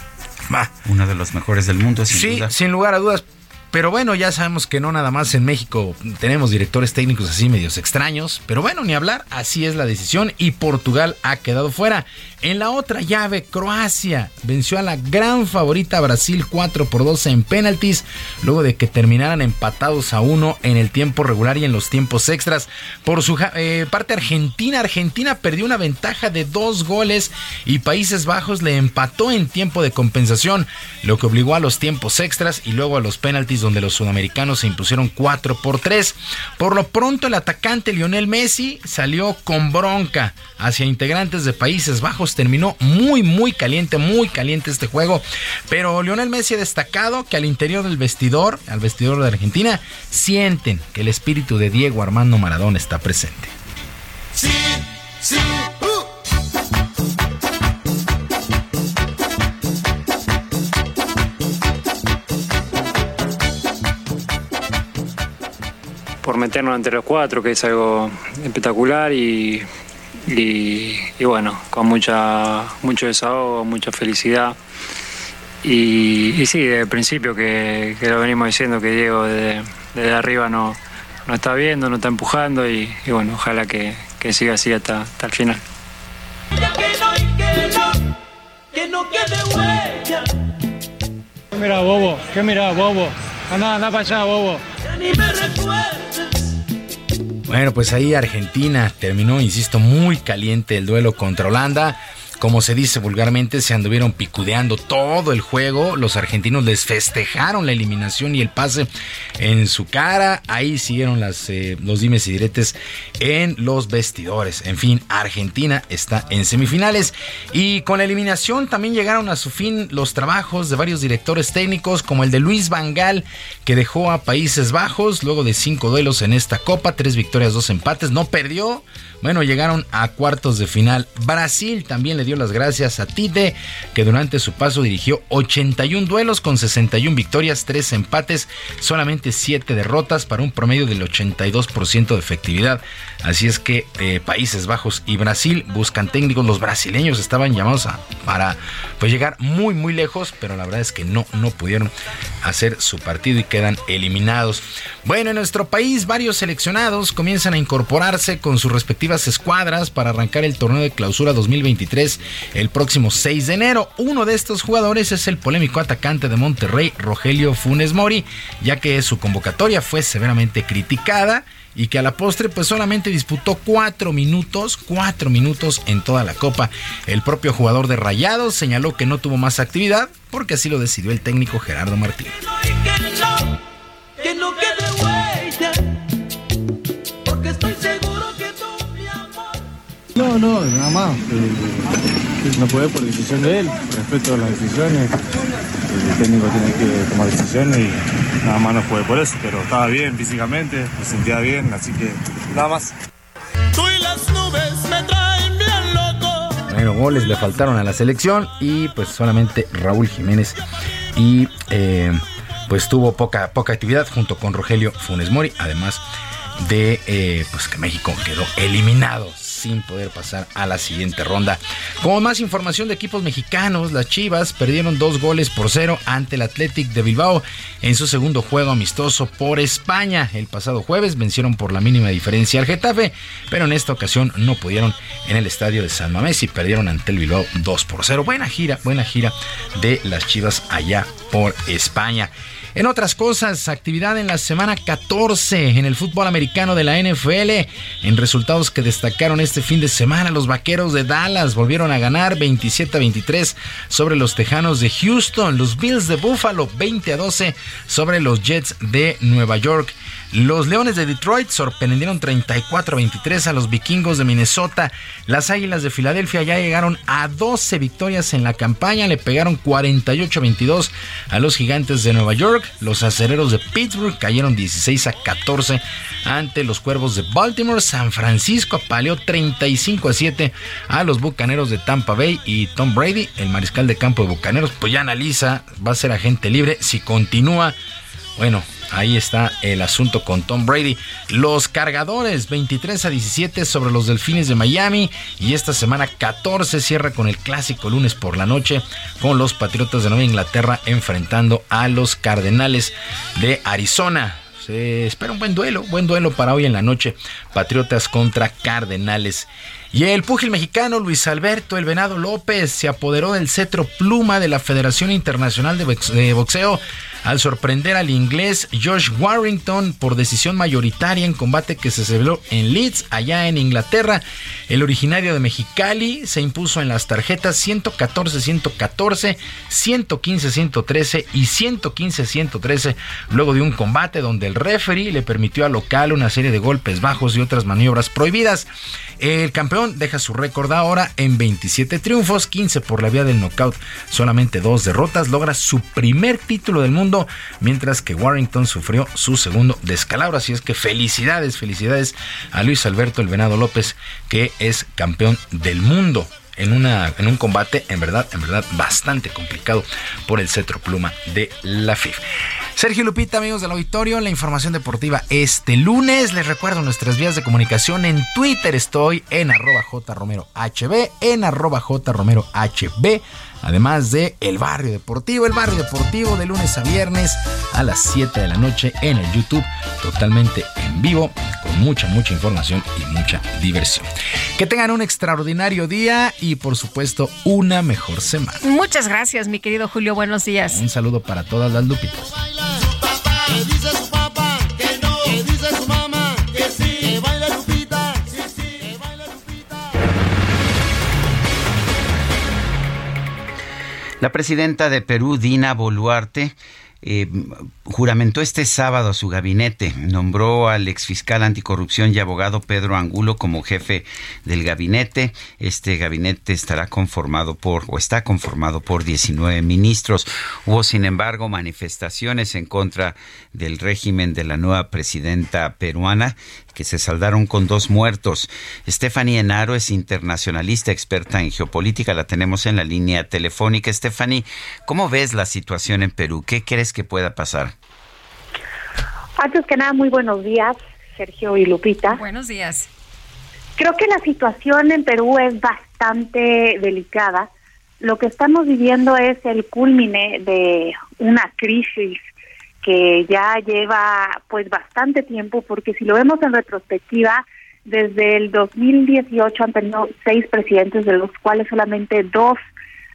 Bah, Uno de los mejores del mundo, sin sí, duda. sin lugar a dudas. Pero bueno, ya sabemos que no nada más en México tenemos directores técnicos así medios extraños. Pero bueno, ni hablar, así es la decisión y Portugal ha quedado fuera. En la otra llave, Croacia venció a la gran favorita Brasil 4 por 12 en penaltis, luego de que terminaran empatados a uno en el tiempo regular y en los tiempos extras. Por su eh, parte, Argentina, Argentina perdió una ventaja de dos goles y Países Bajos le empató en tiempo de compensación, lo que obligó a los tiempos extras y luego a los penaltis donde los sudamericanos se impusieron 4 por 3. Por lo pronto, el atacante Lionel Messi salió con bronca hacia integrantes de Países Bajos terminó muy, muy caliente, muy caliente este juego. Pero Lionel Messi ha destacado que al interior del vestidor, al vestidor de Argentina, sienten que el espíritu de Diego Armando Maradona está presente. Sí, sí, uh. por meternos entre los cuatro, que es algo espectacular y y, bueno, con mucha, mucho desahogo, mucha felicidad. Y, y sí, desde el principio que, lo venimos diciendo, que Diego desde, arriba no, no está viendo, no está empujando y, bueno, ojalá que, siga así hasta, hasta el final. ¿Qué mira, bobo? ¿Qué mira, bobo? Anda, anda para allá, bobo. Bueno, pues ahí Argentina terminó, insisto, muy caliente el duelo contra Holanda como se dice vulgarmente, se anduvieron picudeando todo el juego. Los argentinos les festejaron la eliminación y el pase en su cara. Ahí siguieron las, eh, los dimes y diretes en los vestidores. En fin, Argentina está en semifinales. Y con la eliminación también llegaron a su fin los trabajos de varios directores técnicos, como el de Luis Vangal, que dejó a Países Bajos luego de cinco duelos en esta copa, tres victorias, dos empates. No perdió bueno, llegaron a cuartos de final. Brasil también le dio las gracias a Tite, que durante su paso dirigió 81 duelos con 61 victorias, 3 empates, solamente 7 derrotas para un promedio del 82% de efectividad. Así es que eh, Países Bajos y Brasil buscan técnicos. Los brasileños estaban llamados a, para pues, llegar muy, muy lejos, pero la verdad es que no, no pudieron hacer su partido y quedan eliminados. Bueno, en nuestro país varios seleccionados comienzan a incorporarse con sus respectivas escuadras para arrancar el torneo de clausura 2023 el próximo 6 de enero. Uno de estos jugadores es el polémico atacante de Monterrey, Rogelio Funes Mori, ya que su convocatoria fue severamente criticada y que a la postre pues solamente disputó cuatro minutos, cuatro minutos en toda la copa. El propio jugador de Rayados señaló que no tuvo más actividad porque así lo decidió el técnico Gerardo Martín. No, no, nada más. Eh, no puede por decisión de él. Respeto a las decisiones. El técnico tiene que tomar decisiones y nada más no puede por eso. Pero estaba bien físicamente, me sentía bien, así que nada más. Tú y las nubes me traen bien loco. Bueno, goles le faltaron a la selección y pues solamente Raúl Jiménez y eh, pues tuvo poca, poca actividad junto con Rogelio Funes Mori, además de eh, pues que México quedó eliminado sin poder pasar a la siguiente ronda. Como más información de equipos mexicanos, las Chivas perdieron dos goles por cero ante el Athletic de Bilbao en su segundo juego amistoso por España. El pasado jueves vencieron por la mínima diferencia al Getafe, pero en esta ocasión no pudieron en el estadio de San Mamés y perdieron ante el Bilbao 2 por 0. Buena gira, buena gira de las Chivas allá por España. En otras cosas, actividad en la semana 14 en el fútbol americano de la NFL. En resultados que destacaron este fin de semana, los vaqueros de Dallas volvieron a ganar 27 a 23 sobre los Tejanos de Houston, los Bills de Buffalo 20 a 12 sobre los Jets de Nueva York. Los Leones de Detroit sorprendieron 34-23 a los Vikingos de Minnesota. Las Águilas de Filadelfia ya llegaron a 12 victorias en la campaña, le pegaron 48-22 a los Gigantes de Nueva York. Los Acereros de Pittsburgh cayeron 16 a 14 ante los Cuervos de Baltimore. San Francisco apaleó 35 a 7 a los Bucaneros de Tampa Bay y Tom Brady, el mariscal de campo de Bucaneros, pues ya analiza, va a ser agente libre si continúa bueno, Ahí está el asunto con Tom Brady. Los cargadores 23 a 17 sobre los Delfines de Miami y esta semana 14 cierra con el clásico lunes por la noche con los Patriotas de Nueva Inglaterra enfrentando a los Cardenales de Arizona. Se espera un buen duelo, buen duelo para hoy en la noche. Patriotas contra Cardenales. Y el púgil mexicano Luis Alberto El Venado López se apoderó del cetro pluma de la Federación Internacional de Boxeo al sorprender al inglés Josh Warrington por decisión mayoritaria en combate que se celebró en Leeds, allá en Inglaterra. El originario de Mexicali se impuso en las tarjetas 114-114, 115-113 y 115-113 luego de un combate donde el referee le permitió al local una serie de golpes bajos y otras maniobras prohibidas. El campeón deja su récord ahora en 27 triunfos, 15 por la vía del knockout, solamente dos derrotas, logra su primer título del mundo, mientras que Warrington sufrió su segundo descalabro. Así es que felicidades, felicidades a Luis Alberto El Venado López, que es campeón del mundo en, una, en un combate en verdad, en verdad bastante complicado por el cetro pluma de la FIF. Sergio Lupita, amigos del auditorio, la información deportiva este lunes. Les recuerdo nuestras vías de comunicación. En Twitter estoy en arroba jromerohb, en arroba jromerohb además de El Barrio Deportivo, El Barrio Deportivo de lunes a viernes a las 7 de la noche en el YouTube, totalmente en vivo, con mucha, mucha información y mucha diversión. Que tengan un extraordinario día y por supuesto una mejor semana. Muchas gracias, mi querido Julio, buenos días. Un saludo para todas las lupitas. La presidenta de Perú, Dina Boluarte, eh, juramentó este sábado su gabinete, nombró al exfiscal anticorrupción y abogado Pedro Angulo como jefe del gabinete. Este gabinete estará conformado por, o está conformado por 19 ministros. Hubo, sin embargo, manifestaciones en contra del régimen de la nueva presidenta peruana que se saldaron con dos muertos. Stephanie Enaro es internacionalista experta en geopolítica, la tenemos en la línea telefónica. Stephanie, ¿cómo ves la situación en Perú? ¿Qué crees que pueda pasar? Antes que nada, muy buenos días, Sergio y Lupita. Buenos días. Creo que la situación en Perú es bastante delicada. Lo que estamos viviendo es el culmine de una crisis que ya lleva pues bastante tiempo, porque si lo vemos en retrospectiva, desde el 2018 han tenido seis presidentes, de los cuales solamente dos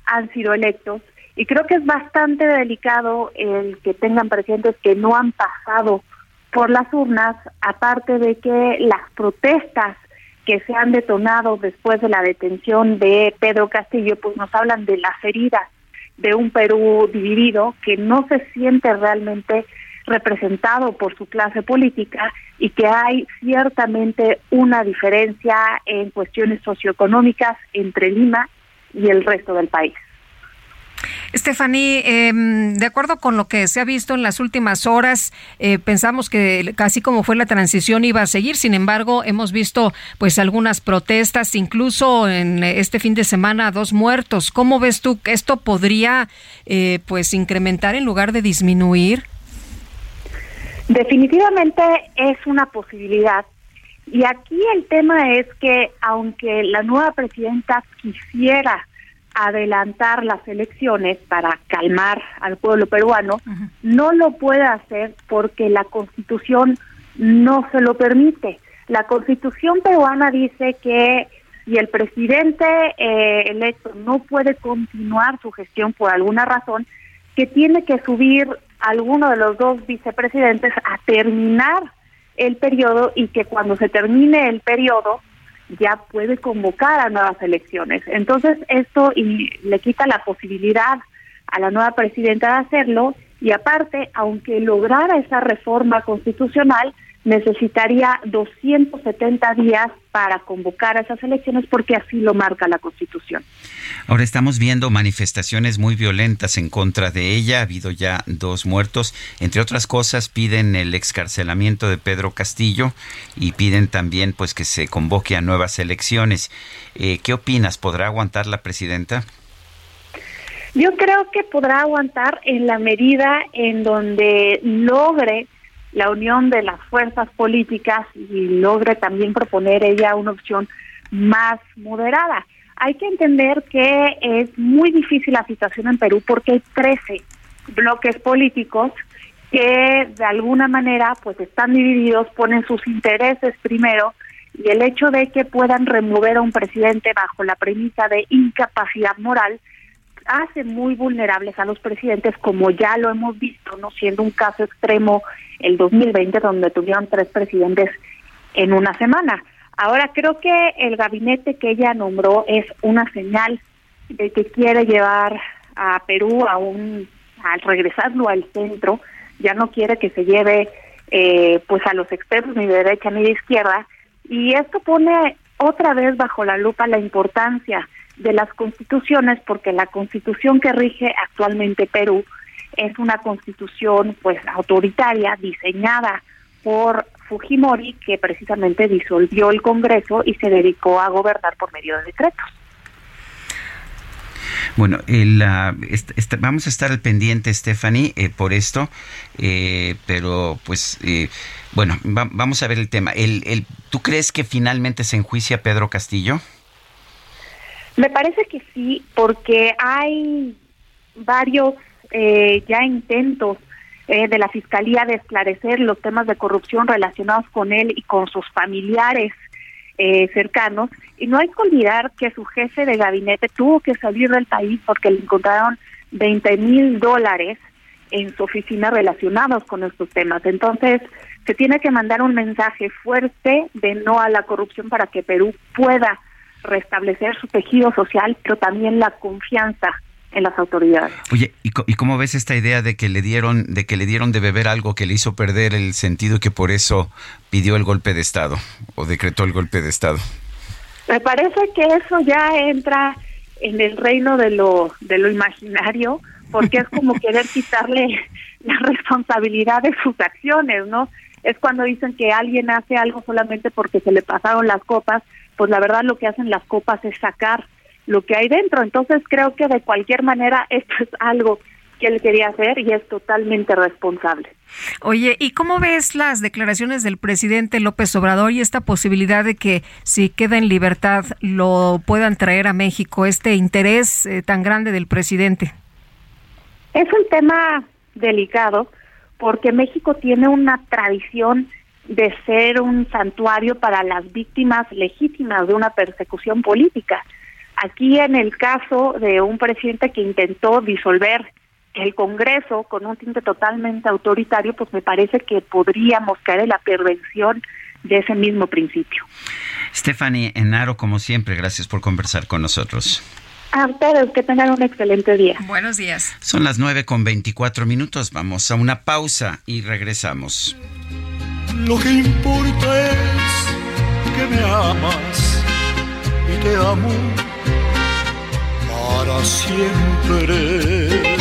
han sido electos. Y creo que es bastante delicado el que tengan presidentes que no han pasado por las urnas, aparte de que las protestas que se han detonado después de la detención de Pedro Castillo, pues nos hablan de las heridas de un Perú dividido que no se siente realmente representado por su clase política y que hay ciertamente una diferencia en cuestiones socioeconómicas entre Lima y el resto del país. Stephanie, em, de acuerdo con lo que se ha visto en las últimas horas, eh, pensamos que casi como fue la transición iba a seguir. Sin embargo, hemos visto pues algunas protestas, incluso en este fin de semana dos muertos. ¿Cómo ves tú que esto podría eh, pues incrementar en lugar de disminuir? Definitivamente es una posibilidad. Y aquí el tema es que aunque la nueva presidenta quisiera adelantar las elecciones para calmar al pueblo peruano, no lo puede hacer porque la constitución no se lo permite. La constitución peruana dice que si el presidente eh, electo no puede continuar su gestión por alguna razón, que tiene que subir alguno de los dos vicepresidentes a terminar el periodo y que cuando se termine el periodo ya puede convocar a nuevas elecciones. Entonces, esto le quita la posibilidad a la nueva presidenta de hacerlo y aparte, aunque lograra esa reforma constitucional, necesitaría 270 días para convocar a esas elecciones porque así lo marca la Constitución. Ahora estamos viendo manifestaciones muy violentas en contra de ella. Ha habido ya dos muertos. Entre otras cosas, piden el excarcelamiento de Pedro Castillo y piden también pues que se convoque a nuevas elecciones. Eh, ¿Qué opinas? ¿Podrá aguantar la presidenta? Yo creo que podrá aguantar en la medida en donde logre la unión de las fuerzas políticas y logre también proponer ella una opción más moderada. Hay que entender que es muy difícil la situación en Perú porque hay 13 bloques políticos que de alguna manera pues están divididos, ponen sus intereses primero y el hecho de que puedan remover a un presidente bajo la premisa de incapacidad moral hace muy vulnerables a los presidentes, como ya lo hemos visto, no siendo un caso extremo el 2020, donde tuvieron tres presidentes en una semana. Ahora creo que el gabinete que ella nombró es una señal de que quiere llevar a Perú a un, al regresarlo al centro, ya no quiere que se lleve eh, pues a los extremos ni de derecha ni de izquierda, y esto pone otra vez bajo la lupa la importancia de las constituciones, porque la constitución que rige actualmente Perú es una constitución pues autoritaria diseñada por Fujimori que precisamente disolvió el Congreso y se dedicó a gobernar por medio de decretos. Bueno, el, vamos a estar al pendiente, Stephanie, eh, por esto, eh, pero pues, eh, bueno, vamos a ver el tema. El, el, ¿Tú crees que finalmente se enjuicia Pedro Castillo? Me parece que sí, porque hay varios eh, ya intentos eh, de la Fiscalía de esclarecer los temas de corrupción relacionados con él y con sus familiares eh, cercanos. Y no hay que olvidar que su jefe de gabinete tuvo que salir del país porque le encontraron 20 mil dólares en su oficina relacionados con estos temas. Entonces, se tiene que mandar un mensaje fuerte de no a la corrupción para que Perú pueda restablecer su tejido social, pero también la confianza en las autoridades. Oye, ¿y, cómo ves esta idea de que le dieron de que le dieron de beber algo que le hizo perder el sentido y que por eso pidió el golpe de estado o decretó el golpe de estado? Me parece que eso ya entra en el reino de lo de lo imaginario, porque es como querer quitarle la responsabilidad de sus acciones, ¿no? Es cuando dicen que alguien hace algo solamente porque se le pasaron las copas, pues la verdad lo que hacen las copas es sacar lo que hay dentro. Entonces creo que de cualquier manera esto es algo que él quería hacer y es totalmente responsable. Oye, ¿y cómo ves las declaraciones del presidente López Obrador y esta posibilidad de que si queda en libertad lo puedan traer a México, este interés eh, tan grande del presidente? Es un tema delicado porque México tiene una tradición de ser un santuario para las víctimas legítimas de una persecución política. Aquí en el caso de un presidente que intentó disolver el Congreso con un tinte totalmente autoritario, pues me parece que podríamos caer en la pervención de ese mismo principio. Stephanie Enaro, como siempre, gracias por conversar con nosotros. A ustedes, que tengan un excelente día. Buenos días. Son las 9 con 24 minutos. Vamos a una pausa y regresamos. Lo que importa es que me amas y te amo para siempre.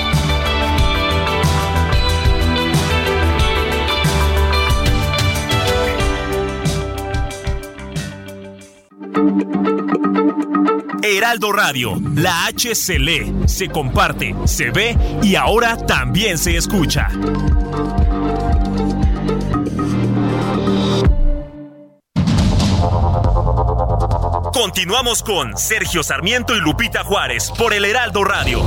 Heraldo Radio, la H se lee, se comparte, se ve y ahora también se escucha. Continuamos con Sergio Sarmiento y Lupita Juárez por el Heraldo Radio.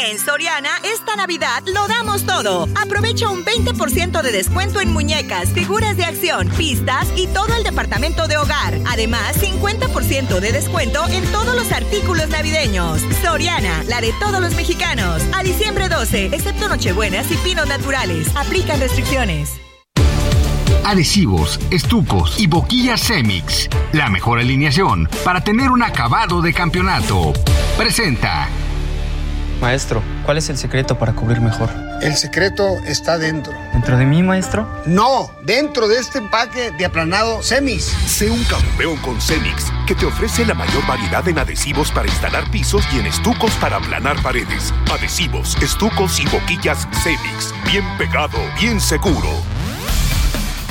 En Soriana, Navidad lo damos todo. Aprovecha un 20% de descuento en muñecas, figuras de acción, pistas y todo el departamento de hogar. Además, 50% de descuento en todos los artículos navideños. Soriana, la de todos los mexicanos. A diciembre 12, excepto Nochebuenas y Pinos Naturales. Aplican restricciones. adhesivos, estucos y boquillas Semix. La mejor alineación para tener un acabado de campeonato. Presenta. Maestro, ¿cuál es el secreto para cubrir mejor? El secreto está dentro. ¿Dentro de mí, maestro? No, dentro de este empaque de aplanado Semis. Sé un campeón con Semix, que te ofrece la mayor variedad en adhesivos para instalar pisos y en estucos para aplanar paredes. Adhesivos, estucos y boquillas Semix. Bien pegado, bien seguro.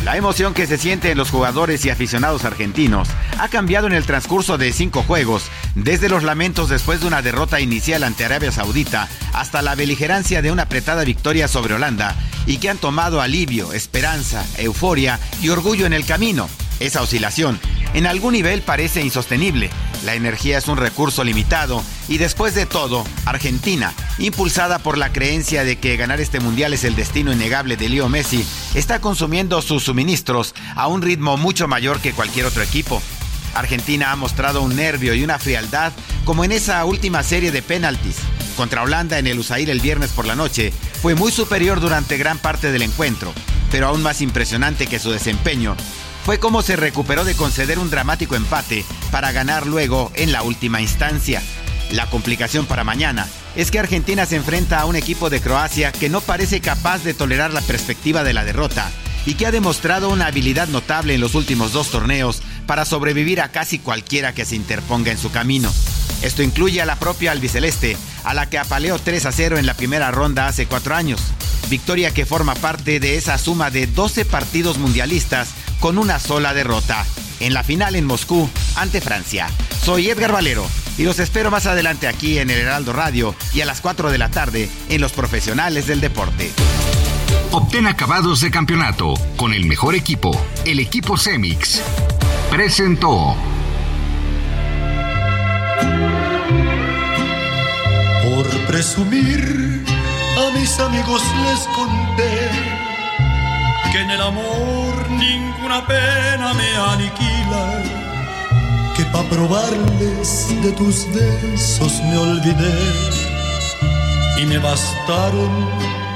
La emoción que se siente en los jugadores y aficionados argentinos ha cambiado en el transcurso de cinco juegos, desde los lamentos después de una derrota inicial ante Arabia Saudita hasta la beligerancia de una apretada victoria sobre Holanda y que han tomado alivio, esperanza, euforia y orgullo en el camino. Esa oscilación en algún nivel parece insostenible. La energía es un recurso limitado y después de todo, Argentina, impulsada por la creencia de que ganar este mundial es el destino innegable de Leo Messi, está consumiendo sus suministros a un ritmo mucho mayor que cualquier otro equipo. Argentina ha mostrado un nervio y una frialdad como en esa última serie de penaltis. Contra Holanda en el USAIR el viernes por la noche fue muy superior durante gran parte del encuentro, pero aún más impresionante que su desempeño fue cómo se recuperó de conceder un dramático empate para ganar luego en la última instancia. La complicación para mañana es que Argentina se enfrenta a un equipo de Croacia que no parece capaz de tolerar la perspectiva de la derrota y que ha demostrado una habilidad notable en los últimos dos torneos para sobrevivir a casi cualquiera que se interponga en su camino. Esto incluye a la propia albiceleste, a la que apaleó 3 a 0 en la primera ronda hace cuatro años. Victoria que forma parte de esa suma de 12 partidos mundialistas con una sola derrota. En la final en Moscú ante Francia. Soy Edgar Valero y los espero más adelante aquí en el Heraldo Radio y a las 4 de la tarde en Los Profesionales del Deporte. Obtén acabados de campeonato con el mejor equipo, el equipo Semix. Presentó. Por presumir, a mis amigos les conté que en el amor ninguna pena me aniquila, que pa' probarles de tus besos me olvidé y me bastaron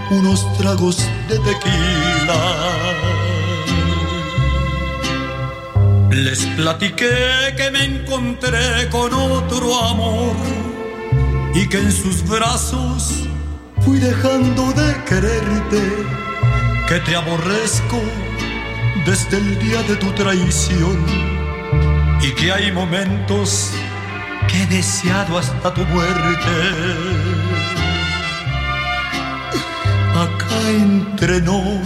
unos tragos de tequila. Les platiqué que me encontré con otro amor y que en sus brazos fui dejando de quererte, que te aborrezco desde el día de tu traición y que hay momentos que he deseado hasta tu muerte. Acá entre nos.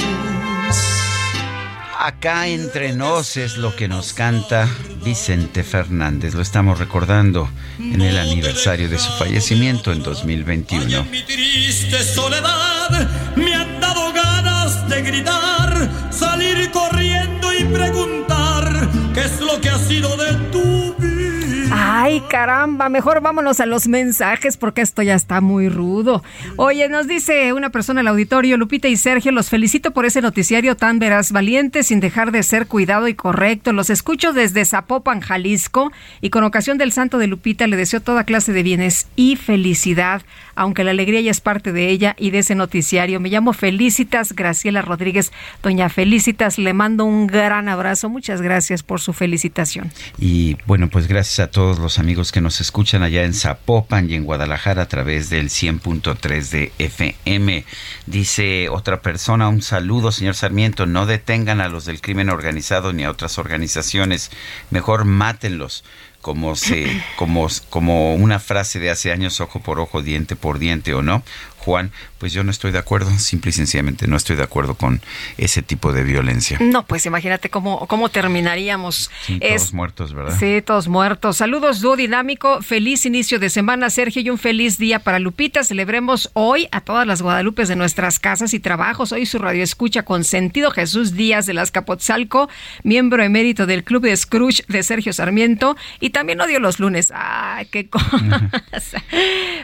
Acá entre nos es lo que nos canta Vicente Fernández. Lo estamos recordando en el aniversario de su fallecimiento en 2021. mi triste soledad me han dado ganas de gritar, salir corriendo y preguntar qué es lo que ha sido de vida. Ay, caramba, mejor vámonos a los mensajes porque esto ya está muy rudo. Oye, nos dice una persona al auditorio, Lupita y Sergio, los felicito por ese noticiario tan veraz, valiente, sin dejar de ser cuidado y correcto. Los escucho desde Zapopan, Jalisco, y con ocasión del Santo de Lupita le deseo toda clase de bienes y felicidad, aunque la alegría ya es parte de ella y de ese noticiario. Me llamo Felicitas Graciela Rodríguez. Doña Felicitas, le mando un gran abrazo. Muchas gracias por su felicitación. Y bueno, pues gracias a todos los amigos que nos escuchan allá en Zapopan y en Guadalajara a través del 100.3 de FM. Dice otra persona, un saludo, señor Sarmiento, no detengan a los del crimen organizado ni a otras organizaciones, mejor mátenlos como se como como una frase de hace años ojo por ojo diente por diente o no Juan pues yo no estoy de acuerdo simple y sencillamente no estoy de acuerdo con ese tipo de violencia No, pues imagínate cómo, cómo terminaríamos. Sí, Es- todos muertos verdad Sí, todos muertos. Saludos, dúo dinámico. Feliz inicio de semana, Sergio, y un feliz día para Lupita. Celebremos hoy a todas las Guadalupes de nuestras casas y trabajos. Hoy su radio escucha con sentido Jesús Díaz de las Capotzalco, miembro emérito del Club de Scrooge de Sergio Sarmiento. Y también odio los lunes. ¡Ay, qué cosa!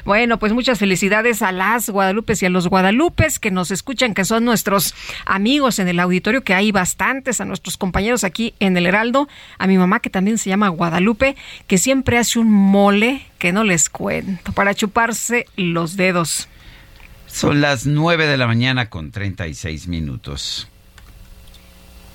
bueno, pues muchas felicidades a las Guadalupes y a los Guadalupes que nos escuchan, que son nuestros amigos en el auditorio, que hay bastantes, a nuestros compañeros aquí en el Heraldo, a mi mamá que también se llama Guadalupe, que siempre hace un mole que no les cuento, para chuparse los dedos. son las 9 de la mañana con 36 minutos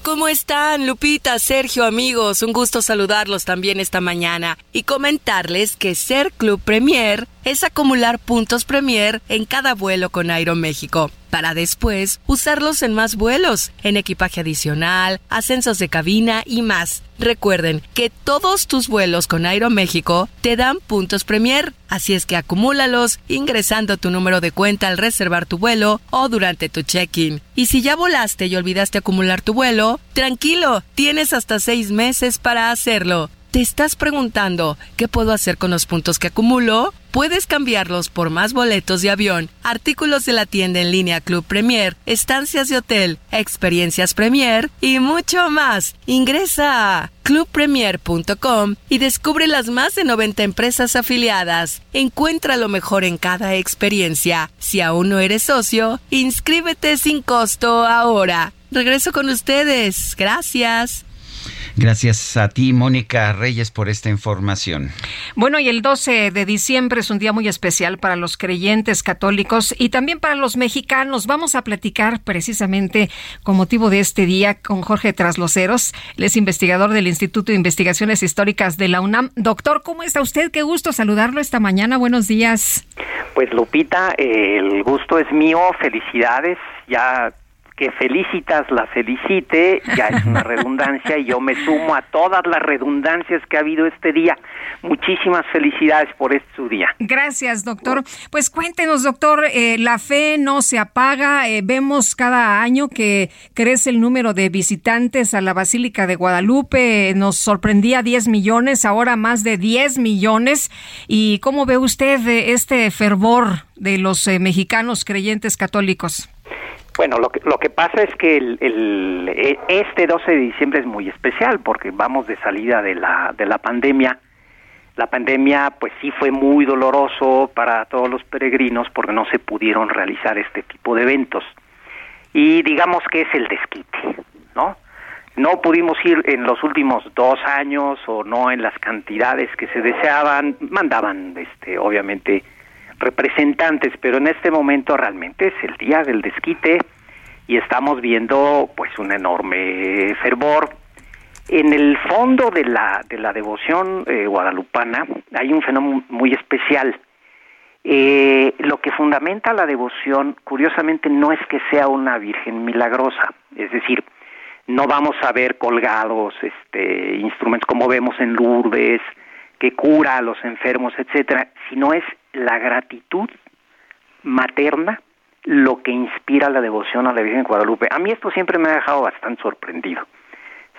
¿cómo están? Lupita, Sergio, amigos, un gusto saludarlos también esta mañana y comentarles que ser Club Premier es acumular puntos Premier en cada vuelo con Aeroméxico para después usarlos en más vuelos, en equipaje adicional, ascensos de cabina y más. Recuerden que todos tus vuelos con Aeroméxico te dan puntos Premier, así es que acumúlalos ingresando tu número de cuenta al reservar tu vuelo o durante tu check-in. Y si ya volaste y olvidaste acumular tu vuelo, tranquilo, tienes hasta seis meses para hacerlo. ¿Te estás preguntando qué puedo hacer con los puntos que acumulo? Puedes cambiarlos por más boletos de avión, artículos de la tienda en línea Club Premier, estancias de hotel, experiencias Premier y mucho más. Ingresa a clubpremier.com y descubre las más de 90 empresas afiliadas. Encuentra lo mejor en cada experiencia. Si aún no eres socio, inscríbete sin costo ahora. Regreso con ustedes. Gracias. Gracias a ti, Mónica Reyes, por esta información. Bueno, y el 12 de diciembre es un día muy especial para los creyentes católicos y también para los mexicanos. Vamos a platicar precisamente con motivo de este día con Jorge Trasloceros. Él es investigador del Instituto de Investigaciones Históricas de la UNAM. Doctor, ¿cómo está usted? Qué gusto saludarlo esta mañana. Buenos días. Pues Lupita, el gusto es mío. Felicidades. Ya que felicitas la felicite, ya es una redundancia y yo me sumo a todas las redundancias que ha habido este día. Muchísimas felicidades por este su día. Gracias, doctor. Pues cuéntenos, doctor, eh, la fe no se apaga. Eh, vemos cada año que crece el número de visitantes a la Basílica de Guadalupe. Nos sorprendía 10 millones, ahora más de 10 millones. ¿Y cómo ve usted eh, este fervor de los mexicanos creyentes católicos? Bueno, lo que, lo que pasa es que el, el, e, este 12 de diciembre es muy especial porque vamos de salida de la, de la pandemia. La pandemia pues sí fue muy doloroso para todos los peregrinos porque no se pudieron realizar este tipo de eventos. Y digamos que es el desquite, ¿no? No pudimos ir en los últimos dos años o no en las cantidades que se deseaban, mandaban este obviamente representantes, pero en este momento realmente es el día del desquite y estamos viendo pues un enorme fervor. En el fondo de la, de la devoción eh, guadalupana hay un fenómeno muy especial. Eh, lo que fundamenta la devoción, curiosamente, no es que sea una Virgen milagrosa, es decir, no vamos a ver colgados este, instrumentos como vemos en Lourdes, que cura a los enfermos, etcétera, sino es la gratitud materna lo que inspira la devoción a la Virgen de Guadalupe. A mí esto siempre me ha dejado bastante sorprendido.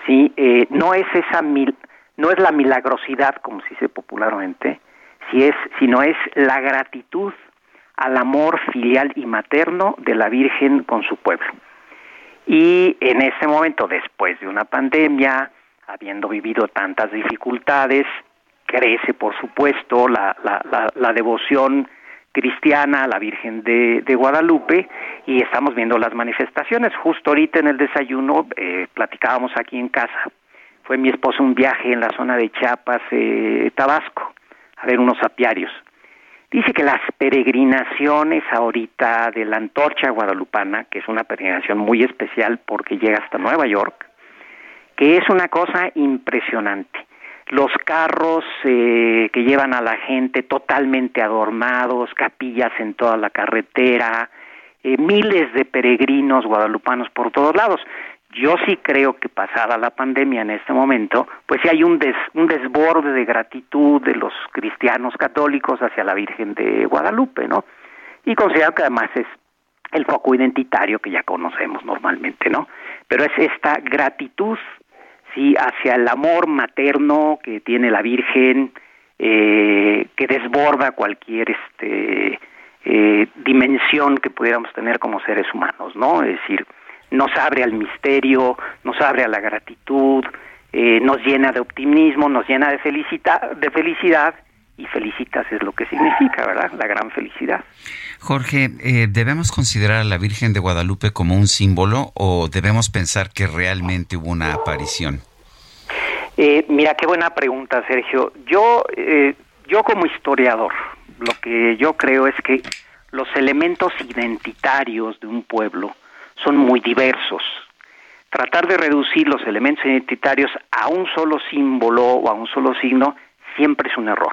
Sí, eh, no es esa mil, no es la milagrosidad como se dice popularmente, si es, sino es la gratitud al amor filial y materno de la Virgen con su pueblo. Y en ese momento, después de una pandemia, habiendo vivido tantas dificultades, crece, por supuesto, la, la, la, devoción cristiana a la Virgen de, de, Guadalupe y estamos viendo las manifestaciones. Justo ahorita en el desayuno eh, platicábamos aquí en casa. Fue mi esposo un viaje en la zona de Chiapas, eh, Tabasco, a ver unos apiarios. Dice que las peregrinaciones ahorita de la antorcha guadalupana, que es una peregrinación muy especial porque llega hasta Nueva York, que es una cosa impresionante los carros eh, que llevan a la gente totalmente adornados, capillas en toda la carretera, eh, miles de peregrinos guadalupanos por todos lados. Yo sí creo que pasada la pandemia en este momento, pues sí hay un, un desborde de gratitud de los cristianos católicos hacia la Virgen de Guadalupe, ¿no? Y considero que además es el foco identitario que ya conocemos normalmente, ¿no? Pero es esta gratitud sí hacia el amor materno que tiene la Virgen eh, que desborda cualquier este eh, dimensión que pudiéramos tener como seres humanos no es decir nos abre al misterio nos abre a la gratitud eh, nos llena de optimismo nos llena de felicidad de felicidad y felicitas es lo que significa, ¿verdad? La gran felicidad. Jorge, eh, ¿debemos considerar a la Virgen de Guadalupe como un símbolo o debemos pensar que realmente hubo una aparición? Eh, mira, qué buena pregunta, Sergio. Yo, eh, yo como historiador, lo que yo creo es que los elementos identitarios de un pueblo son muy diversos. tratar de reducir los elementos identitarios a un solo símbolo o a un solo signo siempre es un error.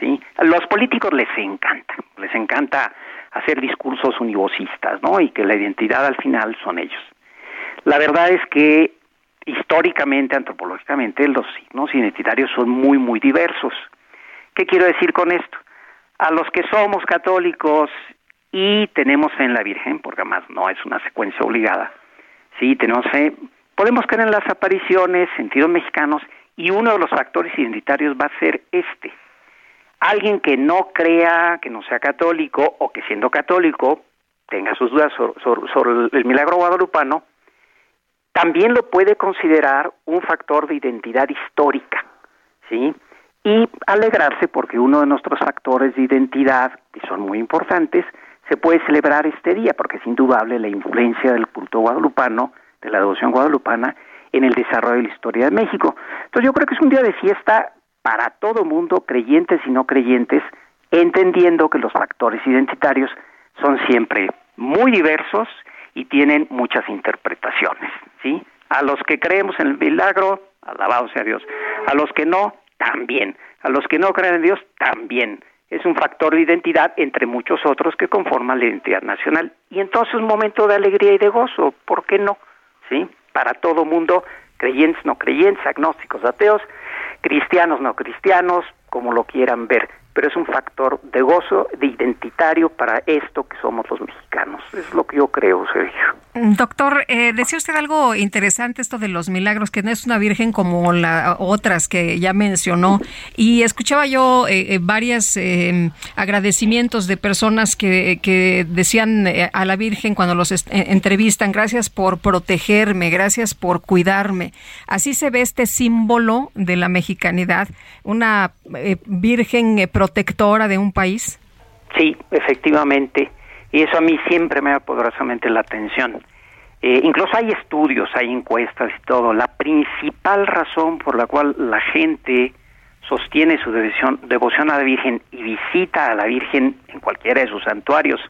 ¿sí? A los políticos les encanta, les encanta hacer discursos univocistas, ¿no? Y que la identidad al final son ellos. La verdad es que históricamente, antropológicamente, los signos identitarios son muy, muy diversos. ¿Qué quiero decir con esto? A los que somos católicos y tenemos fe en la Virgen, porque además no es una secuencia obligada, sí, tenemos fe, podemos creer en las apariciones, sentidos mexicanos, y uno de los factores identitarios va a ser este. Alguien que no crea, que no sea católico, o que siendo católico tenga sus dudas sobre, el milagro guadalupano, también lo puede considerar un factor de identidad histórica, ¿sí? Y alegrarse porque uno de nuestros factores de identidad, que son muy importantes, se puede celebrar este día, porque es indudable la influencia del culto guadalupano, de la devoción guadalupana, en el desarrollo de la historia de México. Entonces yo creo que es un día de fiesta para todo mundo, creyentes y no creyentes, entendiendo que los factores identitarios son siempre muy diversos y tienen muchas interpretaciones, ¿sí? A los que creemos en el milagro, alabado sea Dios. A los que no, también. A los que no creen en Dios, también es un factor de identidad entre muchos otros que conforman la identidad nacional. Y entonces un momento de alegría y de gozo, ¿por qué no? ¿Sí? Para todo mundo, creyentes, no creyentes, agnósticos, ateos, cristianos, no cristianos, como lo quieran ver pero es un factor de gozo, de identitario para esto que somos los mexicanos. Es lo que yo creo, Sergio. Doctor, eh, decía usted algo interesante esto de los milagros, que no es una virgen como las otras que ya mencionó. Y escuchaba yo eh, eh varios eh, agradecimientos de personas que, que decían a la Virgen cuando los entrevistan, gracias por protegerme, gracias por cuidarme. Así se ve este símbolo de la mexicanidad, una Virgen protectora de un país? Sí, efectivamente. Y eso a mí siempre me da poderosamente la atención. Eh, incluso hay estudios, hay encuestas y todo. La principal razón por la cual la gente sostiene su devoción, devoción a la Virgen y visita a la Virgen en cualquiera de sus santuarios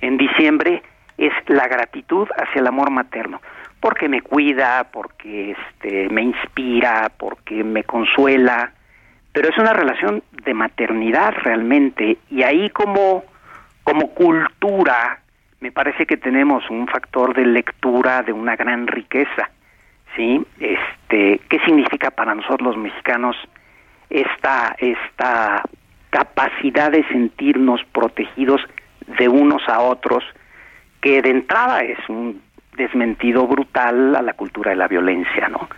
en diciembre es la gratitud hacia el amor materno, porque me cuida, porque este, me inspira, porque me consuela, pero es una relación de maternidad realmente y ahí como como cultura me parece que tenemos un factor de lectura de una gran riqueza sí este qué significa para nosotros los mexicanos esta esta capacidad de sentirnos protegidos de unos a otros que de entrada es un desmentido brutal a la cultura de la violencia no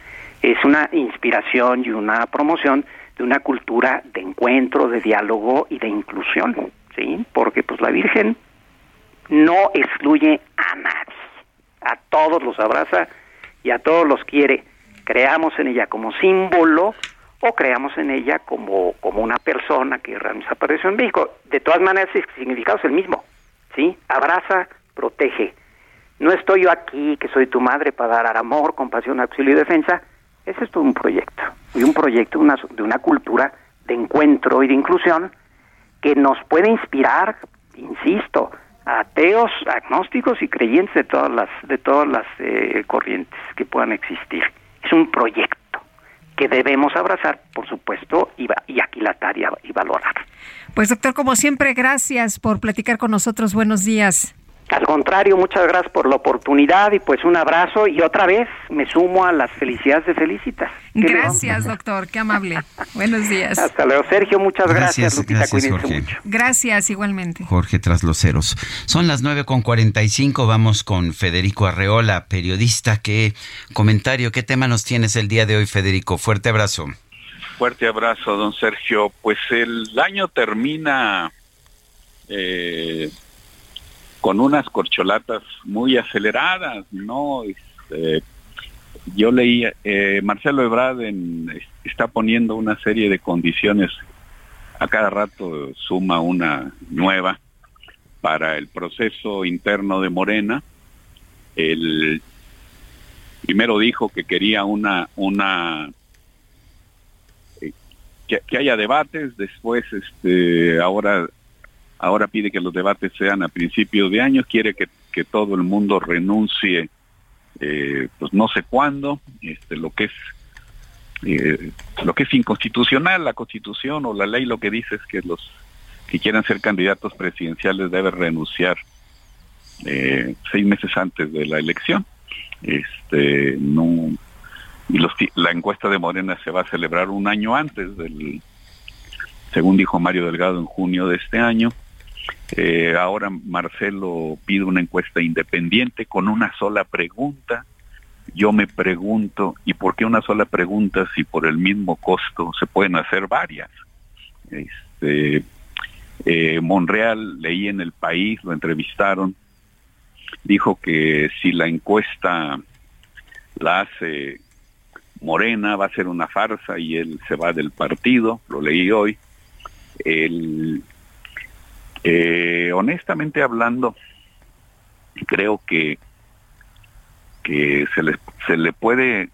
es una inspiración y una promoción de una cultura de encuentro, de diálogo y de inclusión, ¿sí? Porque pues la Virgen no excluye a nadie, a todos los abraza y a todos los quiere. Creamos en ella como símbolo o creamos en ella como, como una persona que realmente apareció en México. De todas maneras, el significado es el mismo, ¿sí? Abraza, protege. No estoy yo aquí, que soy tu madre, para dar amor, compasión, auxilio y defensa, ese es todo un proyecto, y un proyecto una, de una cultura de encuentro y de inclusión que nos puede inspirar, insisto, a ateos, agnósticos y creyentes de todas las, de todas las eh, corrientes que puedan existir. Es un proyecto que debemos abrazar, por supuesto, y, y aquilatar y valorar. Pues doctor, como siempre, gracias por platicar con nosotros. Buenos días. Al contrario, muchas gracias por la oportunidad y pues un abrazo y otra vez me sumo a las felicidades de Felicitas. Gracias, doctor, qué amable. Buenos días. Hasta luego, Sergio, muchas gracias. Gracias, gracias Jorge. Gracias, igualmente. Jorge Trasloceros. Son las nueve con cinco. vamos con Federico Arreola, periodista. ¿Qué comentario, qué tema nos tienes el día de hoy, Federico? Fuerte abrazo. Fuerte abrazo, don Sergio. Pues el año termina... Eh, con unas corcholatas muy aceleradas, ¿no? Este, yo leí, eh, Marcelo Ebrard está poniendo una serie de condiciones, a cada rato suma una nueva para el proceso interno de Morena. El primero dijo que quería una, una eh, que, que, haya debates, después este, ahora ahora pide que los debates sean a principios de año, quiere que, todo el mundo renuncie eh, pues no sé cuándo, este, lo que es eh, lo que es inconstitucional, la constitución o la ley lo que dice es que los que quieran ser candidatos presidenciales deben renunciar eh, seis meses antes de la elección. Este, no, y los, la encuesta de Morena se va a celebrar un año antes del, según dijo Mario Delgado en junio de este año. Eh, ahora Marcelo pide una encuesta independiente con una sola pregunta. Yo me pregunto, ¿y por qué una sola pregunta si por el mismo costo se pueden hacer varias? Este, eh, Monreal, leí en el país, lo entrevistaron, dijo que si la encuesta la hace Morena va a ser una farsa y él se va del partido, lo leí hoy. El, eh, honestamente hablando, creo que, que se, le, se le puede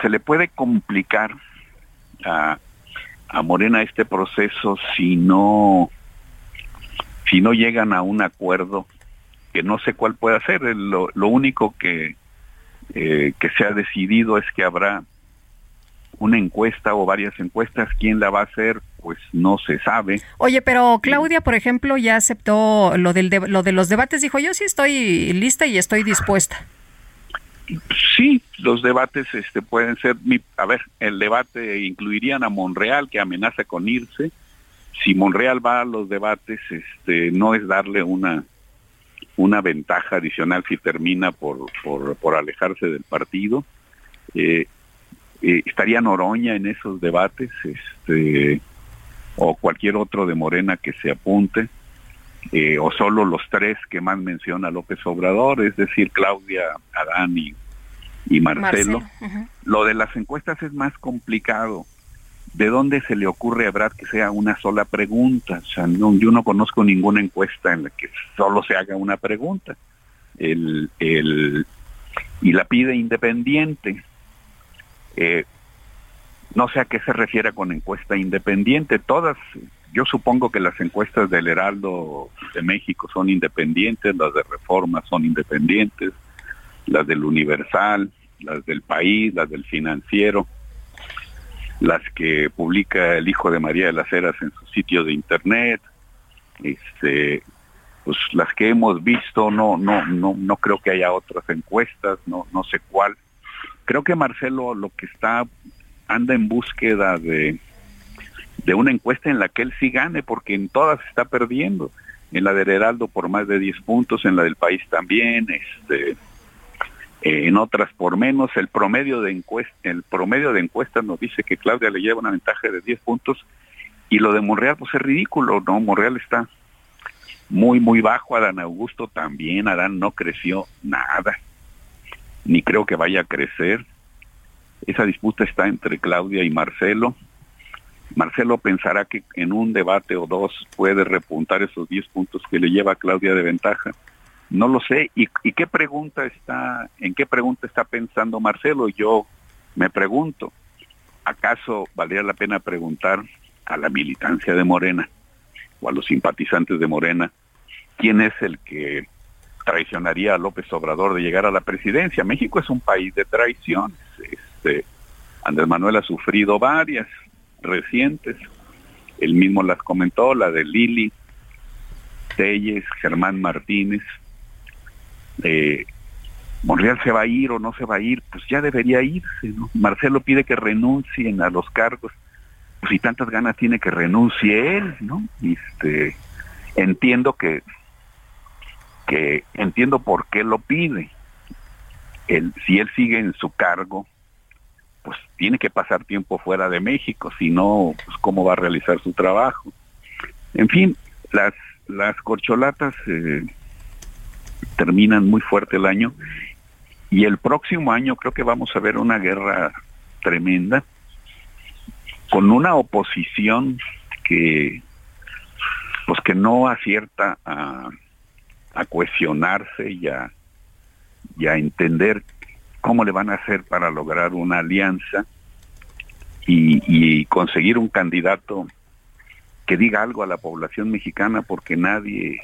se le puede complicar a, a Morena este proceso si no si no llegan a un acuerdo que no sé cuál puede ser. Lo, lo único que eh, que se ha decidido es que habrá una encuesta o varias encuestas. ¿Quién la va a hacer? Pues no se sabe. Oye, pero Claudia, por ejemplo, ya aceptó lo, del lo de los debates. Dijo, yo sí estoy lista y estoy dispuesta. Sí, los debates este, pueden ser, a ver, el debate incluirían a Monreal, que amenaza con irse. Si Monreal va a los debates, este, no es darle una una ventaja adicional si termina por, por, alejarse del partido. Eh, eh, estaría Noroña en esos debates, este, o cualquier otro de Morena que se apunte, eh, o solo los tres que más menciona López Obrador, es decir, Claudia, Adán y, Marcelo. Lo de las encuestas es más complicado ¿de dónde se le ocurre a Brad que sea una sola pregunta? O sea, no, yo no conozco ninguna encuesta en la que solo se haga una pregunta. El, el, y la pide independiente. Eh, no sé a qué se refiere con encuesta independiente. Todas, yo supongo que las encuestas del Heraldo de México son independientes, las de Reforma son independientes, las del Universal, las del País, las del Financiero las que publica el hijo de María de las Heras en su sitio de internet, este, pues las que hemos visto, no, no, no, no creo que haya otras encuestas, no, no sé cuál. Creo que Marcelo lo que está, anda en búsqueda de, de una encuesta en la que él sí gane, porque en todas está perdiendo. En la del Heraldo por más de 10 puntos, en la del país también, este, en otras por menos. El promedio de encuesta, el promedio de encuestas nos dice que Claudia le lleva una ventaja de 10 puntos y lo de Monreal pues es ridículo, ¿no? Monreal está muy muy bajo, Adán Augusto también, Adán no creció nada, ni creo que vaya a crecer. Esa disputa está entre Claudia y Marcelo. Marcelo pensará que en un debate o dos puede repuntar esos 10 puntos que le lleva a Claudia de ventaja no lo sé. ¿Y, qué pregunta está, en qué pregunta está pensando Marcelo? Yo me pregunto, ¿acaso valdría la pena preguntar a la militancia de Morena o a los simpatizantes de Morena quién es el que traicionaría a López Obrador de llegar a la presidencia? México es un país de traiciones. Este, Andrés Manuel ha sufrido varias recientes. Él mismo las comentó, la de Lili, Telles, Germán Martínez, Monreal se va a ir o no se va a ir, pues ya debería irse, ¿no? Marcelo pide que renuncien a los cargos, pues si tantas ganas tiene que renuncie él, ¿no? Este, entiendo que, que entiendo por qué lo pide. Él, si él sigue en su cargo, pues tiene que pasar tiempo fuera de México, si no, pues cómo va a realizar su trabajo. En fin, las, las corcholatas eh, terminan muy fuerte el año y el próximo año creo que vamos a ver una guerra tremenda con una oposición que pues que no acierta a, a cohesionarse y a, entender cómo le van a hacer para lograr una alianza y, y conseguir un candidato que diga algo a la población mexicana porque nadie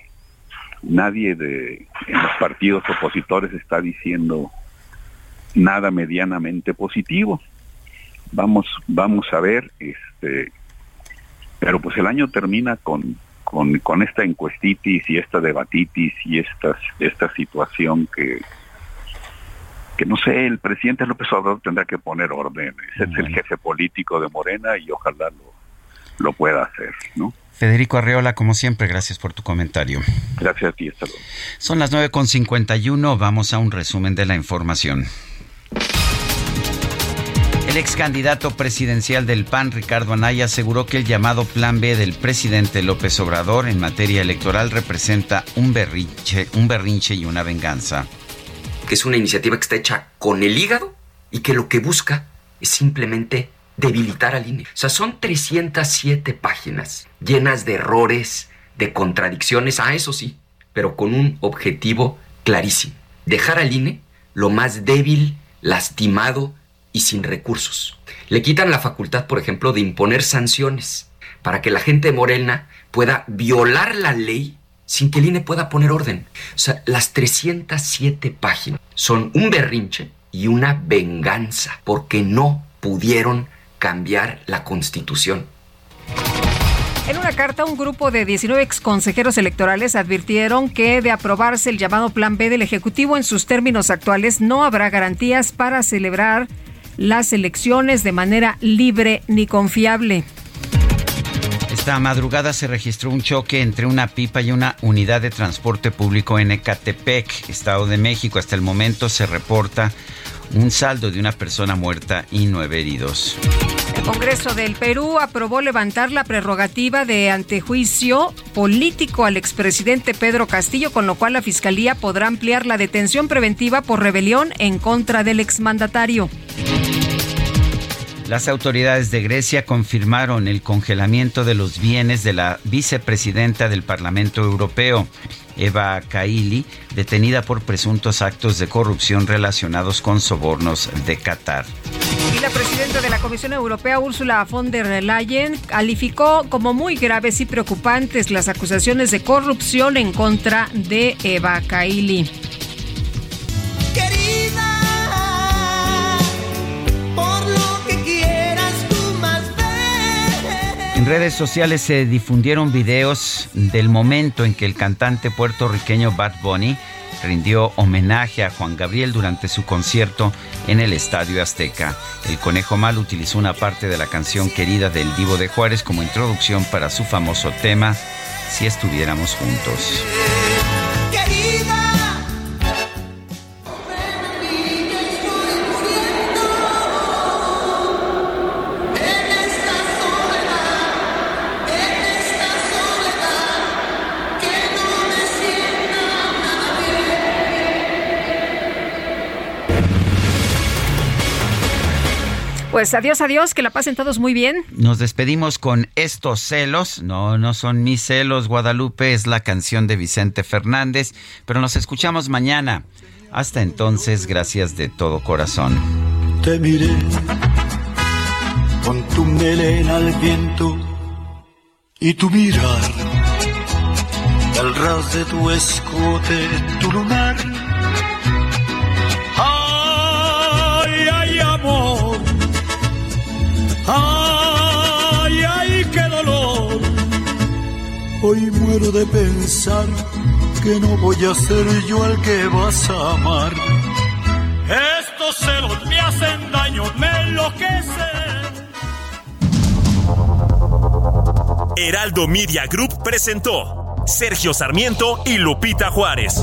nadie de en los partidos opositores está diciendo nada medianamente positivo. Vamos, vamos a ver, este, pero pues el año termina con, con, con esta encuestitis y esta debatitis y esta, esta situación que, que no sé, el presidente López Obrador tendrá que poner orden. Ese es el jefe político de Morena y ojalá lo, lo pueda hacer, ¿no? Federico Arreola, como siempre, gracias por tu comentario. Gracias a ti, hasta luego. Son las 9.51, vamos a un resumen de la información. El ex candidato presidencial del PAN, Ricardo Anaya, aseguró que el llamado Plan B del presidente López Obrador en materia electoral representa un berrinche, un berrinche y una venganza. Que es una iniciativa que está hecha con el hígado y que lo que busca es simplemente debilitar al INE. O sea, son 307 páginas llenas de errores, de contradicciones, ah, eso sí, pero con un objetivo clarísimo. Dejar al INE lo más débil, lastimado y sin recursos. Le quitan la facultad, por ejemplo, de imponer sanciones para que la gente de Morena pueda violar la ley sin que el INE pueda poner orden. O sea, las 307 páginas son un berrinche y una venganza porque no pudieron cambiar la constitución. En una carta, un grupo de 19 ex consejeros electorales advirtieron que de aprobarse el llamado Plan B del Ejecutivo en sus términos actuales, no habrá garantías para celebrar las elecciones de manera libre ni confiable. Esta madrugada se registró un choque entre una pipa y una unidad de transporte público en Ecatepec, Estado de México. Hasta el momento se reporta un saldo de una persona muerta y nueve heridos. El Congreso del Perú aprobó levantar la prerrogativa de antejuicio político al expresidente Pedro Castillo, con lo cual la Fiscalía podrá ampliar la detención preventiva por rebelión en contra del exmandatario. Las autoridades de Grecia confirmaron el congelamiento de los bienes de la vicepresidenta del Parlamento Europeo, Eva Kaili, detenida por presuntos actos de corrupción relacionados con sobornos de Qatar. Y la presidenta de la Comisión Europea, Ursula von der Leyen, calificó como muy graves y preocupantes las acusaciones de corrupción en contra de Eva Kaili. En redes sociales se difundieron videos del momento en que el cantante puertorriqueño Bad Bunny rindió homenaje a Juan Gabriel durante su concierto en el Estadio Azteca. El Conejo Mal utilizó una parte de la canción querida del Divo de Juárez como introducción para su famoso tema Si estuviéramos juntos. Pues adiós, adiós, que la pasen todos muy bien. Nos despedimos con estos celos. No, no son mis celos, Guadalupe, es la canción de Vicente Fernández, pero nos escuchamos mañana. Hasta entonces, gracias de todo corazón. Te miré con tu melena al viento y tu mirar, el ras de tu escote, tu lunar. Ay, ay, qué dolor. Hoy muero de pensar que no voy a ser yo el que vas a amar. Estos celos me hacen daño, me enloquecen. Heraldo Media Group presentó Sergio Sarmiento y Lupita Juárez.